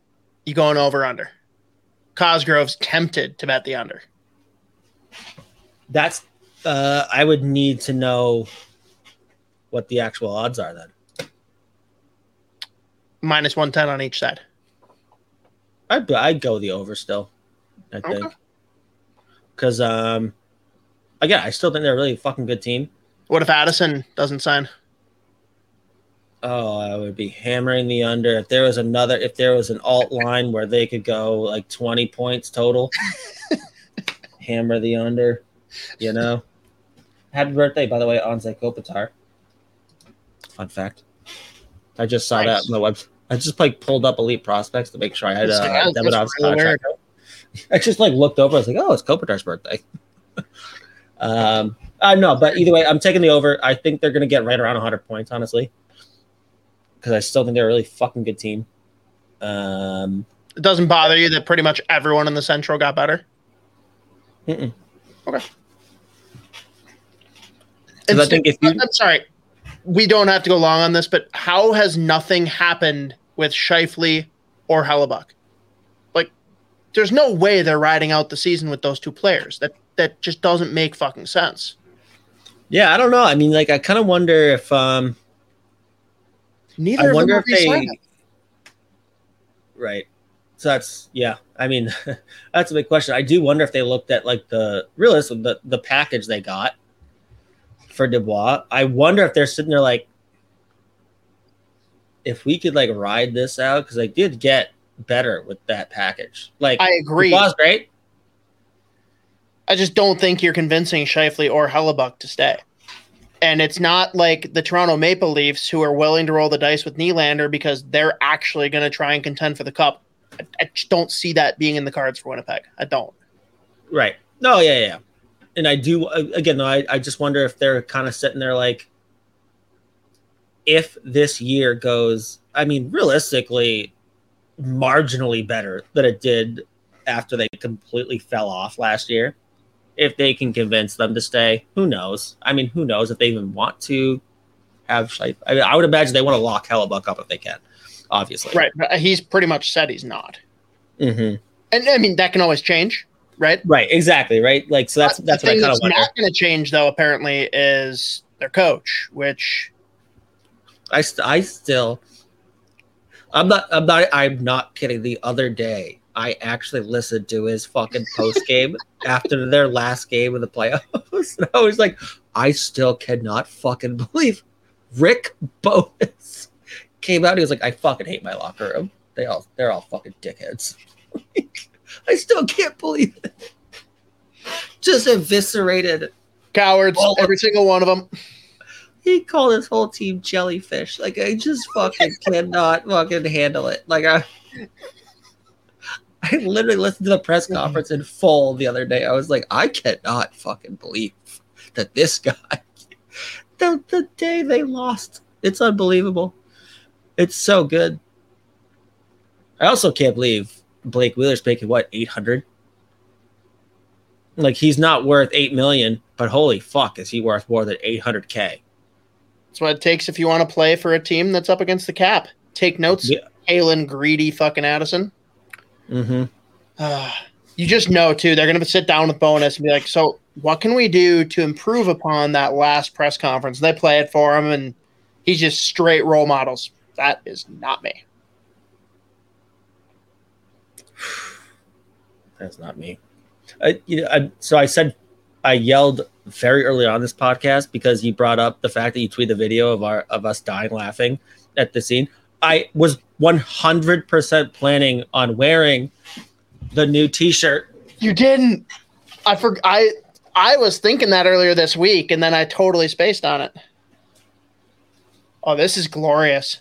you going over under. Cosgrove's tempted to bet the under. that's uh, I would need to know what the actual odds are then. Minus 110 on each side. I'd I'd go the over still. I Okay. think because um, again, I still think they're a really fucking good team. What if Addison doesn't sign? Oh, I would be hammering the under. If there was another, if there was an alt line where they could go like 20 points total, hammer the under, you know? Happy birthday, by the way, Anze Kopitar. Fun fact. I just saw that on the web. I just like pulled up Elite Prospects to make sure I had uh, that's contract. I just like looked over. I was like, oh, it's Kopitar's birthday. um, uh, no, but either way, I'm taking the over. I think they're going to get right around 100 points, honestly, because I still think they're a really fucking good team. Um, It doesn't bother you that pretty much everyone in the Central got better? mm-mm. Okay. I think if you, I'm sorry, we don't have to go long on this, but how has nothing happened with Scheifele or Hellebuyck? Like, there's no way they're riding out the season with those two players. That that just doesn't make fucking sense. yeah, I don't know. I mean, like, I kind of wonder if, um, Neither I of wonder them if will be they, right. So that's yeah. I mean, that's a big question. I do wonder if they looked at like the realistic the the package they got for Dubois. I wonder if they're sitting there like, if we could like ride this out because they did get better with that package. Like I agree. Dubois great. I just don't think you're convincing Scheifele or Hellebuyck to stay. And it's not like the Toronto Maple Leafs who are willing to roll the dice with Nylander because they're actually going to try and contend for the cup. I, I just don't see that being in the cards for Winnipeg. I don't. Right. No, yeah, yeah. And I do again. though, I I just wonder if they're kind of sitting there like, if this year goes, I mean, realistically, marginally better than it did after they completely fell off last year. If they can convince them to stay, who knows? I mean, who knows if they even want to have? Scheif- I, mean, I would imagine they want to lock Hellebuyck up if they can. Obviously, Right. but He's pretty much said he's not. hmm And I mean, that can always change, right? Right. Exactly. Right. Like so. That's But that's what I kind of wonder. not going to change, though, apparently, is their coach, which I st- I still I'm not I'm not I'm not kidding. The other day I actually listened to his fucking post game after their last game of the playoffs. And I was like, I still cannot fucking believe Rick Bowness came out. He was like, I fucking hate my locker room. They all they're all fucking dickheads. I still can't believe it. Just eviscerated cowards, every single one of them. he called his whole team jellyfish. Like I just fucking cannot fucking handle it. Like I, I literally listened to the press mm-hmm. conference in full the other day. I was like, I cannot fucking believe that this guy, the, the day they lost, it's unbelievable. It's so good. I also can't believe Blake Wheeler's making what, 800? Like he's not worth 8 million, but holy fuck, is he worth more than 800k? That's what it takes if you want to play for a team that's up against the cap. Take notes, Yeah. Calen greedy fucking Addison. Mm-hmm. Uh, you just know too they're going to sit down with Bowness and be like so what can we do to improve upon that last press conference they play it for him and he's just straight role models that is not me That's not me. I, you know, I, so I said I yelled very early on this podcast because you brought up the fact that you tweeted the video of our of us dying laughing at the scene. I was 100% planning on wearing the new T-shirt. you didn't. I for i i was thinking that earlier this week and then i totally spaced on it. Oh this is glorious.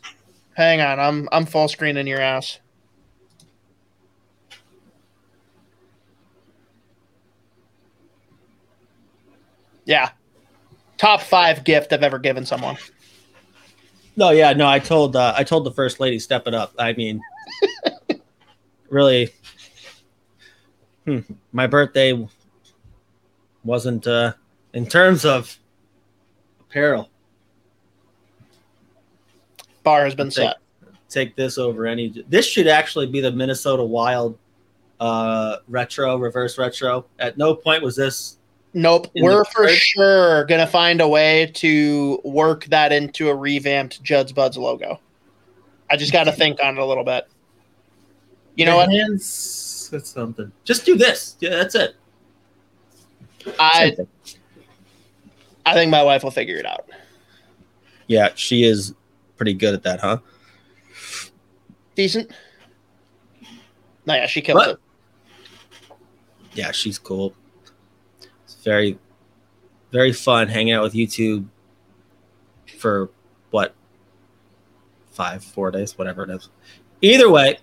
Hang on i'm i'm full screen in your ass. Yeah. Top five gift i've ever given someone No, yeah, no. I told uh, I told the first lady step it up. I mean, really, hmm, my birthday wasn't uh, in terms of apparel. bar has been Take, set take this over any. This should actually be the Minnesota Wild uh, retro, reverse retro. At no point was this. Nope. in We're for sure gonna find a way to work that into a revamped Judd'z Budz logo. I just got to think on it a little bit. You know what? Hands, it's something. Just do this. Yeah, that's it. I I think my wife will figure it out. Yeah, she is pretty good at that, huh? Decent. No, yeah, she killed What? it. yeah, she's cool. Very, very fun hanging out with YouTube for what five, four days, whatever it is. Either way,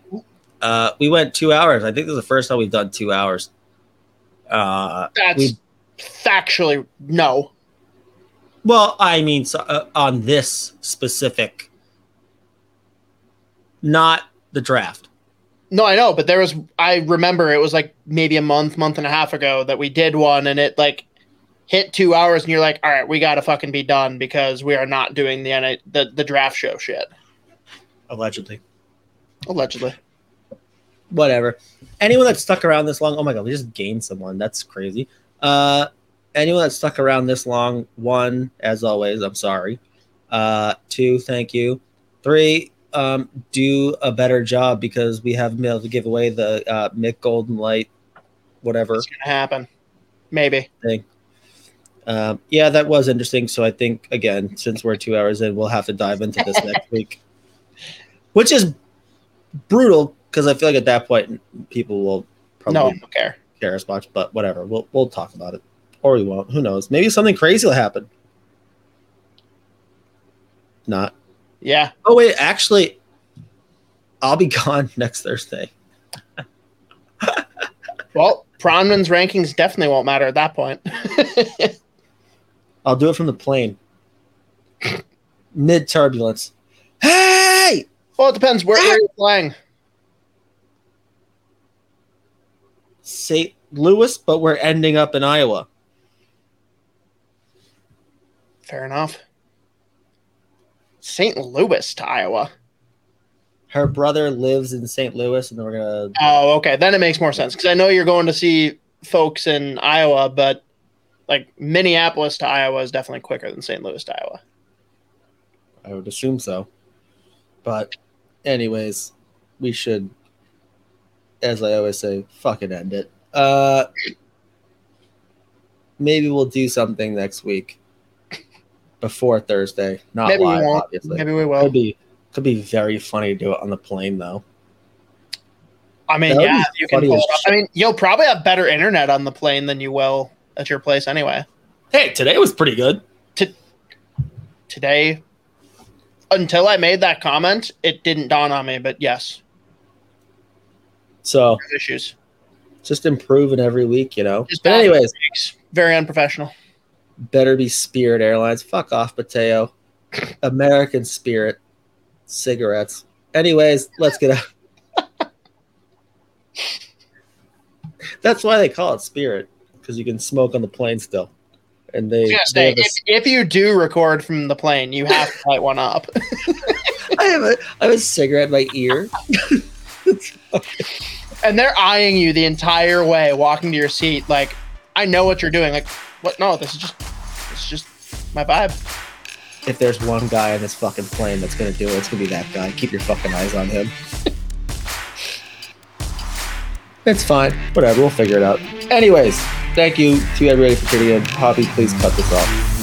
uh, we went two hours. I think this is the first time we've done two hours. Uh, That's we- factually no. well, I mean, so, uh, on this specific, not the draft. No, I know, but there was I remember it was like maybe a month, month and a half ago that we did one and it like hit two hours and you're like, all right, we gotta fucking be done because we are not doing the the, the draft show shit. Allegedly. Allegedly. whatever. Anyone that's stuck around this long, oh my god, we just gained someone. That's crazy. Uh, anyone that's stuck around this long, one, as always, I'm sorry. Uh, two, thank you. Three, um, do a better job because we haven't been able to give away the uh, Mick Golden Light, whatever It's gonna happen. Maybe. thing. Um, yeah, that was interesting. So I think again, since we're two hours in, we'll have to dive into this next week, which is brutal because I feel like at that point people will probably No, don't care. care as much. But whatever, we'll we'll talk about it, or we won't. Who knows? Maybe something crazy will happen. Not. Yeah. Oh wait, actually, I'll be gone next Thursday. Well, Pronman's rankings definitely won't matter at that point. I'll do it from the plane. Mid turbulence. Hey! well, it depends where, where ah! you're flying. St. Louis, but we're ending up in Iowa. Fair enough. St. Louis to Iowa. Her brother lives in St. Louis, and then we're gonna. Oh, okay. Then it makes more sense because I know you're going to see folks in Iowa, but like Minneapolis to Iowa is definitely quicker than St. Louis to Iowa. I would assume so. But, anyways, we should, as I always say, fucking end it. Uh, maybe we'll do something next week before Thursday. Not Maybe we live, won't. obviously. Maybe we will. Could be could be very funny to do it on the plane though. I mean, That would yeah, you can pull it up. I mean, you'll probably have better internet on the plane than you will at your place anyway. Hey, today was pretty good. Today, until I made that comment, it didn't dawn on me, but yes. So There's issues. just improving every week, you know. Just But anyways, very unprofessional. Better be Spirit Airlines. Fuck off, Mateo. American Spirit cigarettes. Anyways, let's get out. That's why they call it Spirit because you can smoke on the plane still. And they, they have a if, if you do record from the plane, you have to light one up. I have a I have a cigarette in my ear. and they're eyeing you the entire way, walking to your seat. Like, I know what you're doing. Like, what? No, this is just it's just my vibe. if there's one guy on this fucking plane that's gonna do it, it's gonna be that guy. Keep your fucking eyes on him. it's fine. Whatever, we'll figure it out. Anyways, thank you to everybody for tuning in. Poppy, please cut this off.